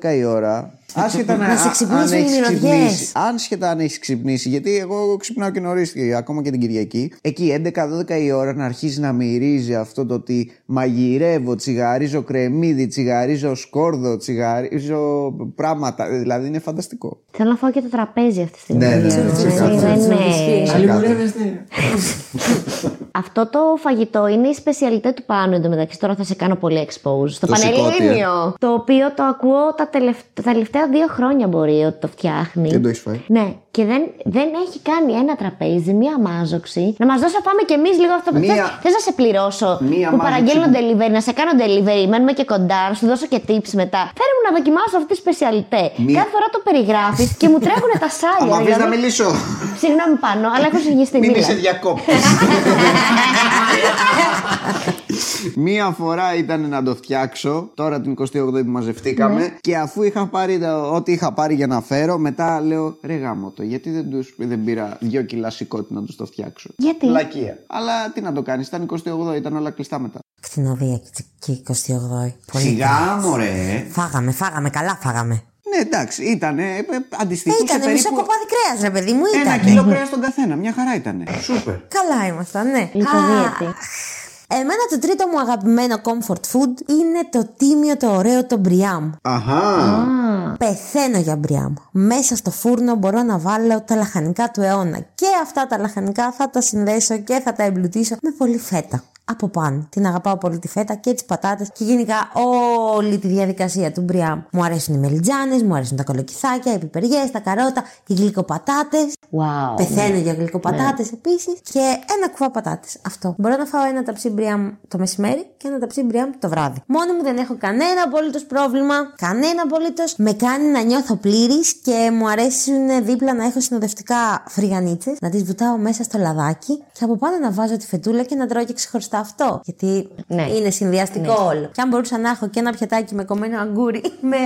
11-12 η ώρα. Άσχετα να, Να σε α- ξυπνήσουν αν οι έχεις μυρωδιές. ξυπνήσει. Άσχετα αν έχεις ξυπνήσει. Γιατί εγώ ξυπνάω και νωρίς, ακόμα και την Κυριακή. Εκεί 11-12 η ώρα να αρχίσει να μυρίζει αυτό το ότι μαγειρεύω, τσιγαρίζω κρεμμύδι, τσιγαρίζω σκόρδο, τσιγαρίζω πράγματα. Δηλαδή είναι φανταστικό. Θέλω να φάω και το τραπέζι αυτή τη στιγμή. Ναι, ναι, ναι, Δηλαδή, ξεκάθαρα. δεν είναι- Αλλημουρεύεστε. [LAUGHS] Αυτό το φαγητό είναι η σπεσιαλιτέ του πάνω εντωμεταξύ. Τώρα θα σε κάνω πολύ expose. Στο Το σηκώτη, Πανελλήνιο. Το οποίο το ακούω τα, τελευ... τα τελευταία δύο χρόνια μπορεί ότι το φτιάχνει. Δεν το έχεις φάει. Ναι, και δεν, δεν έχει κάνει ένα τραπέζι, μία μάζοξη. Να μας δώσει να πάμε κι εμείς λίγο αυτό. Μία- Θε να σε πληρώσω Μία που μάζοξη παραγγέλνω που- delivery, να σε κάνω delivery, μένουμε και κοντά, να σου δώσω και tips μετά. Φέρε μου να δοκιμάσω αυτή τη σπεσιαλιτέ. Μία- Κάθε φορά το περιγράφεις και μου τρέχουν τα σάλια. Αν αφήσει να δηλαδή- μιλήσω. Συγγνώμη πάνω, αλλά έχω συγγυήσει την Μην μοίρα. είσαι διακόπτης. [LAUGHS] Μία φορά ήταν να το φτιάξω, τώρα την 28η που μαζευτήκαμε και αφού είχα πάρει το- ό,τι είχα πάρει για να φέρω, μετά λέω ρε γάμο το, γιατί δεν, τους, δεν πήρα δύο κιλά σηκώτη να τους το φτιάξω; Γιατί; Λακία. Αλλά τι να το κάνεις, ήταν 28η, ήταν όλα κλειστά μετά. Κτηνοδία και 28η. Πολύ Σιγά καλά. μωρέ. Φάγαμε, φάγαμε, καλά φάγαμε. Ναι εντάξει, ήταν, ε, αντιστοιχούσε Ήταν μισό περίπου κοπάδι κρέας, ρε παιδί μου, ένα ήταν. κιλό κρέας τον καθένα, μια χαρά ήταν. Σούπερ. Καλά ήμασταν, ναι. Λιποδίαιτη. Α, Εμένα το τρίτο μου αγαπημένο comfort food είναι το τίμιο, το ωραίο, το μπριάμ. Αχα. Πεθαίνω για μπριάμ. Μέσα στο φούρνο μπορώ να βάλω τα λαχανικά του αιώνα. Και αυτά τα λαχανικά θα τα συνδέσω και θα τα εμπλουτίσω με πολύ φέτα. Από πάνω. Την αγαπάω πολύ τη φέτα και τις πατάτες και γενικά όλη τη διαδικασία του μπριάμ. Μου αρέσουν οι μελιτζάνες, μου αρέσουν τα κολοκυθάκια, οι πιπεριές, τα καρότα, οι γλυκοπατάτες. Wow. Πεθαίνω για γλυκοπατάτες επίσης και ένα κουβά πατάτες. Αυτό. Μπορώ να φάω ένα ταψί μπριάμ το μεσημέρι και ένα ταψί μπριάμ το βράδυ. Μόνο μου δεν έχω κανένα απολύτως πρόβλημα. Κανένα απολύτως. Με κάνει να νιώθω πλήρης και μου αρέσουν δίπλα να έχω συνοδευτικά φρυγανίτσες, να τις βουτάω μέσα στο λαδάκι και από πάνω να βάζω τη φετούλα και να τρώω και ξεχωριστά αυτό. Γιατί Ναι. είναι συνδυαστικό όλο. Και αν μπορούσα να έχω και ένα πιατάκι με κομμένο αγκούρι [LAUGHS] με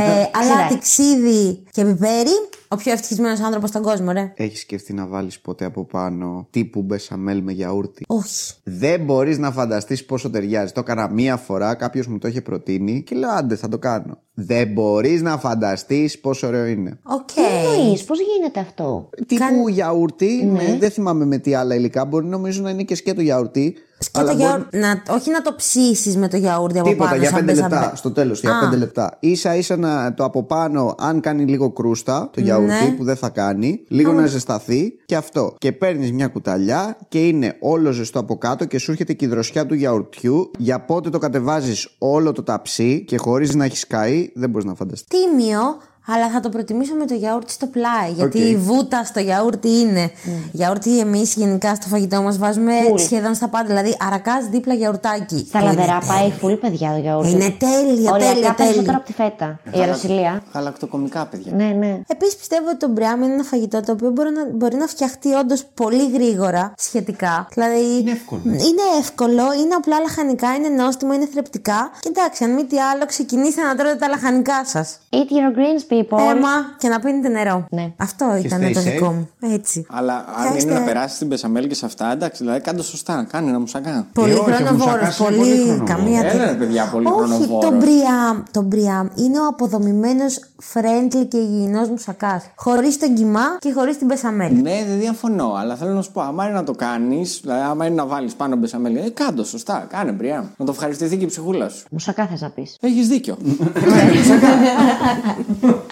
ε, αλάτι, ξύδι και πιπέρι, ο πιο ευτυχισμένος άνθρωπος στον κόσμο, ρε. Έχεις σκεφτεί να βάλεις ποτέ από πάνω τύπου μπεσαμέλ με γιαούρτι; Όχι. Δεν μπορείς να φανταστείς πόσο ταιριάζει. Το έκανα μία φορά, κάποιος μου το είχε προτείνει και λέω άντε θα το κάνω. Δεν μπορείς να φανταστείς πόσο ωραίο είναι. Οκ. Τι εννοείς, πώς γίνεται αυτό; Τύπου γιαούρτι, με, δεν θυμάμαι με τι άλλα υλικά. Μπορεί νομίζω να είναι και σκέτο γιαούρτι. Και Αλλά το μπορεί- γιαούρτι, να, όχι να το ψήσεις με το γιαούρτι από Τίποτα, πάνω. για σαν 5 μπεσαμέλ. λεπτά. Στο τέλος, για Α. 5 λεπτά. σα ίσα να το από πάνω, αν κάνει λίγο κρούστα, το γιαούρτι Ναι. που δεν θα κάνει, λίγο να ζεσταθεί και αυτό. Και παίρνεις μια κουταλιά και είναι όλο ζεστό από κάτω και σου έρχεται και η δροσιά του γιαουρτιού. Για πότε το κατεβάζεις όλο το ταψί και χωρίς να έχεις καεί, δεν μπορείς να φανταστείς. Τίμιο, αλλά θα το προτιμήσω με το γιαούρτι στο πλάι. Γιατί Οκ. η βούτα στο γιαούρτι είναι. Γιαούρτι εμείς γενικά στο φαγητό μας βάζουμε Full. σχεδόν στα πάντα. Δηλαδή αρακάς δίπλα γιαουρτάκι. Στα Είναι λαδερά τέλειο. πάει full παιδιά το γιαούρτι. Είναι τέλεια, Οριακά τέλεια, περισσότερο τέλεια. από τη φέτα. Η αεροσιλία. Γαλακτοκομικά, παιδιά. Ναι, ναι. Επίσης πιστεύω ότι το μπριάμ είναι ένα φαγητό το οποίο μπορεί να, μπορεί να φτιαχτεί όντως πολύ γρήγορα σχετικά. Δηλαδή είναι εύκολο. Είναι εύκολο, είναι απλά λαχανικά, είναι νόστιμο, είναι θρεπτικά. Και εντάξει, αν μη τι άλλο, ξεκινήστε να τρώτε τα λαχανικά σας. Eat your greens, people. Έμα και να πίνετε νερό. Ναι. Αυτό ήταν stay το safe. δικό μου. Έτσι. Αλλά αν Ευχαριστώ. είναι να περάσεις την πεσαμέλ και σε αυτά, εντάξει, δηλαδή κάντε σωστά. Κάνε ένα μουσακά. Πολύ Ε, όχι, ο χρονοβόρος. μουσακάς είναι Πολύ. πολύ χρονοβόρος. καμία Έλα, τέτοια. ρε, παιδιά, πολύ Όχι, χρονοβόρος. το μπριάμ, το μπριάμ είναι ο αποδομημένος, friendly και υγιεινός μουσακά. Χωρίς τον κοιμά και χωρίς την πεσαμέλ. Ναι, δεν διαφωνώ, αλλά θέλω να σου πω, άμα είναι να το κάνεις, δηλαδή άμα είναι να βάλεις πάνω μπεσαμέλ, ε, κάντο σωστά, κάνε μπριά. Να το ευχαριστηθεί και η ψυχούλα σου. Μουσακά θες να πεις. Έχεις δίκιο. [LAUGHS] [LAUGHS]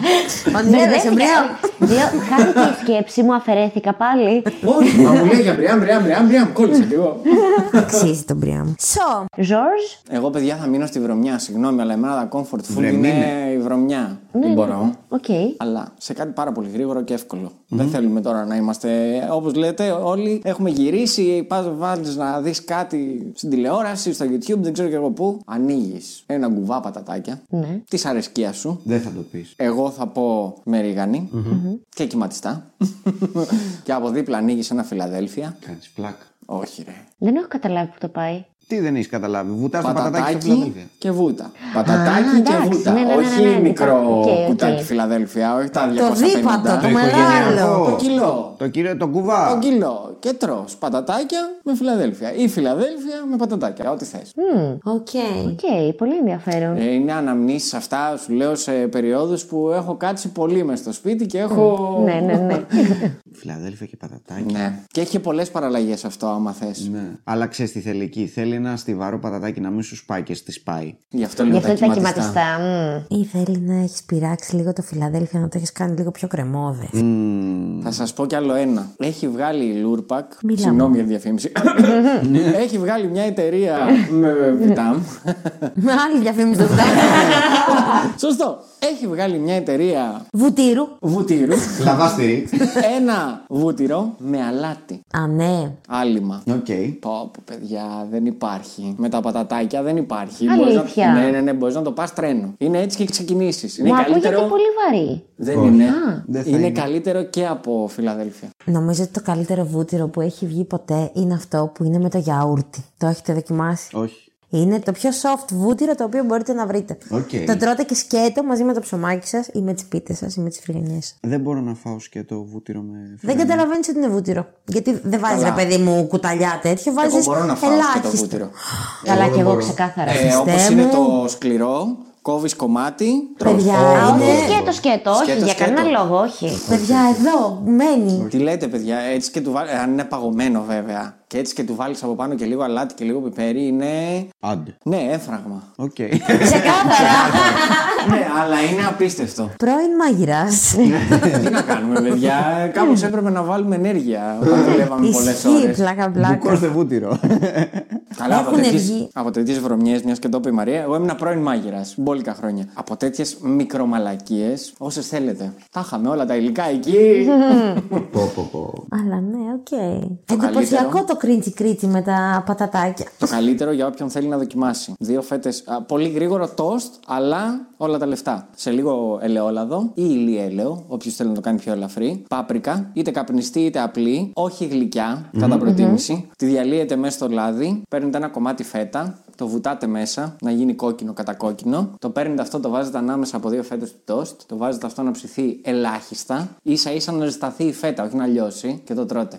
Ονειρεύεσαι μπριάμ. Χάθηκε η σκέψη μου, αφαιρέθηκα πάλι. Όχι, μα μου λέει για μπριά, μπριά, μπριά, μπριά, κόλλησα κι εγώ. Αξίζει το μπριάμ. So. Ζορζ. Εγώ, παιδιά, θα μείνω στη βρωμιά, συγγνώμη, αλλά εμένα τα comfort food Βρεμίνε. είναι η βρωμιά. Ναι, Δεν μπορώ. Οκ. Αλλά σε κάτι πάρα πολύ γρήγορο και εύκολο. Δεν θέλουμε τώρα να είμαστε. Όπως λέτε, όλοι έχουμε γυρίσει. Πας βάλεις να δεις κάτι στην τηλεόραση, στο YouTube, δεν ξέρω και εγώ πού. Ανοίγεις ένα κουβά πατατάκια Ναι. της αρεσκίας σου. Δεν θα το πεις. Εγώ θα πω με ρίγανη και κυματιστά. [LAUGHS] και από δίπλα ανοίγεις ένα Φιλαδέλφια. Κάνεις πλάκα. Όχι, ρε. Δεν έχω καταλάβει που το πάει. Τι δεν έχει καταλάβει. Βουτά τα πατατάκια στο Πατατάκι Φιλαδέλφια. και βούτα. Πατατάκι και εντάξει, βούτα. ναι, ναι, ναι, όχι ναι, ναι, μικρό OK, OK. κουτάκι Φιλαδέλφια, όχι τα 250. Το δίπατο, το μεγάλο. οικογενειακό. Το κιλό. Το κύριο το κουβά. Το κιλό. Και τρως πατατάκια με Φιλαδέλφια. Ή Φιλαδέλφια με πατατάκια. Ό,τι θες. OK. OK, πολύ ενδιαφέρον. Ε, είναι αναμνήσεις αυτά, σου λέω, σε περιόδους που έχω κάτσει πολύ μες στο σπίτι και έχω. Ναι, ναι, ναι. Φιλαδέλφια και πατατάκια. Ναι. Και έχει πολλές παραλλαγές αυτό, άμα θες. Ναι. Αλλά ξέρεις τι θέλει εκεί. Θέλει ένα στιβαρό πατατάκι να μην σου σπάει και στη σπάει. Γι' αυτό Γι' λέω αυτό τα ήταν κυματιστά. κυματιστά. μμ. Ή θέλει να έχεις πειράξει λίγο το Φιλαδέλφια, να το έχεις κάνει λίγο πιο κρεμώδες. Θα σας πω κι άλλο ένα. Έχει βγάλει η Λούρπακ. Μιλάμε. Συγγνώμη για τη διαφήμιση. [COUGHS] έχει βγάλει μια εταιρεία με Βιτάμ. Με άλλη διαφήμιση του [LAUGHS] Σωστό. Έχει βγάλει μια εταιρεία Βουτύρου. βουτύρου. [LAUGHS] Λαβάστη. ένα βούτυρο με αλάτι. Α, ναι. Άλειμμα. Οκ. Πω, πω, παιδιά, δεν υπάρχει. Με τα πατατάκια δεν υπάρχει. Αλήθεια. Μπορείς να... Ναι, ναι, ναι, μπορείς να το πας τρένο. Είναι έτσι και ξεκινήσεις. Είναι Μου ακούγεται καλύτερο. πολύ βαρύ. Δεν είναι. Δεν θα είναι, είναι. καλύτερο και από Φιλαδέλφια. Νομίζω ότι το καλύτερο βούτυρο που έχει βγει ποτέ είναι αυτό που είναι με το γιαούρτι. Το έχετε δοκιμάσει; Όχι. Είναι το πιο soft βούτυρο το οποίο μπορείτε να βρείτε. Οκ. Το τρώτε και σκέτο μαζί με το ψωμάκι σας ή με τις πίτες σας ή με τις φρυγανιές. Δεν μπορώ να φάω σκέτο βούτυρο με Δεν καταλαβαίνεις ότι είναι βούτυρο. Γιατί δεν βάζεις ρε παιδί μου κουταλιά τέτοιο, βάζεις Εγώ μπορώ να φάω και το ελάχιστο. βούτυρο. Καλά και εγώ ξεκάθαρα. Ε, Όπως Χριστέ είναι μου. το σκληρό, κόβεις κομμάτι. τρως. Παιδιά, Α, είναι. όχι σκέτο, σκέτο, όχι, Σκέτο, για σκέτο. κανένα λόγο, όχι. Παιδιά, εδώ μένει. Τι λέτε, παιδιά, έτσι και του βάλει. Αν είναι παγωμένο, βέβαια. Και έτσι και του βάλεις από πάνω και λίγο αλάτι και λίγο πιπέρι, είναι. Άντε. Ναι, έμφραγμα. Οκ. Ξεκάθαρα. [LAUGHS] ναι, αλλά είναι απίστευτο. Πρώην μάγειρα. Τι να κάνουμε, παιδιά. Κάπως έπρεπε να βάλουμε ενέργεια όταν δουλεύαμε πολλές Ισχύει, ώρες. πλάκα, πλάκα. Μπουκώστε βούτυρο. Καλά, από Έχουν τέτοιες, βγει. από τέτοιες βρωμιές, μιας και το είπε η Μαρία, εγώ ήμουν πρώην μάγειρας. Μπόλικα χρόνια. Από τέτοιες μικρομαλακίες, όσες θέλετε. Τα είχαμε όλα τα υλικά εκεί. [LAUGHS] Πω, πω, πω. Αλλά ναι, οκ. Εντυπωσιακό καλύτερο. το κρίτσι κρίτσι με τα πατατάκια. το καλύτερο για όποιον θέλει να δοκιμάσει. Δύο φέτες. Πολύ γρήγορο τόστ, αλλά όλα τα λεφτά. Σε λίγο ελαιόλαδο ή ηλιέλαιο, όποιος θέλει να το κάνει πιο ελαφρύ. Πάπρικα, είτε καπνιστή είτε απλή. Όχι γλυκιά, κατά προτίμηση. Τη διαλύετε μέσα στο λάδι. Παίρνετε ένα κομμάτι φέτα. Το βουτάτε μέσα, να γίνει κόκκινο κατά κόκκινο. Το παίρνετε αυτό, το βάζετε ανάμεσα από δύο φέτες του τόστ. Το βάζετε αυτό να ψηθεί ελάχιστα. σα ίσα να ζεσταθεί η φέτα, όχι να λιώσει. Και το τρώτε.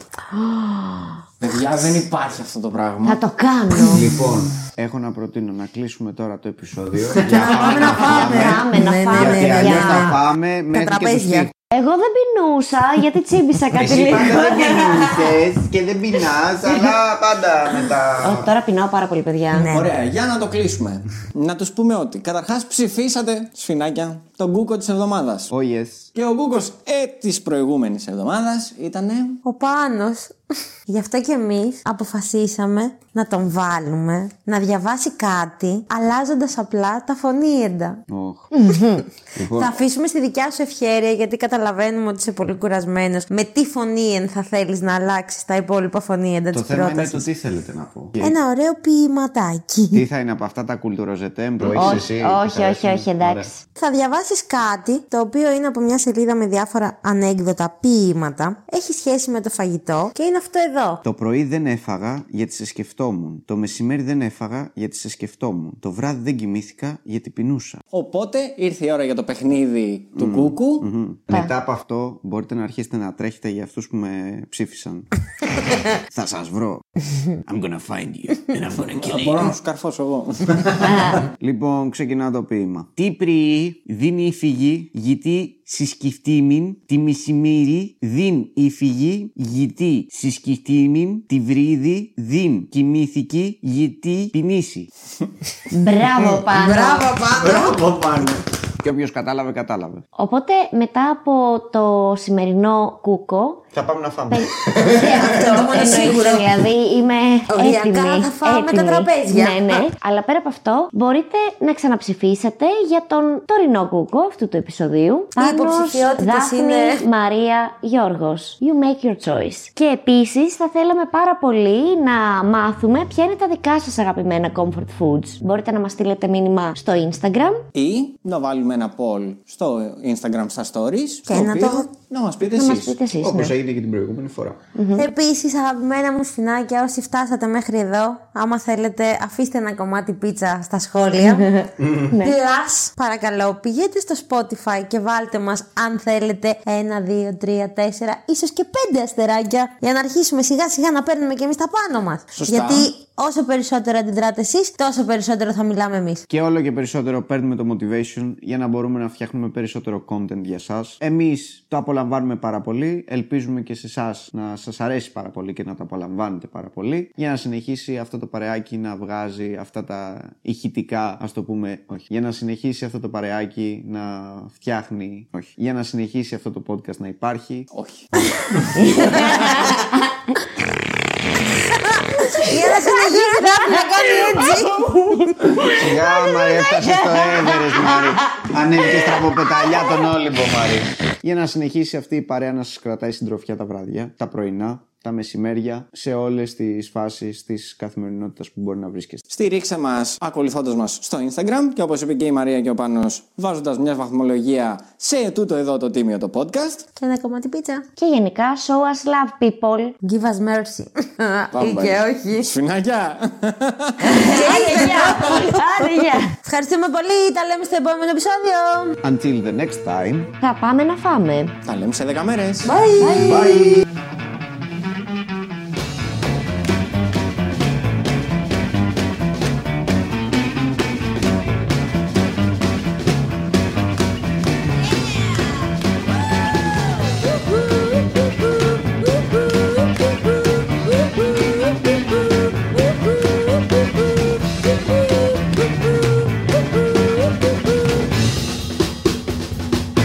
[GASPS] Παιδιά, δεν υπάρχει αυτό το πράγμα. Θα το κάνω. Λοιπόν, έχω να προτείνω να κλείσουμε τώρα το επεισόδιο. [LAUGHS] Να πάμε να φάμε. Πάμε να Ναι, ναι, φάμε, ναι, Γιατί ναι, αλλιώς ναι. θα πάμε μέχρι και του τραπέζια. τείχους. Εγώ δεν πεινούσα γιατί τσίμπησα κάτι Εσύ λίγο. είπατε δεν μιλούσε. λε και δεν πεινάς, [LAUGHS] αλλά πάντα μετά. Ω, τώρα πεινάω πάρα πολύ, παιδιά. Ναι. Ωραία, για να το κλείσουμε. να τους πούμε ότι καταρχάς ψηφίσατε, σφινάκια, τον Γκούκο της εβδομάδας. Oh yes. Και ο Γκούκο ε, της προηγούμενης εβδομάδας ήταν. Ο Πάνος. [LAUGHS] Γι' αυτό και εμείς αποφασίσαμε να τον βάλουμε να διαβάσει κάτι αλλάζοντας απλά τα φωνήεντα. Οχ. Λοιπόν, Θα αφήσουμε στη δικιά σου ευχαίρεια γιατί καταλαβαίνουμε ότι είσαι πολύ κουρασμένος. Με τι φωνήεν θα θέλεις να αλλάξεις τα υπόλοιπα φωνήεντα το της θέμα είναι πρότασης; το τι θέλετε να πω. Ένα ωραίο ποιηματάκι. Τι θα είναι από αυτά τα κουλτουροζετέμ που έχεις Όχι, εσύ. όχι, που σ' αρέσουν. όχι, όχι, εντάξει. Θα διαβάσεις κάτι το οποίο είναι από μια σελίδα με διάφορα ανέκδοτα ποίηματα. Έχει σχέση με το φαγητό και είναι αυτό εδώ; Το πρωί δεν έφαγα γιατί σε σκεφτόμουν. Το μεσημέρι δεν έφαγα γιατί σε σκεφτόμουν. Το βράδυ δεν κοιμήθηκα γιατί πεινούσα. Οπότε ήρθε η ώρα για το παιχνίδι του Γκούκου. Μμμ. Μετά από αυτό μπορείτε να αρχίσετε να τρέχετε για αυτούς που με ψήφισαν. [LAUGHS] Θα σας βρω. [LAUGHS] I'm gonna find you and I'm gonna kill you. Μπορώ να σου καρφώσω εγώ. [LAUGHS] Λοιπόν, ξεκινάω το ποίημα. Τι πριν δίνει η φυγή, γιατί συσκεφτήμην τη μεσημέρι δίν η φυγή, γιατί συσκεφτήμην τη βρίδι δίν κοιμήθηκε, γιατί πεινήσει. Μπράβο, πάνω. Μπράβο πάνω. Και όποιος κατάλαβε, κατάλαβε. Οπότε μετά από το σημερινό κούκο. Θα πάμε να φάμε. [LAUGHS] αυτό μόνο εννοείται, σίγουρο. Δηλαδή είμαι Οριακά έτοιμη. θα φάμε τα έτοιμη. τραπέζια. Ναι, ναι. Αλλά πέρα από αυτό, μπορείτε να ξαναψηφίσετε για τον τωρινό κούκο αυτού του επεισοδίου. Πάνος, υποψηφιότητες Δάφνη, είναι- Μαρία, Γιώργος. You make your choice. Και επίσης θα θέλαμε πάρα πολύ να μάθουμε ποια είναι τα δικά σας αγαπημένα comfort foods. Μπορείτε να μας στείλετε μήνυμα στο Instagram Ή να βάλουμε ένα poll στο Instagram στα stories. Και στο να οποίο το- να μας πείτε να μας εσείς. πείτε εσείς. Όπως ναι. έγινε και την προηγούμενη φορά. Επίσης αγαπημένα μου σφινάκια όσοι φτάσατε μέχρι εδώ άμα θέλετε αφήστε ένα κομμάτι πίτσα στα σχόλια Ναι. Plus παρακαλώ πηγαίνετε στο Spotify και βάλτε μας αν θέλετε ένα, δύο, τρία, τέσσερα ίσως και πέντε αστεράκια για να αρχίσουμε σιγά σιγά να παίρνουμε και εμείς τα πάνω μας Σωστά. Γιατί όσο περισσότερο αντιδράτε εσείς τόσο περισσότερο θα μιλάμε εμείς Και όλο και περισσότερο παίρνουμε το motivation για να μπορούμε να φτιάχνουμε περισσότερο content για σας. Εμείς το απολαμβάνουμε πάρα πολύ. Ελπίζουμε και σε εσάς να σας αρέσει πάρα πολύ και να το απολαμβάνετε πάρα πολύ. Για να συνεχίσει αυτό το παρεάκι να βγάζει αυτά τα ηχητικά, ας το πούμε, όχι. Για να συνεχίσει αυτό το παρεάκι να φτιάχνει, όχι. Για να συνεχίσει αυτό το podcast να υπάρχει. Όχι. [LAUGHS] [LAUGHS] Για να συνεχίσει Ράφη, να κάνει έτσι Σιγά, Μαρή, έφτασε στο Everest, Μαρή. Ανέβηκε στραβοπεταλιά τον Όλυμπο, Μαρή. Για να συνεχίσει αυτή η παρέα να σας κρατάει συντροφιά τα βράδια, τα πρωινά, τα μεσημέρια, σε όλες τις φάσεις της καθημερινότητας που μπορεί να βρίσκεστε. Στηρίξτε μας ακολουθώντας μας στο Instagram και όπως είπε και η Μαρία και ο Πάνος βάζοντας μια βαθμολογία σε τούτο εδώ το τίμιο το podcast. Και ένα κομμάτι πίτσα Και γενικά, show us love, people. Give us mercy Πάμε Ή [LAUGHS] πάλι. και όχι Σφινάκια! Άντε, γεια! Άντε, [LAUGHS] γεια! Ευχαριστούμε πολύ, τα λέμε στο επόμενο επεισόδιο Until the next time. Θα πάμε να φάμε. Τα λέμε σε 10 μέρες. Bye. Bye.